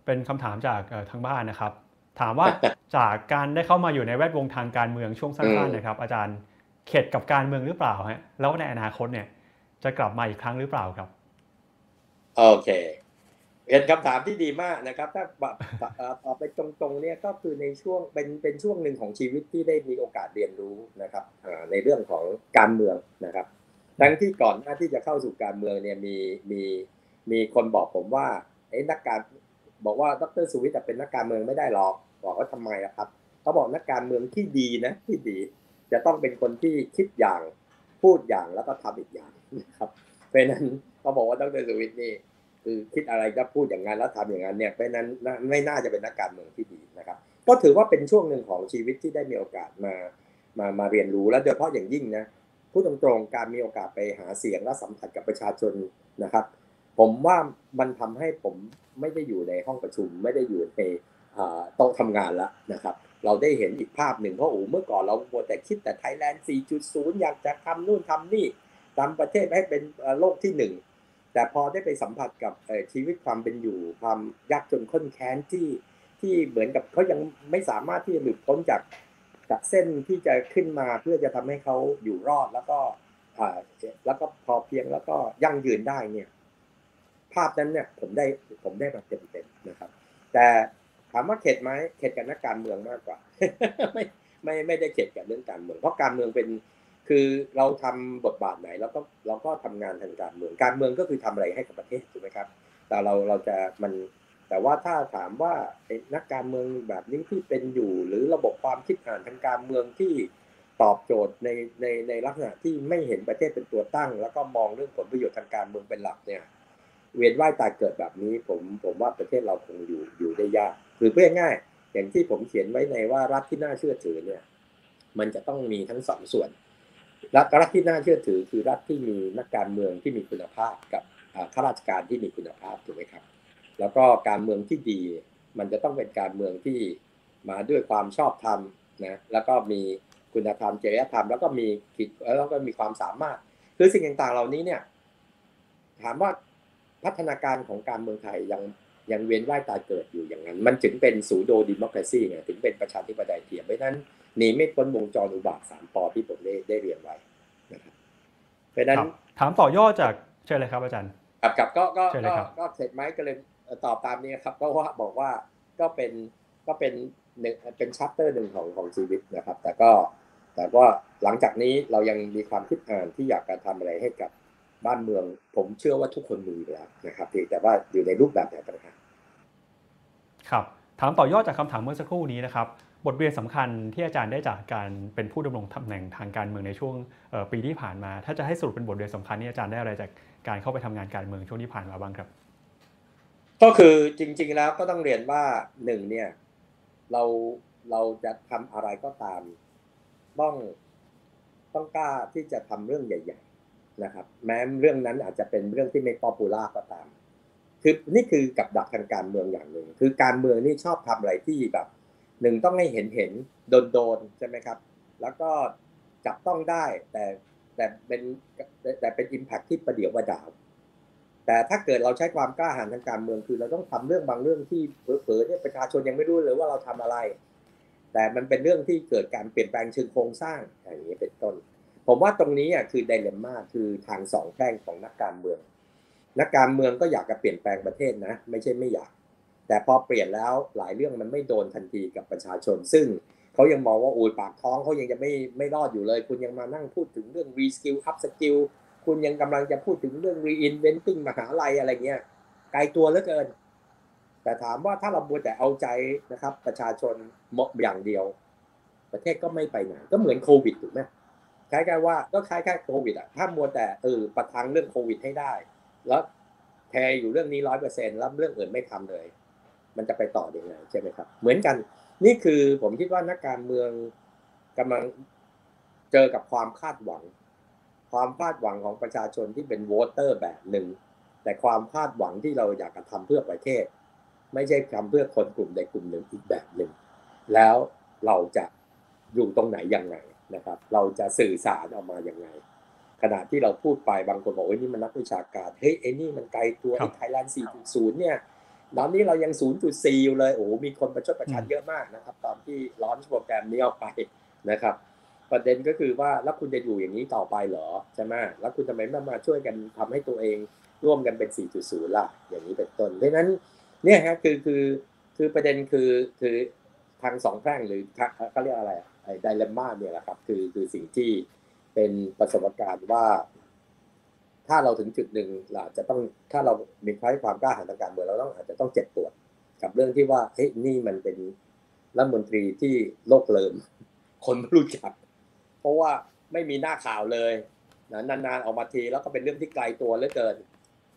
เป็นคำถามจากทางบ้านนะครับ ถามว่าจากการได้เข้ามาอยู่ในแวดวงทางการเมืองช่วงสั้นๆนะครับ อาจารย์เข็ดกับการเมืองหรือเปล่าฮะแล้วในอนาคตเนี่ย จะกลับมาอีกครั้งหรือเปล่าครับ โอเค เป็นคำถามที่ดีมากนะครับ ถ้าตอบไปตรงๆเนี่ยก็คือในช่วงเป็นเป็นช่วงหนึ่งของชีวิตที่ได้มีโอกาสเรียนรู้นะครับในเรื่องของการเมืองนะครับ ทั้งที่ก่อนหน้าที่จะเข้าสู่การเมืองเนี่ยมีมีมีคนบอกผมว่าไอ้นักการบอกว่าดรสุวิทย์เป็นนักการเมืองไม่ได้หรอกบอกว่าทำไมล่ะครับเขาบอกนักการเมืองที่ดีนะที่ดี จะต้องเป็นคนที่คิดอย่างพูดอย่างแล้วก็ทำอีกอย่างนะครับเพราะนั้นเขาบอกว่าดรสุวิทย์นี่ คือคิดอะไรก็พูดอย่างนั้นแล้วทำอย่างนั้นเนี่ยเพราะนั้นไม่น่าจะเป็นนักการเมืองที่ดีนะครับ ก็ถือว่าเป็นช่วงหนึ่งของชีวิตที่ได้มีโอกาสมามามาเรียนรู้และโดยเฉพาะอย่างยิ่งนะพูดตรงๆการมีโอกาสไปหาเสียงและสัมผัสกับประชาชนนะครับ ผมว่ามันทำให้ผมไม่ได้อยู่ในห้องประชุม ไม่ได้อยู่ในโต๊ะทำงานแล้วนะครับ เราได้เห็นอีกภาพหนึ่งเพราะโอ้เมื่อก่อนเราโมแต่คิดแต่ไทยแลนด์ 4.0 อยากจะทำนู่นทำนี่ทำประเทศให้เป็นโลกที่หนึ่ง แต่พอได้ไปสัมผัสกับชีวิตความเป็นอยู่ ความยากจนข้นแค้นที่ที่เหมือนกับเขายังไม่สามารถที่จะหลุดพ้นจากจากเส้นที่จะขึ้นมาเพื่อจะทำให้เขาอยู่รอดแล้วก็แล้วก็พอเพียงแล้วก็ยั่งยืนได้เนี่ย ภาพนั้นเนี่ยผมได้ผมได้มาเต็มๆนะครับ แต่ถามว่าเข็ดไหมเข็ดกับนักการเมืองมากกว่า ไม่ไม่ไม่ได้เข็ดกับเรื่องการเมือง เพราะการเมืองเป็น คือเราทำบทบาทไหนเราก็เราก็ทำงานทางการเมืองการเมืองก็คือทำอะไรให้กับประเทศถูกไหมครับ แต่เราเราจะมันแต่ว่าถ้าถามว่านักการเมืองแบบนี้ที่เป็นอยู่ หรือระบบความคิดอ่านทางการเมืองที่ตอบโจทย์ในในในลักษณะที่ไม่เห็นประเทศเป็นตัวตั้ง แล้วก็มองเรื่องผลประโยชน์ทางการเมืองเป็นหลักเนี่ย เวียนว่ายตายเกิดแบบนี้ ผมผมว่าประเทศเราคงอยู่อยู่ได้ยากหรือเพื่อง่าย อย่างที่ผมเขียนไว้ในว่ารัฐที่น่าเชื่อถือเนี่ย มันจะต้องมีทั้งสองส่วน รัฐรัฐที่น่าเชื่อถือคือรัฐที่มีนักการเมืองที่มีคุณภาพกับข้าราชการที่มีคุณภาพถูกไหมครับ แล้วก็การเมืองที่ดี มันจะต้องเป็นการเมืองที่มาด้วยความชอบธรรมนะแล้วก็มีคุณธรรมจริยธรรมแล้วก็มีคิดแล้วก็มีความสามารถคือสิ่งต่างๆเหล่านี้เนี่ยถามว่าพัฒนาการของการเมืองไทยยังยังเวียนว่ายตายเกิดอยู่อย่างนั้น มันถึงเป็นสูโดดิโมคราซีไงถึงเป็นประชาธิปไตยเทียมเพราะนั้น หนีไม่พ้นวงจรอุบาทสามปอที่ผมได้ได้เรียนไว้นะครับเพราะนั้นถามต่อยอดจากเชิญเลยครับอาจารย์กับกับก็ก็ก็ก็เสร็จไหมก็เลยตอบตามนี้ครับ ก็ว่าบอกว่าก็เป็นก็เป็นหนึ่งเป็นชัปเตอร์หนึ่งของของชีวิตนะครับ แต่ก็แต่ว่าหลังจากนี้เรายังมีความคิดอ่านที่อยากจะทำอะไรให้กับบ้านเมือง ผมเชื่อว่าทุกคนมีอยู่แล้วนะครับเพียงแต่ว่าอยู่ในรูปแบบไหนต่างหากครับ ถามต่อยอดจากคำถามเมื่อสักครู่นี้นะครับ บทเรียนสำคัญที่อาจารย์ได้จากการเป็นผู้ดำรงตำแหน่งทางการเมืองในช่วงปีที่ผ่านมา ถ้าจะให้สรุปเป็นบทเรียนสำคัญนี่อาจารย์ได้อะไรจากการเข้าไปทำงานการเมืองช่วงที่ผ่านมาบ้างครับ ก็คือจริง ๆ แล้วก็ต้องเรียนว่าหนึ่งเนี่ยเราเราจะทำอะไรก็ตาม ต้องต้องกล้าที่จะทำเรื่องใหญ่ ๆ นะครับ แม้เรื่องนั้นอาจจะเป็นเรื่องที่ไม่ป๊อปปูล่าก็ตาม คือนี่คือกับดักทางการเมืองอย่างหนึ่งคือการเมืองนี่ชอบทำอะไรที่แบบ หนึ่งต้องให้เห็นเห็นโดนโดนใช่ไหมครับ แล้วก็จับต้องได้แต่แต่เป็นแต่เป็นอิมแพคที่ประเดี๋ยวประดาว แต่ถ้าเกิดเราใช้ความกล้าหาญทางการเมืองคือ เราต้องทำเรื่องบางเรื่องที่เผลอๆเนี่ยประชาชนยังไม่รู้เลยว่าเราทำอะไร แต่มันเป็นเรื่องที่เกิดการเปลี่ยนแปลงเชิงโครงสร้างอย่างนี้เป็นต้น ผมว่าตรงนี้อะคือไดเลม่าคือทางสองแพร่งของนักการเมือง นักการเมืองก็อยากจะเปลี่ยนแปลงประเทศนะ ไม่ใช่ไม่อยาก แต่พอเปลี่ยนแล้วหลายเรื่องมันไม่โดนทันทีกับประชาชน ซึ่งเขายังมองว่าโอ้ยปากท้องเขายังจะไม่ไม่รอดอยู่เลย คุณยังมานั่งพูดถึงเรื่อง reskill up skill คุณยังกำลังจะพูดถึงเรื่อง reinventing มหาลัยอะไรเงี้ยไกลตัวเหลือเกิน แต่ถามว่าถ้าเราบัวแต่เอาใจนะครับ ประชาชนหมดอย่างเดียว ประเทศก็ไม่ไปไหนก็เหมือนโควิดถูกไหมคล้ายๆว่าก็คล้ายๆโควิดอะถ้ามัวแต่เออประทังเรื่องโควิดให้ได้ แล้วแทอยู่เรื่องนี้ร้อยเปอร์เซ็นต์แล้วเรื่องอื่นไม่ทำเลย มันจะไปต่ออยังไงใช่ไหมครับ เหมือนกัน นี่คือผมคิดว่านักการเมืองกำลังเจอกับความคาดหวัง ความคาดหวังของประชาชนที่เป็นโวตเตอร์แบบหนึ่งแต่ความคาดหวังที่เราอยากจะทำเพื่อประเทศ ไม่ใช่ทำเพื่อคนกลุ่มใดกลุ่มหนึ่งอีกแบบหนึ่งแล้วเราจะอยู่ตรงไหนยังไงนะครับ เราจะสื่อสารออกมายังไง ขณะที่เราพูดไปบางคนบอกว่านี่มันนักวิชาการเฮ้ยไอ้นี่มันไกลตัวไอ้ไทยแลนด์4.0 เนี่ย ตอนนี้เรายัง 0.4 อยู่เลยโอ้โหมีคนประชดประชันเยอะมากนะครับ ตอนที่ร้อนโปรแกรมนี้ออกไปนะครับ ประเด็นก็คือว่าแล้วคุณจะอยู่อย่างนี้ต่อไปเหรอใช่ไหมแล้วคุณทำไมไม่มาช่วยกันทำให้ตัวเองร่วมกันเป็น 4.0 ล่ะ อย่างนี้เป็นต้นเพราะนั้นเนี่ยฮะคือคือคือประเด็นคือคือทางสองแพร่งหรือเขาเรียกอะไรไอ้ไดเลม่าเนี่ยแหละครับ คือคือสิ่งที่เป็นประสบการณ์ว่า ถ้าเราถึงจุดหนึ่งเราจะต้องถ้าเรามีความกล้าหาญทางการเมืองเราต้องอาจจะต้องเจ็บปวดกับเรื่องที่ว่าเฮ้ยนี่มันเป็นรัฐมนตรีที่โลกเลิม คนไม่รู้จัก เพราะว่าไม่มีหน้าข่าวเลยนะนานๆออกมาทีแล้วก็เป็นเรื่องที่ไกลตัวเหลือเกิน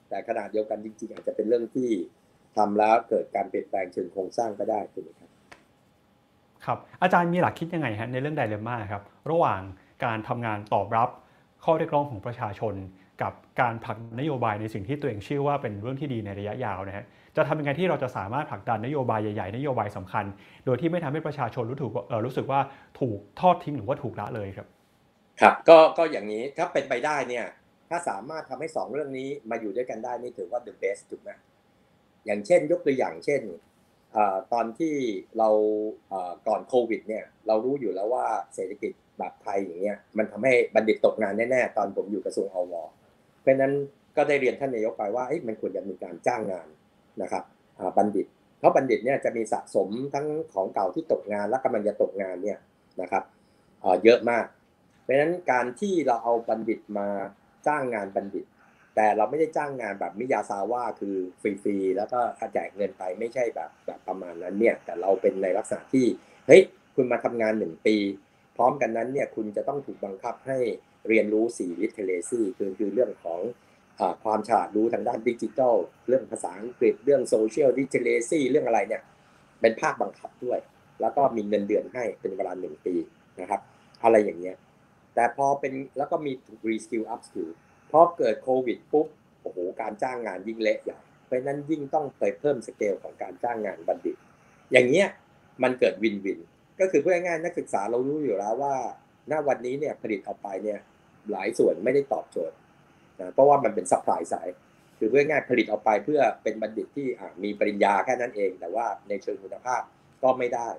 แต่ขนาดเดียวกันจริงๆ อาจจะเป็นเรื่องที่ทำแล้วเกิดการเปลี่ยนแปลงเชิงโครงสร้างก็ได้ถูกไหมครับครับ อาจารย์มีหลักคิดยังไงฮะในเรื่องไดเลม่าครับ ระหว่างการทำงานตอบรับข้อเรียกร้องของประชาชน กับการผลักนโยบายในสิ่งที่ตัวเองเชื่อว่าเป็นเรื่องที่ดีในระยะยาวนะฮะจะทำยังไงที่เราจะสามารถผลักดันนโยบายใหญ่ๆ นโยบายสำคัญ โดยที่ไม่ทำให้ประชาชนรู้ถูกรู้สึกว่าถูกทอดทิ้งหรือว่าถูกละเลยครับ ครับก็ก็อย่างนี้ถ้าเป็นไปได้เนี่ยถ้าสามารถทำให้สองเรื่องนี้มาอยู่ด้วยกันได้นี่ถือว่า the best ถูกไหมอย่างเช่น ยกตัวอย่างเช่นตอนที่เราก่อนโควิดเนี่ยเรารู้อยู่แล้วว่าเศรษฐกิจแบบไทยอย่างเงี้ยมันทำให้บัณฑิตตกงานแน่ๆตอนผมอยู่กระทรวงอว เพราะนั้นก็ได้เรียนท่านนายกไปว่ามันควรจะมีการจ้างงานนะครับบัณฑิต เพราะบัณฑิตเนี่ยจะมีสะสมทั้งของเก่าที่ตกงานและกำลังจะตกงานเนี่ยนะครับเยอะมาก เพราะนั้นการที่เราเอาบัณฑิตมาจ้างงานบัณฑิต แต่เราไม่ได้จ้างงานแบบมิยาซาว่าคือฟรีๆแล้วก็แจกเงินไปไม่ใช่แบบแบบประมาณนั้นเนี่ยแต่เราเป็นในลักษณะที่เฮ้ยคุณมาทำงานหนึ่งปี พร้อมกันนั้นเนี่ยคุณจะต้องถูกบังคับให้ เรียนรู้4 literacy คือคือเรื่องของอความฉลาดรู้ทางด้านดิจิทัลเรื่องภาษาอังกฤษเรื่องโซเชียลดิจิทัลซีเรื่องอะไรเนี่ยเป็นภาคบังคับด้วย แล้วก็มีเงินเดือนให้เป็นเวลาหนึ่งปีนะครับ อะไรอย่างเงี้ยแต่พอเป็นแล้วก็มีreskill upskill พอเกิดโควิดปุ๊บโอ้โหการจ้างงานยิ่งเละใหญ่เพราะนั้นยิ่งต้องไปเพิ่มสเกลของการจ้างงานบัณฑิต อย่างเงี้ยมันเกิด win-win ก็คือเพื่อง่ายนักศึกษาเรารู้อยู่แล้วว่า ณวันนี้เนี่ยผลิตออกไปเนี่ย หลายส่วนไม่ได้ตอบโจทย์นะเพราะว่ามันเป็น supply side คือเพื่อง่ายผลิตออกไปเพื่อเป็นบัณฑิตที่มีปริญญาแค่นั้นเอง แต่ว่าในเชิงคุณภาพก็ไม่ได้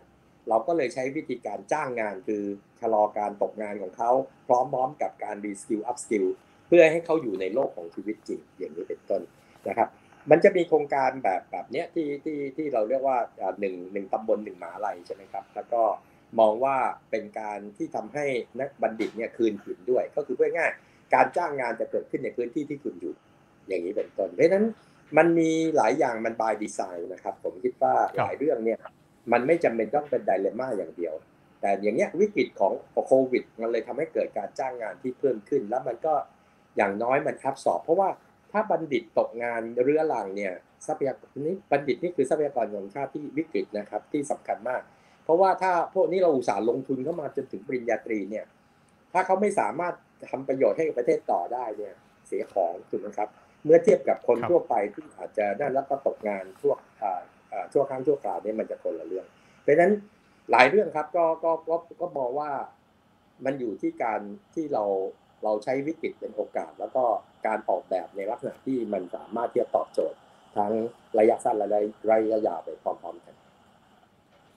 เราก็เลยใช้วิธีการจ้างงานคือชะลอการตกงานของเขาพร้อมๆกับการ reskill upskill เพื่อให้เขาอยู่ในโลกของชีวิตจริงอย่างนี้เป็นต้นนะครับมันจะมีโครงการแบบแบบเนี้ยที่ที่ที่เราเรียกว่าหนึ่งหนึ่งตำบลหนึ่งมหาลัยใช่ไหมครับ แล้วก็ มองว่าเป็นการที่ทำให้นักบัณฑิตเนี่ยคืนถิ่นด้วย ก็คือเพื่อง่ายการจ้างงานจะเกิดขึ้นในพื้นที่ที่คุณอยู่ อย่างนี้เป็นต้นเพราะฉะนั้นมันมีหลายอย่างมัน by design นะครับ ผมคิดว่าหลายเรื่องเนี่ยมันไม่จำเป็นต้องเป็นไดเลม่าอย่างเดียว แต่อย่างเงี้ยวิกฤตของโควิดมันเลยทำให้เกิดการจ้างงานที่เพิ่มขึ้น แล้วมันก็อย่างน้อยมันทับสอบ เพราะว่าถ้าบัณฑิตตกงานเรื้อรังเนี่ยทรัพยากรนี้บัณฑิตนี่คือทรัพยากรของชาติที่วิกฤตนะครับที่สำคัญมาก เพราะว่าถ้าพวกนี้เราอุตส่าห์ลงทุนเข้ามาจนถึงปริญญาตรีเนี่ย ถ้าเขาไม่สามารถทำประโยชน์ให้กับประเทศต่อได้เนี่ยเสียของถูกไหมครับ เมื่อเทียบกับคนครับทั่วไปที่อาจจะได้รับก็ตกงานทั่วอ่าอ่าชั่วครั้งชั่วคราวเนี่ยมันจะคนละเรื่องเพราะฉะนั้นหลายเรื่องครับก็ก็ก็ก็มองว่ามันอยู่ที่การที่เราเราใช้วิกฤตเป็นโอกาส แล้วก็การออกแบบในลักษณะที่มันสามารถที่จะตอบโจทย์ ทั้งระยะสั้นและระยะยาวไปพร้อมๆกัน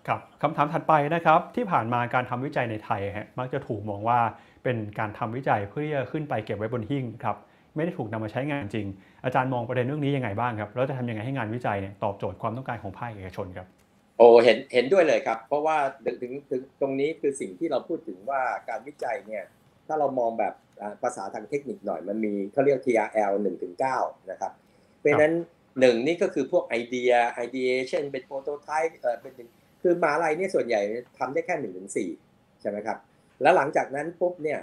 ครับคำถามถัดไปนะครับที่ผ่านมาการทำวิจัยในไทยฮะมักจะถูกมองว่าเป็นการทำวิจัยเพื่อที่จะขึ้นไปเก็บไว้บนหิ้งครับไม่ได้ถูกนำมาใช้งานจริง อาจารย์มองประเด็นเรื่องนี้ยังไงบ้างครับแล้วจะทำยังไงให้งานวิจัยเนี่ยตอบโจทย์ความต้องการของภาคเอกชนครับโอ้เห็นเห็นด้วยเลยครับ เพราะว่าถึงถึงถงตรงนี้คือสิ่งที่เราพูดถึงว่าการวิจัยเนี่ยถ้าเรามองแบบภาษาทางเทคนิคหน่อยมันมีเขาเรียก TRL 1ถึง9นะครับเพราะฉะนั้นหนึ่งนี่ก็คือพวกไอเดียไอเดียเช่นเป็นโปรโตไทป์เออเป็น คือมหาลัยเนี่ยส่วนใหญ่ทำได้แค่หนึ่งถึงสี่ใช่ไหมครับ แล้วหลังจากนั้นปุ๊บเนี่ย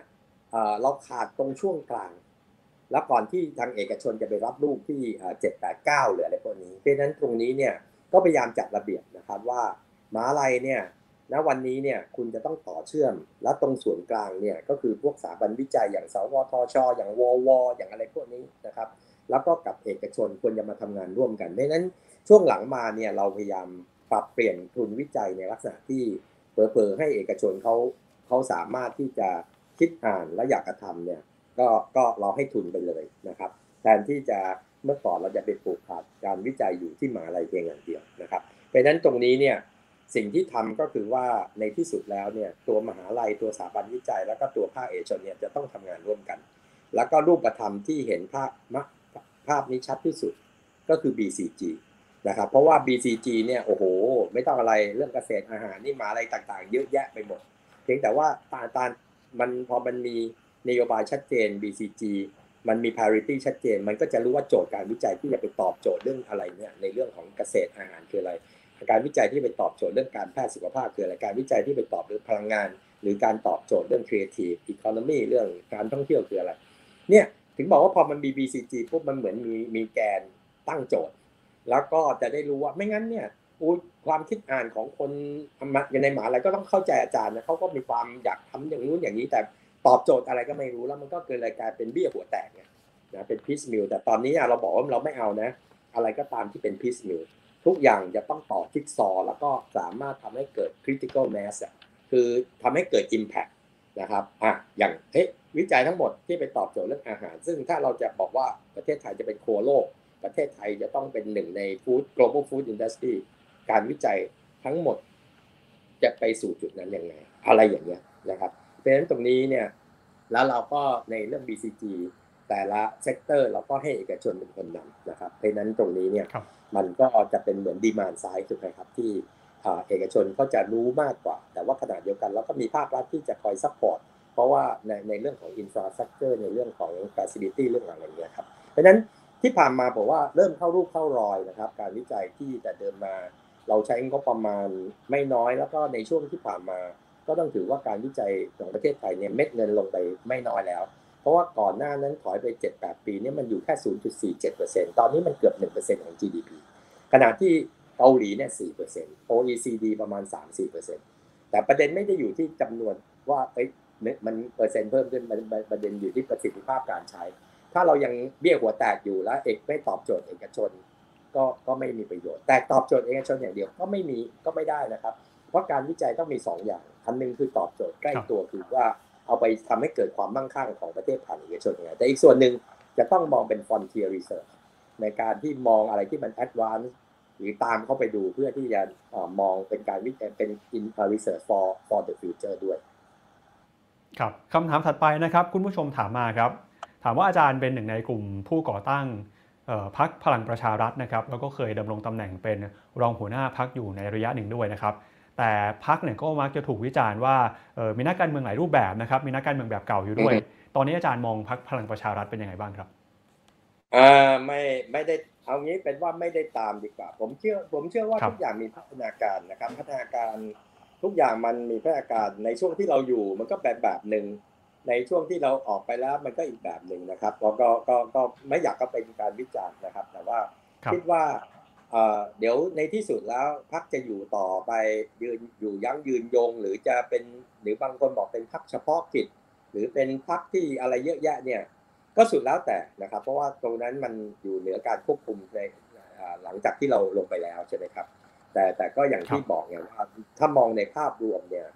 เราขาดตรงช่วงกลาง แล้วก่อนที่ทางเอกชนจะไปรับลูกที่เจ็ดแปดเก้าหรืออะไรพวกนี้เพราะฉะนั้นตรงนี้เนี่ยก็พยายามจัดระเบียบนะครับว่ามหาลัยเนี่ยณวันนี้เนี่ยคุณจะต้องต่อเชื่อม และตรงส่วนกลางเนี่ยก็คือพวกสถาบันวิจัยอย่างสวทช อย่างววอย่างอะไรพวกนี้นะครับ แล้วก็กับเอกชนควรจะมาทำงานร่วมกันเพราะฉะนั้นช่วงหลังมาเนี่ยเราพยายาม ปรับเปลี่ยนทุนวิจัยในลักษณะที่เผลอๆให้เอกชนเขาเขาสามารถที่จะคิดอ่านและอยากกระทำเนี่ยก็ก็เราให้ทุนไปเลยนะครับ แทนที่จะเมื่อก่อนเราจะไปปลูกขาดการวิจัยอยู่ที่มหาลัยเพียงอย่างเดียวนะครับเพราะนั้นตรงนี้เนี่ยสิ่งที่ทำก็คือว่าในที่สุดแล้วเนี่ยตัวมหาลัยตัวสถาบันวิจัย แล้วก็ตัวภาคเอกชนเนี่ยจะต้องทำงานร่วมกัน แล้วก็รูปธรรมที่เห็นภาพภาพนี้ชัดที่สุดก็คือ BCG นะครับเพราะว่า BCG เนี่ยโอ้โห ไม่ต้องอะไรเรื่องเกษตรอาหารนี่มาอะไรต่างๆ เยอะแยะไปหมด เพียงแต่ว่าตาตามันพอมันมีนโยบายชัดเจน BCG มันมี parity ชัดเจน มันก็จะรู้ว่าโจทย์การวิจัยที่จะไปตอบโจทย์เรื่องอะไรเนี่ยในเรื่องของเกษตรอาหารคืออะไร การวิจัยที่ไปตอบโจทย์เรื่องการแพทย์สุขภาพคืออะไรการวิจัยที่ไปตอบเรื่องพลังงาน หรือการตอบโจทย์เรื่อง creative economy เรื่องการท่องเที่ยวคืออะไรเนี่ยถึงบอกว่าพอมันมี BCG ปุ๊บมันเหมือนมีมีแกนตั้งโจทย์ แล้วก็จะได้รู้ว่าไม่งั้นเนี่ยความคิดอ่านของคนในหมาอะไรก็ต้องเข้าใจอาจารย์นะเขาก็มีความอยากทำอย่างนู้นอย่างนี้ แต่ตอบโจทย์อะไรก็ไม่รู้แล้วมันก็เกิดรายกลายเป็นเบี้ยหัวแตกเนี่ยนะเป็นพิสมิลแต่ตอนนี้เราบอกว่าเราไม่เอานะ อะไรก็ตามที่เป็นพิสมิลทุกอย่างจะต้องต่อจิ๊กซอว์แล้วก็สามารถทำให้เกิด critical mass คือทำให้เกิด impact นะครับอะอย่างเฮ้ยวิจัยทั้งหมดที่ไปตอบโจทย์เรื่องอาหาร ซึ่งถ้าเราจะบอกว่าประเทศไทยจะเป็นครัวโลก ประเทศไทยจะต้องเป็นหนึ่งใน food global food industry การวิจัยทั้งหมดจะไปสู่จุดนั้นยังไง อะไรอย่างเงี้ยนะครับเพราะฉะนั้นตรงนี้เนี่ยแล้วเราก็ในเรื่อง BCG แต่ละ sector เราก็ให้เอกชนเป็นคนนำนะครับเพราะฉะนั้นตรงนี้เนี่ยครับมันก็จะเป็นเหมือน demand side ถูกไหมครับที่อ่าเอกชนก็จะรู้มากกว่า แต่ว่าขณะเดียวกันเราก็มีภาครัฐที่จะคอย support เพราะว่าในในเรื่องของ infrastructure ในเรื่องของ facility เรื่องอะไรอย่างเงี้ยครับเพราะฉะนั้น ที่ผ่านมาผมว่าเริ่มเข้ารูปเข้ารอยนะครับ การวิจัยที่แต่เดิมมา เราใช้งบประมาณไม่น้อย แล้วก็ในช่วงที่ผ่านมา ก็ต้องถือว่าการวิจัยของประเทศไทยเนี่ยเม็ดเงินลงไปไม่น้อยแล้ว เพราะว่าก่อนหน้านั้นถอยไป 7-8 ปีเนี่ยมันอยู่แค่ 0.47%ตอนนี้มันเกือบ 1%ของ GDP ขณะที่เกาหลีเนี่ย 4% OECD ประมาณ 3-4%แต่ประเด็นไม่ได้อยู่ที่จำนวนว่าเอ้ยมันเปอร์เซ็นต์เพิ่มขึ้นประเด็นอยู่ที่ประสิทธิภาพการใช้ ถ้าเรายังเบี้ยหัวแตกอยู่แล้วเอกไม่ตอบโจทย์เอกชน ก็ก็ไม่มีประโยชน์ แต่ตอบโจทย์เอกชนอย่างเดียวก็ไม่มีก็ไม่ได้นะครับ เพราะการวิจัยต้องมี 2 อย่างอันหนึงคือตอบโจทย์ใกล้ตัวคือว่าเอาไปทำให้เกิดความมั่งคั่งของประเทศผ่านเอกชนยังไงแต่อีกส่วนหนึ่งจะต้องมองเป็น frontier research ในการที่มองอะไรที่มัน advance หรือตามเข้าไปดูเพื่อที่จะมองเป็นการวิจัยเป็น in research for for the future ด้วย ครับคำถามถัดไปนะครับ คุณผู้ชมถามมาครับ ถามว่าอาจารย์เป็นหนึ่งในกลุ่มผู้ก่อตั้งเอ่อพักพลังประชารัฐนะครับแล้วก็เคยดำรงตำแหน่งเป็นรองหัวหน้าพักอยู่ในระยะหนึ่งด้วยนะครับแต่พักเนี่ยก็มักจะถูกวิจารณ์ว่าเอ่อมีนักการเมืองหลายรูปแบบนะครับมีนักการเมืองแบบเก่าอยู่ด้วยอือฮึตอนนี้อาจารย์มองพักพลังประชารัฐเป็นยังไงบ้างครับอ่าไม่ไม่ได้เอางี้เป็นว่าไม่ได้ตามดีกว่า ผมเชื่อผมเชื่อว่าครับทุกอย่างมีพัฒนาการนะครับ พัฒนาการทุกอย่างมันมีพัฒนาการในช่วงที่เราอยู่มันก็แบบแบบหนึ่ง ในช่วงที่เราออกไปแล้วมันก็อีกแบบหนึ่งนะครับก็ก็ก็ก็ไม่อยากก็เป็นการวิจารณ์นะครับ แต่ว่าครับคิดว่าเอ่อเดี๋ยวในที่สุดแล้วพักจะอยู่ต่อไปยืนอยู่ยั้งยืนยง หรือจะเป็นหรือบางคนบอกเป็นพักเฉพาะกิจ หรือเป็นพักที่อะไรเยอะแยะเนี่ยก็สุดแล้วแต่นะครับ เพราะว่าตรงนั้นมันอยู่เหนือการควบคุมในหลังจากที่เราลงไปแล้วใช่ไหมครับ แต่แต่ก็อย่างที่บอกไงว่าถ้ามองในภาพรวมเนี่ย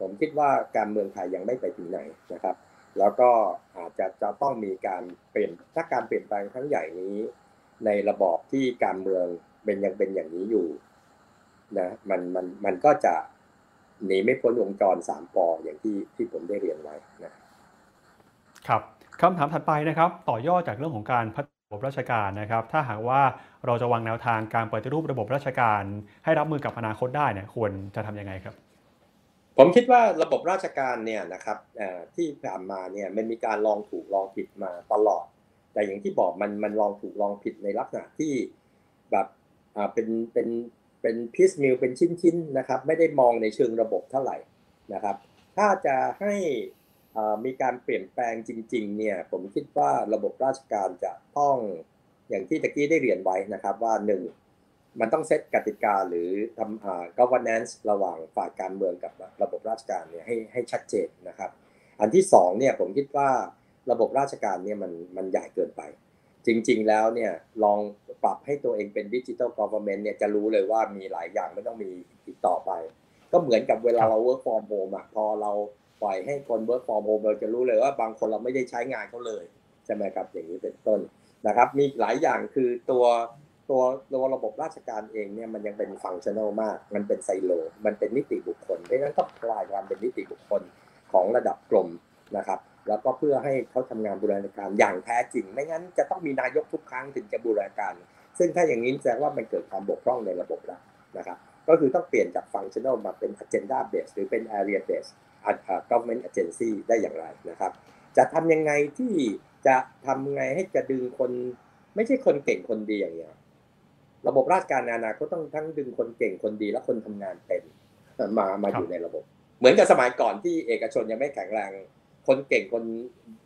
ผมคิดว่าการเมืองไทยยังไม่ไปถึงไหนนะครับ แล้วก็อาจจะจะต้องมีการเปลี่ยนถ้าการเปลี่ยนแปลงครั้งใหญ่นี้ ในระบอบที่การเมืองเป็นยังเป็นอย่างนี้อยู่นะมันมันมันก็จะหนีไม่พ้นวงจรสามปออย่างที่ที่ผมได้เรียนไว้นะครับคำถามถัดไปนะครับ ต่อยอดจากเรื่องของการพัฒนาระบบราชการนะครับ ถ้าหากว่าเราจะวางแนวทางการปฏิรูประบบราชการ ให้รับมือกับอนาคตได้เนี่ยควรจะทํำยังไงครับ ผมคิดว่าระบบราชการเนี่ยนะครับที่ผ่านมาเนี่ยมันมีการลองถูกลองผิดมาตลอด แต่อย่างที่บอกมันมันลองถูกลองผิดในลักษณะที่แบบเป็นเป็นเป็นพิสมิลเป็นชิ้นๆนะครับไม่ได้มองในเชิงระบบเท่าไหร่นะครับ ถ้าจะให้มีการเปลี่ยนแปลงจริงๆเนี่ยผมคิดว่าระบบราชการจะต้องอย่างที่ตะกี้ได้เรียนไว้นะครับว่าหนึ่ง มันต้องเซตกติกาหรือทำ governance ระหว่างฝ่ายการเมืองกับระบบราชการเนี่ยให้ให้ชัดเจนนะครับ อันที่สองเนี่ยผมคิดว่าระบบราชการเนี่ยมันมันใหญ่เกินไป จริงๆแล้วเนี่ยลองปรับให้ตัวเองเป็นดิจิทัลกอร์เมนต์เนี่ยจะรู้เลยว่ามีหลายอย่างไม่ต้องมีติดต่อไป ก็เหมือนกับเวลาเรา work from home อะพอเราปล่อยให้คน work from home เราจะรู้เลยว่าบางคนเราไม่ได้ใช้งานเขาเลยใช่ไหมครับอย่างนี้เป็นต้นนะครับ มีหลายอย่างคือตัว ตัวตัวระบบราชการเองเนี่ยมันยังเป็นฟังชั่นอลมาก มันเป็นไซโล มันเป็นนิติบุคคลเพราะฉะนั้นต้องคลายความเป็นนิติบุคคลของระดับกรมนะครับ แล้วก็เพื่อให้เขาทำงานบูรณาการอย่างแท้จริง ไม่งั้นจะต้องมีนายกทุกครั้งถึงจะบูรณาการ ซึ่งถ้าอย่างนี้แสดงว่ามันเกิดความบกพร่องในระบบแล้วนะครับ ก็คือต้องเปลี่ยนจากฟังชั่นอลมาเป็น agenda based หรือเป็น area based government agency ได้อย่างไรนะครับ จะทำยังไงที่จะทำไงให้จะดึงคน ไม่ใช่คนเก่งคนดีอย่างเงี้ย ระบบราชการนานาก็ต้องทั้งดึงคนเก่งคนดีและคนทำงานเป็นมามาอยู่ในระบบ เหมือนกับสมัยก่อนที่เอกชนยังไม่แข็งแรงคนเก่งคน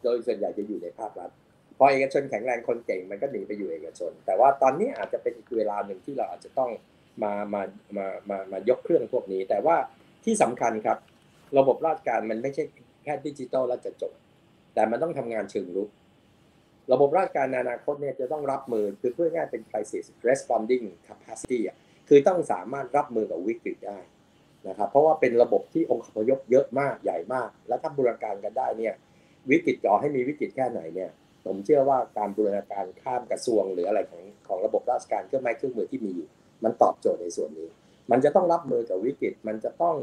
โดยส่วนใหญ่จะอยู่ในภาครัฐพอเอกชนแข็งแรงคนเก่งมันก็หนีไปอยู่เอกชน แต่ว่าตอนนี้อาจจะเป็นอีกเวลาหนึ่งที่เราอาจจะต้องมามามามามายกเครื่องพวกนี้ แต่ว่าที่สำคัญครับ ระบบราชการมันไม่ใช่แค่ดิจิตอลแล้วจะจบ แต่มันต้องทำงานเชิงรุก ระบบราชการในอนาคตเนี่ยจะต้องรับมือคือเพื่อง่ายเป็น crisis responding capacity คือต้องสามารถรับมือกับวิกฤตได้นะครับเพราะว่าเป็นระบบที่องค์พยพเยอะมากใหญ่มาก แล้วถ้าบูรณาการกันได้เนี่ยวิกฤตจ่อให้มีวิกฤตแค่ไหนเนี่ยผมเชื่อว่าการบูรณาการข้ามกระทรวง หรืออะไรของของระบบราชการเครื่องไม้เครื่องมือที่มีอยู่ มันตอบโจทย์ในส่วนนี้ มันจะต้องรับมือกับวิกฤต มันจะต้อง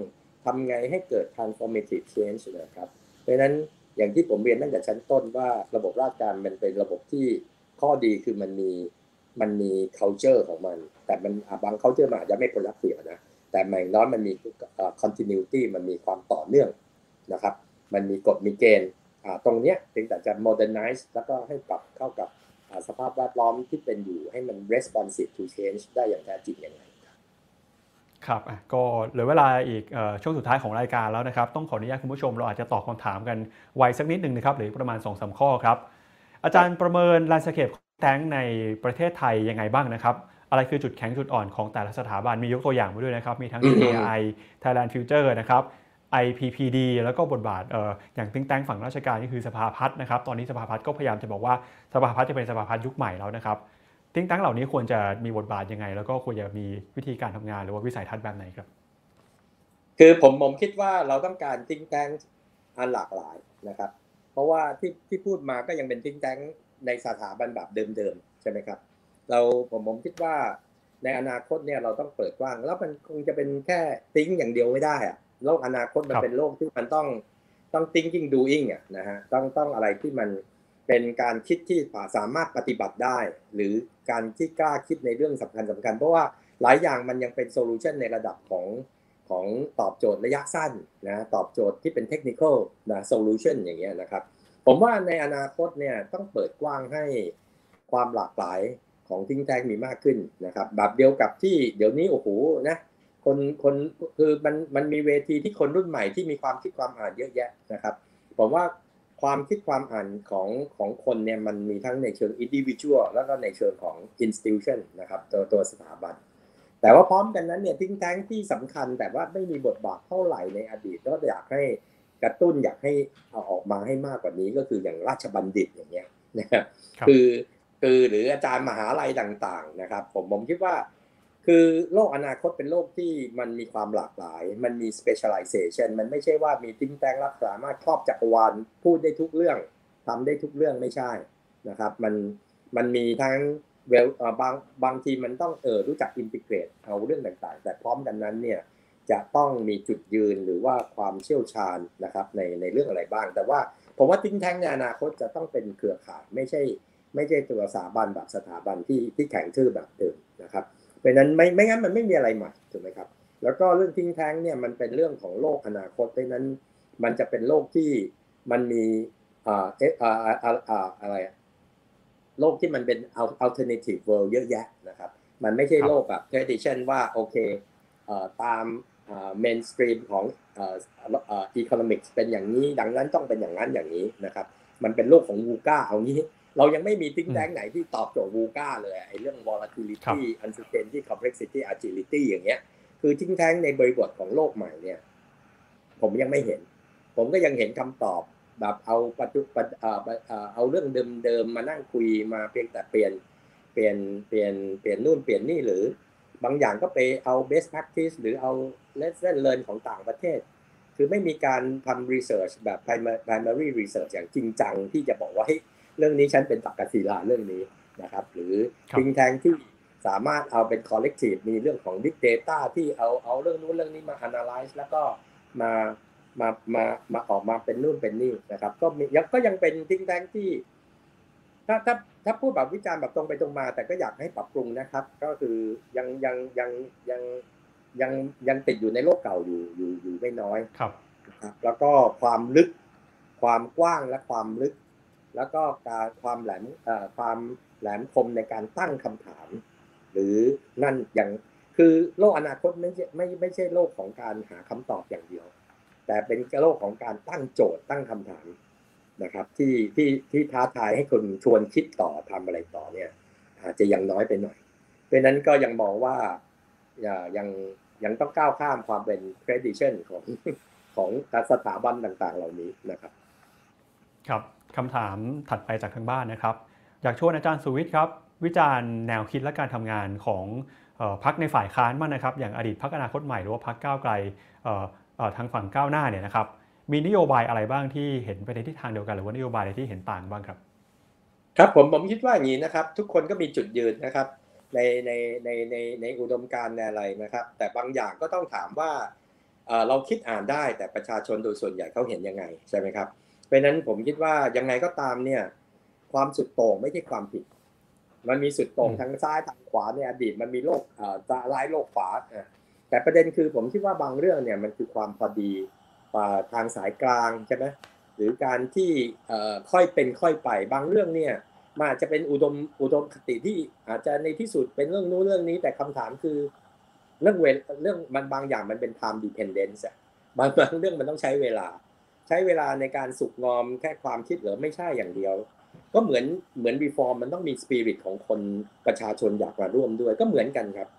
ทำไงให้เกิด transformative change นะครับเพราะฉะนั้น อย่างที่ผมเรียนตั้งแต่ชั้นต้นว่าระบบราชการมันเป็นระบบที่ข้อดีคือมันมีมันมี culture ของมัน แต่มันบาง culture มันอาจจะไม่ผลลัพธ์เสียนะแต่หมายน้อยมันมี continuity มันมีความต่อเนื่องนะครับ มันมีกฎมีเกณฑ์ตรงเนี้ยถึงแต่จะ modernize แล้วก็ให้ปรับเข้ากับสภาพแวดล้อมที่เป็นอยู่ให้มัน responsive to change ได้อย่างแท้จริงยังไง ครับก็เหลือเวลาอีกช่วงสุดท้ายของรายการแล้วนะครับ ต้องขออนุญาตคุณผู้ชมเราอาจจะตอบคำถามกันไวสักนิดหนึ่งนะครับหรือประมาณ2อสข้อครับ อาจารย์ประเมินแลนด์สเคปแทงในประเทศไทยยังไงบ้างนะครับ อะไรคือจุดแข็งจุดอ่อนของแต่ละสถาบันมียกตัวอย่างมาด้วยนะครับ มีทั้ง AI Thailand Future นะครับ IPPD แล้วก็บทบาทอออย่างติ้งแตงฝั่งราชการนี่คือสภาพัฒน์นะครับ ตอนนี้สภาพัฒน์ก็พยายามจะบอกว่าสภาพัฒน์จะเป็นสภาพัฒน์ยุคใหม่แล้วนะครับ ติ้งตั้งเหล่านี้ควรจะมีบทบาทยังไง แล้วก็ควรจะมีวิธีการทำงานหรือว่าวิสัยทัศน์แบบไหนครับ คือผมผมคิดว่าเราต้องการติ้งแตงอันหลากหลายนะครับ เพราะว่าที่ที่พูดมาก็ยังเป็นติ้งแตงในสถาบันแบบเดิมๆใช่ไหมครับ เราผมผมคิดว่าในอนาคตเนี่ยเราต้องเปิดกว้าง แล้วมันคงจะเป็นแค่ติ้งอย่างเดียวไม่ได้อะโลกอนาคตมันเป็นโลกที่มันต้องต้อง thinking doing อะนะฮะต้องต้องอะไรที่มัน เป็นการคิดที่สามารถปฏิบัติได้ หรือการที่กล้าคิดในเรื่องสำคัญสำคัญ เพราะว่าหลายอย่างมันยังเป็น solution ในระดับของของตอบโจทย์ระยะสั้นนะตอบโจทย์ที่เป็น technical นะ solution อย่างเงี้ยนะครับ ผมว่าในอนาคตเนี่ยต้องเปิดกว้างให้ความหลากหลายของ think tank มีมากขึ้นนะครับแบบเดียวกับที่เดี๋ยวนี้โอ้โหนะคนคนคือมันมันมีเวทีที่คนรุ่นใหม่ที่มีความคิดความอ่านเยอะแยะนะครับ ผมว่า ความคิดความอ่านของของคนเนี่ยมันมีทั้งในเชิง individual แล้วก็ในเชิงของ institution นะครับตัวตัวสถาบัน แต่ว่าพร้อมกันนั้นเนี่ยทิ้งแท้งที่สำคัญ แต่ว่าไม่มีบทบาทเท่าไหร่ในอดีตก็อยากให้กระตุ้นอยากให้เอาออกมาให้มากกว่านี้ก็คืออย่างราชบัณฑิตอย่างเงี้ยนะครับครับคือคือหรืออาจารย์มหาลัยต่างๆนะครับ ผมผมคิดว่า คือโลกอนาคตเป็นโลกที่มันมีความหลากหลาย มันมี specialization มันไม่ใช่ว่ามีติ้งแตงรักสามารถครอบจักรวาลพูดได้ทุกเรื่องทำได้ทุกเรื่องไม่ใช่นะครับ มันมันมีทั้งเวลบางบางทีมันต้องเออรู้จักอินทิเกรตเอาเรื่องต่างๆ แต่พร้อมกันนั้นเนี่ยจะต้องมีจุดยืนหรือว่าความเชี่ยวชาญนะครับในในเรื่องอะไรบ้าง แต่ว่าผมว่าติ้งแทงในอนาคตจะต้องเป็นเครือข่ายไม่ใช่ ไม่ใช่ตัวสถาบันแบบสถาบันที่ที่แข็งทื่อแบบเดิมนะครับ เพราะฉะนั้นไม่ไม่งั้นมันไม่มีอะไรใหม่ถูกไหมครับ แล้วก็เรื่องทิ้งแท้งเนี่ยมันเป็นเรื่องของโลกอนาคตเพราะฉะนั้นมันจะเป็นโลกที่มันมีอ่าเอะอ่าอ่าอ่าอ่าอะไรอะโลกที่มันเป็น alternative world เยอะแยะนะครับ มันไม่ใช่ครับโลกแบบ tradition ว่าโอเคเอ่อตามอ่า mainstream ของเอ่อเอ่อ economics เป็นอย่างนี้ ดังนั้นต้องเป็นอย่างนั้นอย่างนี้นะครับ มันเป็นโลกของวูก้าเอางี้ เรายังไม่มีทิ้งแดงไหนที่ตอบโจทย์วูก้าเลยไอ้เรื่อง volatility uncertainty complexity agility อย่างเงี้ย คือทิ้งแท้งในบริบทของโลกใหม่เนี่ย ผมยังไม่เห็น ผมก็ยังเห็นคำตอบแบบเอาปัจจุบันเอ่อเอ่อเอาเรื่องเดิมๆมานั่งคุยมาเพียงแต่เปลี่ยนเปลี่ยนเปลี่ยนเปลี่ยนนู่นเปลี่ยนนี่หรือบางอย่างก็ไปเอา best practice หรือเอา lesson learn ของต่างประเทศ คือไม่มีการทำ research แบบ primary primary research อย่างจริงจังที่จะบอกว่าเฮ้ย เรื่องนี้ฉันเป็นตักกศิลาเรื่องนี้นะครับ หรือครับทิ้งแทงที่สามารถเอาเป็น collective มีเรื่องของ big data ที่เอาเอาเรื่องนู้นเรื่องนี้มา analyze แล้วก็มามามามาออกมาเป็นนู่นเป็นนี่นะครับ ก็มียังก็ยังเป็นทิ้งแทงที่ ถ้าถ้าถ้าพูดแบบวิจารณ์แบบตรงไปตรงมา แต่ก็อยากให้ปรับปรุงนะครับ ก็คือยังยังยังยังยังยังติดอยู่ในโลกเก่าอยู่อยู่อยู่ไม่น้อยครับนะครับแล้วก็ความลึกความกว้างและความลึก แล้วก็การความแหลมความแหลมคมในการตั้งคำถาม หรือนั่นอย่างคือโลกอนาคตไม่ใช่ไม่ไม่ใช่โลกของการหาคำตอบอย่างเดียว แต่เป็นโลกของการตั้งโจทย์ตั้งคำถามนะครับ ที่ที่ที่ท้าทายให้คนชวนคิดต่อทำอะไรต่อเนี่ย อาจจะยังน้อยไปหน่อย เพราะฉะนั้นก็ยังมองว่าอย่ายังยังต้องก้าวข้ามความเป็น tradition ของของสถาบันต่างๆ เหล่านี้นะครับ ครับ คำถามถัดไปจากทางบ้านนะครับ อยากชวนอาจารย์สุวิทย์ครับ วิจารณ์แนวคิดและการทำงานของออพักในฝ่ายค้านมากนะครับ อย่างอดีตพักอนาคตใหม่หรือว่าพักก้าวไกลทางฝั่งก้าวหน้าเนี่ยนะครับ มีนโยบายอะไรบ้างที่เห็นไปในทิศทางเดียวกัน หรือว่านโยบายอะไรที่เห็นต่างบ้างครับ ครับผมผมคิดว่าอย่างนี้นะครับ ทุกคนก็มีจุดยืนนะครับ ในในในในในอุดมการณ์ในอะไรนะครับ แต่บางอย่างก็ต้องถามว่าเราคิดอ่านได้แต่ประชาชนโดยส่วนใหญ่เขาเห็นยังไงใช่ไหมครับ เพราะฉะนั้นผมคิดว่ายังไงก็ตามเนี่ย ความสุดโต่งไม่ใช่ความผิด มันมีสุดโต่งอืมทางซ้ายทางขวาในอดีตมันมีโลกเอ่อร้ายโลกขวาอะแต่ประเด็นคือผมคิดว่าบางเรื่องเนี่ยมันคือความพอดีอ่าทางสายกลางใช่ไหมหรือการที่เอ่อค่อยเป็นค่อยไป บางเรื่องเนี่ยมันอาจจะเป็นอุดมอุดมคติที่อาจจะในที่สุดเป็นเรื่องนู้นเรื่องนี้ แต่คำถามคือเรื่องเวลเรื่องมันบางอย่างมันเป็น time dependence อะบางบางเรื่องมันต้องใช้เวลาใช้เวลาในการสุกงอมแค่ความคิดหรือไม่ใช่อย่างเดียว ก็เหมือนเหมือน reform มันต้องมี spirit ของคนประชาชนอยากมาร่วมด้วย ก็เหมือนกันครับ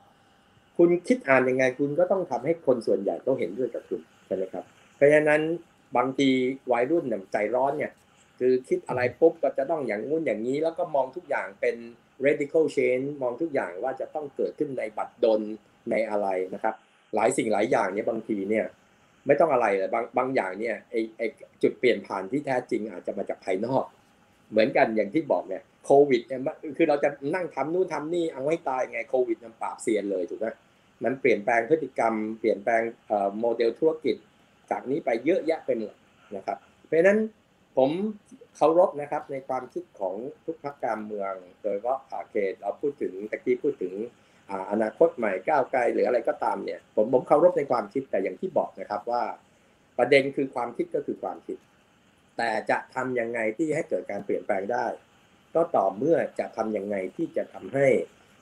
คุณคิดอ่านยังไงคุณก็ต้องทำให้คนส่วนใหญ่ต้องเห็นด้วยกับคุณใช่ไหมครับ เพราะฉะนั้นบางทีวัยรุ่นเนี่ยใจร้อนเนี่ยคือคิดอะไรปุ๊บก็จะต้องอย่างงู้นอย่างนี้ แล้วก็มองทุกอย่างเป็น radical change มองทุกอย่างว่าจะต้องเกิดขึ้นในบัตรดลในอะไรนะครับ หลายสิ่งหลายอย่างเนี่ยบางทีเนี่ย ไม่ต้องอะไรเลยบางบางอย่างเนี่ยไอไอจุดเปลี่ยนผ่านที่แท้จริงอาจจะมาจากภายนอก เหมือนกันอย่างที่บอกเนี่ยโควิดเนี่ยคือเราจะนั่งทำนู่นทำนี่เอาให้ตายไงโควิดมันปราบเซียนเลยถูกไหมมันเปลี่ยนแปลงพฤติกรรม เปลี่ยนแปลงโมเดลธุรกิจ จากนี้ไปเยอะแยะไปหมดนะครับ เพราะฉะนั้นผมเคารพนะครับในความคิดของทุกพรรคการเมือง โดยเฉพาะอาเขตเราพูดถึงตะกี้พูดถึง อนาคตใหม่ก้าวไกลหรืออะไรก็ตามเนี่ยผมผมเคารพในความคิดแต่อย่างที่บอกนะครับว่า ประเด็นคือความคิดก็คือความคิด แต่จะทำยังไงที่ให้เกิดการเปลี่ยนแปลงได้ ก็ต่อเมื่อจะทำยังไงที่จะทำให้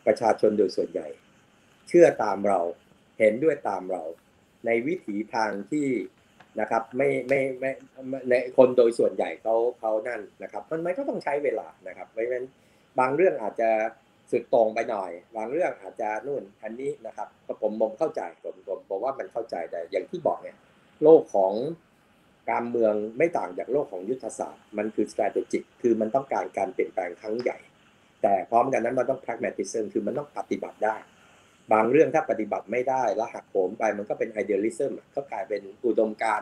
ประชาชนโดยส่วนใหญ่ เชื่อตามเราเห็นด้วยตามเรา ในวิถีทางที่นะครับไม่ไม่ไม่ไม่ในคนโดยส่วนใหญ่เขาเขานั่นนะครับ มันมันก็ต้องใช้เวลานะครับเพราะฉะนั้นบางเรื่องอาจจะ สุดตรงไปหน่อย บางเรื่องอาจจะนู่นอันนี้นะครับก็ผมผมเข้าใจผมผมผมว่ามันเข้าใจแต่อย่างที่บอกเนี่ยโลกของการเมืองไม่ต่างจากโลกของยุทธศาสตร์ มันคือ strategic คือมันต้องการการเปลี่ยนแปลงครั้งใหญ่ แต่พร้อมกันนั้นมันต้อง pragmatism คือมันต้องปฏิบัติได้ บางเรื่องถ้าปฏิบัติไม่ได้แล้วหักโหมไปมันก็เป็น idealism ก็กลายเป็นอุดมการ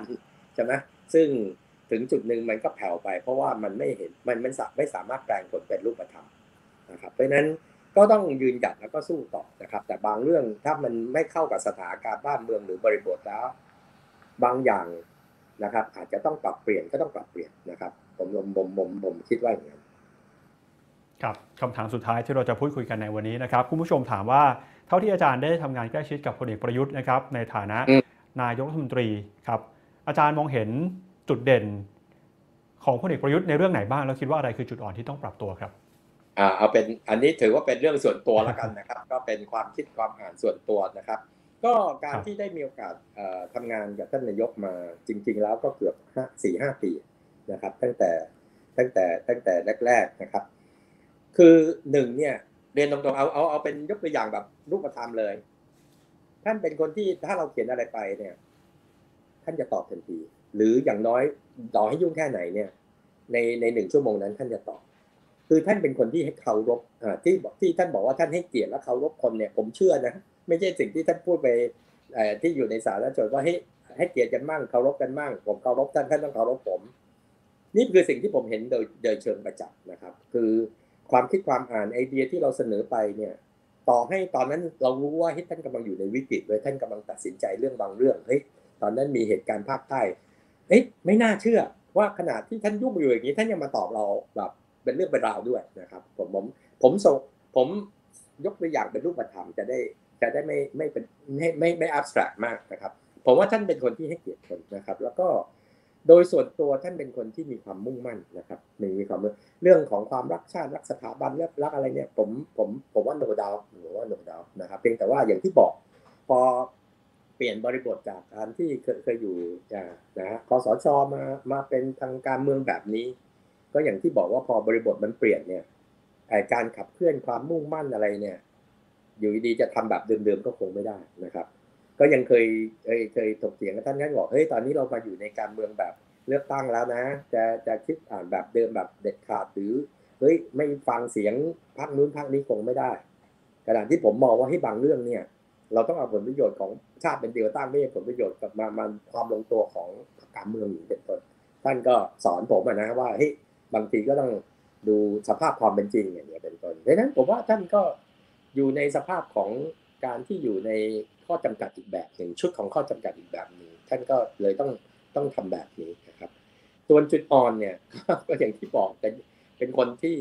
ใช่ไหมซึ่งถึงจุดหนึ่งมันก็แผ่วไป เพราะว่ามันไม่เห็นมันมันไม่สามารถแปลงผลเป็นรูปธรรมนะครับเพราะนั้น ก็ต้องยืนหยัดแล้วก็สู้ต่อนะครับ แต่บางเรื่องถ้ามันไม่เข้ากับสถานการณ์บ้านเมืองหรือบริบทแล้ว บางอย่างนะครับ อาจจะต้องปรับเปลี่ยนก็ต้องปรับเปลี่ยนนะครับ ผมผมผมผมผมคิดว่าอย่างนั้นครับคำถามสุดท้ายที่เราจะพูดคุยกันในวันนี้นะครับคุณผู้ชมถามว่าเท่าที่อาจารย์ได้ทำงานใกล้ชิดกับพลเอกประยุทธ์นะครับในฐานะนายกรัฐมนตรีครับอาจารย์มองเห็นจุดเด่นของพลเอกประยุทธ์ในเรื่องไหนบ้างแล้วคิดว่าอะไรคือจุดอ่อนที่ต้องปรับตัวครับ อ่าเอาเป็นอันนี้ถือว่าเป็นเรื่องส่วนตัวแล้วกันนะครับ ก็เป็นความคิดความอ่านส่วนตัวนะครับ ก็การที่ได้มีโอกาสทำงานกับท่านนายกมาจริง ๆ แล้วก็เกือบห้าสี่ห้าปีนะครับ ตั้งแต่ตั้งแต่ตั้งแต่แรก ๆนะครับ คือหนึ่งเนี่ยเรียนตรงๆเอาเอาเอาเป็นยกตัวอย่างแบบรูปธรรมเลย ท่านเป็นคนที่ถ้าเราเขียนอะไรไปเนี่ย ท่านจะตอบทันที หรืออย่างน้อยต่อให้ยุ่งแค่ไหนเนี่ย ในในหนึ่งชั่วโมงนั้นท่านจะตอบ คือท่านเป็นคนที่ให้เคารพที่ที่ท่านบอกว่าท่านให้เกียรติและเคารพคนเนี่ยผมเชื่อนะไม่ใช่สิ่งที่ท่านพูดไปที่อยู่ในสารแล้วจว่าให้ให้เกียรติกันมั่งเคารพกันมั่งผมเคารพท่านท่านต้องเคารพผม นี่คือสิ่งที่ผมเห็นโดยโดยเชิงประจักษ์นะครับ คือความคิดความอ่านไอเดียที่เราเสนอไปเนี่ย ต่อให้ตอนนั้นเรารู้ว่าท่านกำลังอยู่ในวิกฤตเลยท่านกำลังตัดสินใจเรื่องบางเรื่องเฮ้ยตอนนั้นมีเหตุการณ์ภาคใต้เฮ้ยไม่น่าเชื่อว่าขนาดที่ท่านยุ่งอยู่อย่างนี้ท่านยังมาตอบเราแบบ เป็นเรื่องเป็นราวด้วยนะครับ ผมผมผมส่งผมยกตัวอย่างเป็นรูปธรรมจะได้จะได้ไม่ไม่เป็นไม่ไม่ไม่อับสแตรกมากนะครับ ผมว่าท่านเป็นคนที่ให้เกียรติคนนะครับ แล้วก็โดยส่วนตัวท่านเป็นคนที่มีความมุ่งมั่นนะครับมีความเรื่องของความรักชาติรักสถาบันเรื่องรักอะไรเนี่ย ผมผมผมว่าโนดาวผมว่าโนดาวนะครับเพียงแต่ว่าอย่างที่บอก พอเปลี่ยนบริบทจากการที่เคยเคยอยู่นะคอสชมามาเป็นทางการเมืองแบบนี้ ก็อย่างที่บอกว่าพอบริบทมันเปลี่ยนเนี่ยการขับเคลื่อนความมุ่งมั่นอะไรเนี่ย อยู่ดีจะทำแบบเดิมๆก็คงไม่ได้นะครับ ก็ยังเคยเคยเคยถกเถียงกับท่านนั้นบอกเฮ้ยตอนนี้เรามาอยู่ในการเมืองแบบเลือกตั้งแล้วนะ จะจะคิดอ่านแบบเดิมแบบเด็ดขาดหรือเฮ้ยไม่ฟังเสียงพรรคนู้นพรรคนี้คงไม่ได้ขณะที่ผมมองว่าให้บางเรื่องเนี่ย เราต้องเอาผลประโยชน์ของชาติเป็นเดียวตั้งไม่ใช่ผลประโยชน์กับมามันความลงตัวของการเมืองเป็นต้นท่านก็สอนผมนะว่าเฮ้ย บางทีก็ต้องดูสภาพความเป็นจริงอย่างนี้เป็นต้นดังนั้นผมว่าท่านก็อยู่ในสภาพของการที่อยู่ในข้อจำกัดอีกแบบหนึ่งชุดของข้อจำกัดอีกแบบหนึ่งท่านก็เลยต้องต้องทำแบบนี้นะครับส่วนจุดอ่อนเนี่ยก็อย่างที่บอกเป็นเป็นคนที่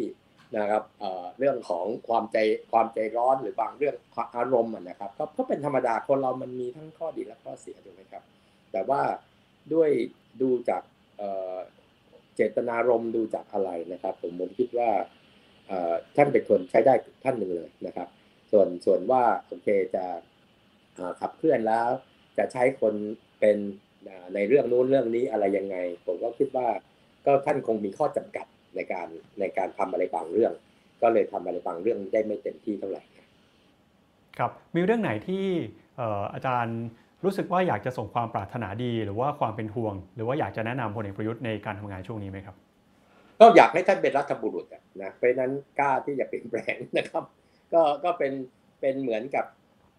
นะครับเรื่องของความใจความใจร้อนหรือบางเรื่องอารมณ์นะครับก็เป็นธรรมดาคนเรามันมีทั้งข้อดีและข้อเสียถูกไหมครับ แต่ว่าด้วยดูจาก เจตนารมณ์ดูจากอะไรนะครับ ผมผมคิดว่าท่านเป็นคนใช้ได้ท่านหนึ่งเลยนะครับ ส่วนส่วนว่าโอเคจะขับเคลื่อนแล้ว จะใช้คนเป็นในเรื่องนู้นเรื่องนี้อะไรยังไง ผมก็คิดว่าก็ท่านคงมีข้อจำกัดในการในการทำอะไรบางเรื่อง ก็เลยทำอะไรบางเรื่องได้ไม่เต็มที่เท่าไหร่ครับมีเรื่องไหนที่อาจารย์ รู้สึกว่าอยากจะส่งความปรารถนาดี หรือว่าความเป็นห่วง หรือว่าอยากจะแนะนำพลเอกประยุทธ์ในการทำงานช่วงนี้ไหมครับ ก็อยากให้ท่านเป็นรัฐบุรุษนะเพราะนั้นกล้าที่จะเปลี่ยนแปลงนะครับ ก็ก็เป็นเป็นเหมือนกับ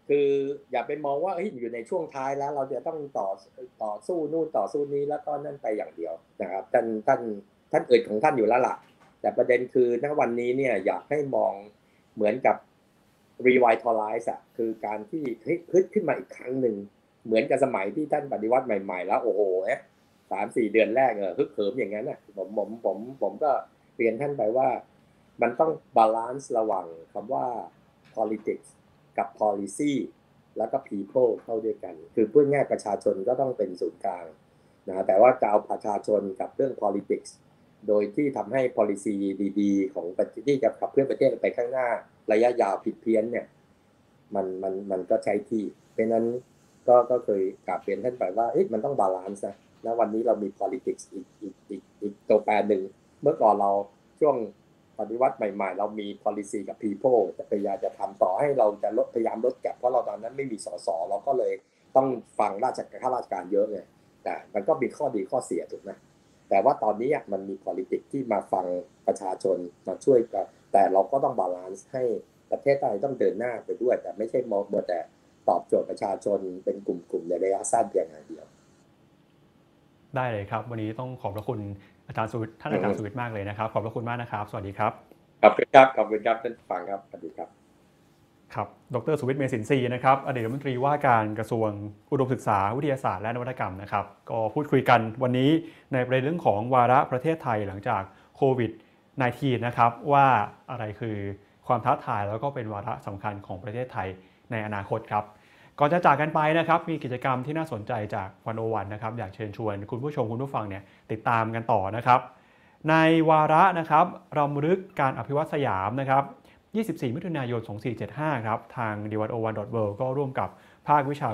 คืออย่าไปมองว่าอยู่ในช่วงท้ายแล้ว เราจะต้องต่อต่อสู้นู่นต่อสู้นี้แล้วก็นั่นไปอย่างเดียวนะครับท่านท่านท่านเอ่ยของท่านอยู่แล้วล่ะแต่ประเด็นคือณวันนี้เนี่ยอยากให้มองเหมือนกับ revitalize อะคือการที่ฮึดขึ้นมาอีกครั้งหนึ่ง เหมือนกับสมัยที่ท่านปฏิวัติใหม่ๆ แล้วโอ้โหสามสี่เดือนแรกเออฮึกเหิมอย่างนั้นน่ะผมผมผมผมก็เรียนท่านไปว่ามันต้องบาลานซ์ระหว่างคำว่า politics กับ policy แล้วก็ people เข้าด้วยกัน คือพูดง่ายประชาชนก็ต้องเป็นศูนย์กลางนะแต่ว่าจะเอาประชาชนกับเรื่อง politics โดยที่ทำให้ policy ดีๆ ของที่จะขับเคลื่อนประเทศไปข้างหน้า ระยะยาวผิดเพี้ยนเนี่ยมันมันมันก็ใช้ที่เพราะนั้น ก็ก็เคยกราบเรียนท่านไปว่าเอ๊ะมันต้อง balance นะแล้ววันนี้เรามี politics อีกอีกอีกอีกตัวแปรหนึ่งเมื่อก่อนเราช่วงปฏิวัติใหม่ๆ เรามี policy กับ people จะพยายามจะทำต่อให้เราจะลดพยายามลด gap เพราะเราตอนนั้นไม่มีสสเราก็เลยต้องฟังราชการข้าราชการเยอะไงแต่มันก็มีข้อดีข้อเสียถูกไหมแต่ว่าตอนนี้มันมี politics ที่มาฟังประชาชนมาช่วยกันแต่เราก็ต้อง balance ให้ประเทศไทยต้องเดินหน้าไปด้วย แต่ไม่ใช่มองมัวแต่ ตอบโจทย์ประชาชนเป็นกลุ่มๆในระยะสั้นเพียงอย่างเดียว ได้เลยครับ วันนี้ต้องขอบพระคุณอาจารย์สุวิทย์ท่านอาจารย์สุวิทย์มากเลยนะครับ ขอบพระคุณมากนะครับ สวัสดีครับขอบคุณครับขอบคุณครับท่านผู้ฟังครับสวัสดีครับครับ ดรสุวิทย์เมสินทรีย์นะครับ อดีตรัฐมนตรีว่าการกระทรวงอุดมศึกษาวิทยาศาสตร์และนวัตกรรมนะครับ ก็พูดคุยกันวันนี้ในประเด็นเรื่องของวาระประเทศไทยหลังจากโควิด -19 นะครับว่าอะไรคือความท้าทายแล้วก็เป็นวาระสำคัญของประเทศไทยในอนาคตครับ ก่อนจะจากกันไปนะครับมีกิจกรรมที่น่าสนใจจากวันโอวันนะครับอยากเชิญชวนคุณผู้ชมคุณผู้ฟังเนี่ยติดตามกันต่อนะครับ ในวาระนะครับรำลึกการอภิวัตสยามนะครับ 24 มิถุนายน 2475 ครับ ทาง d 1 0 1 w o r l d ก็ร่วมกับภาควิชา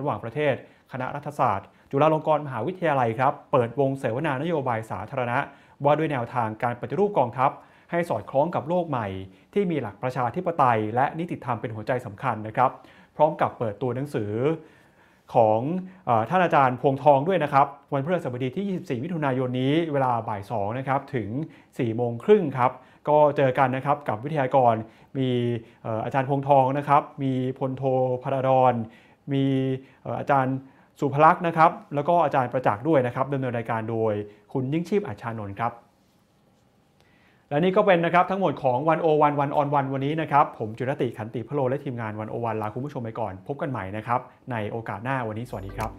ระหว่างประเทศ คณะรัฐศาสตร์ จุฬาลงกรณ์มหาวิทยาลัยครับ เปิดวงเสวนานโยบายสาธารณะ ว่าด้วยแนวทางการปฏิรูปกองทัพ ให้สอดคล้องกับโลกใหม่ ที่มีหลักประชาธิปไตย และนิติธรรมเป็นหัวใจสำคัญนะครับ พร้อมกับเปิดตัวหนังสือของอท่านอาจารย์พวงทองด้วยนะครับ วันพฤหัสบดีที่ 24 มิถุนายนนี้เวลาบ่าย2นะครับถึง 4 โมงครึ่งครับ ก็เจอกันนะครับกับวิทยากรมีอาจารย์พวงทองนะครับ มีพลโทพระดอนมีอาจารย์สุภลักษณ์นะครับ แล้วก็อาจารย์ประจักษ์ด้วยนะครับดำเนินรายการโดยคุณยิ่งชีพอัชชานนท์ครับ และนี่ก็เป็นนะครับทั้งหมดของวันโอวันวันออนวันวันนี้นะครับ ผมจุรติขันติพโลและทีมงานวันโอวันลาคุณผู้ชมไปก่อน พบกันใหม่นะครับในโอกาสหน้าวันนี้สวัสดีครับ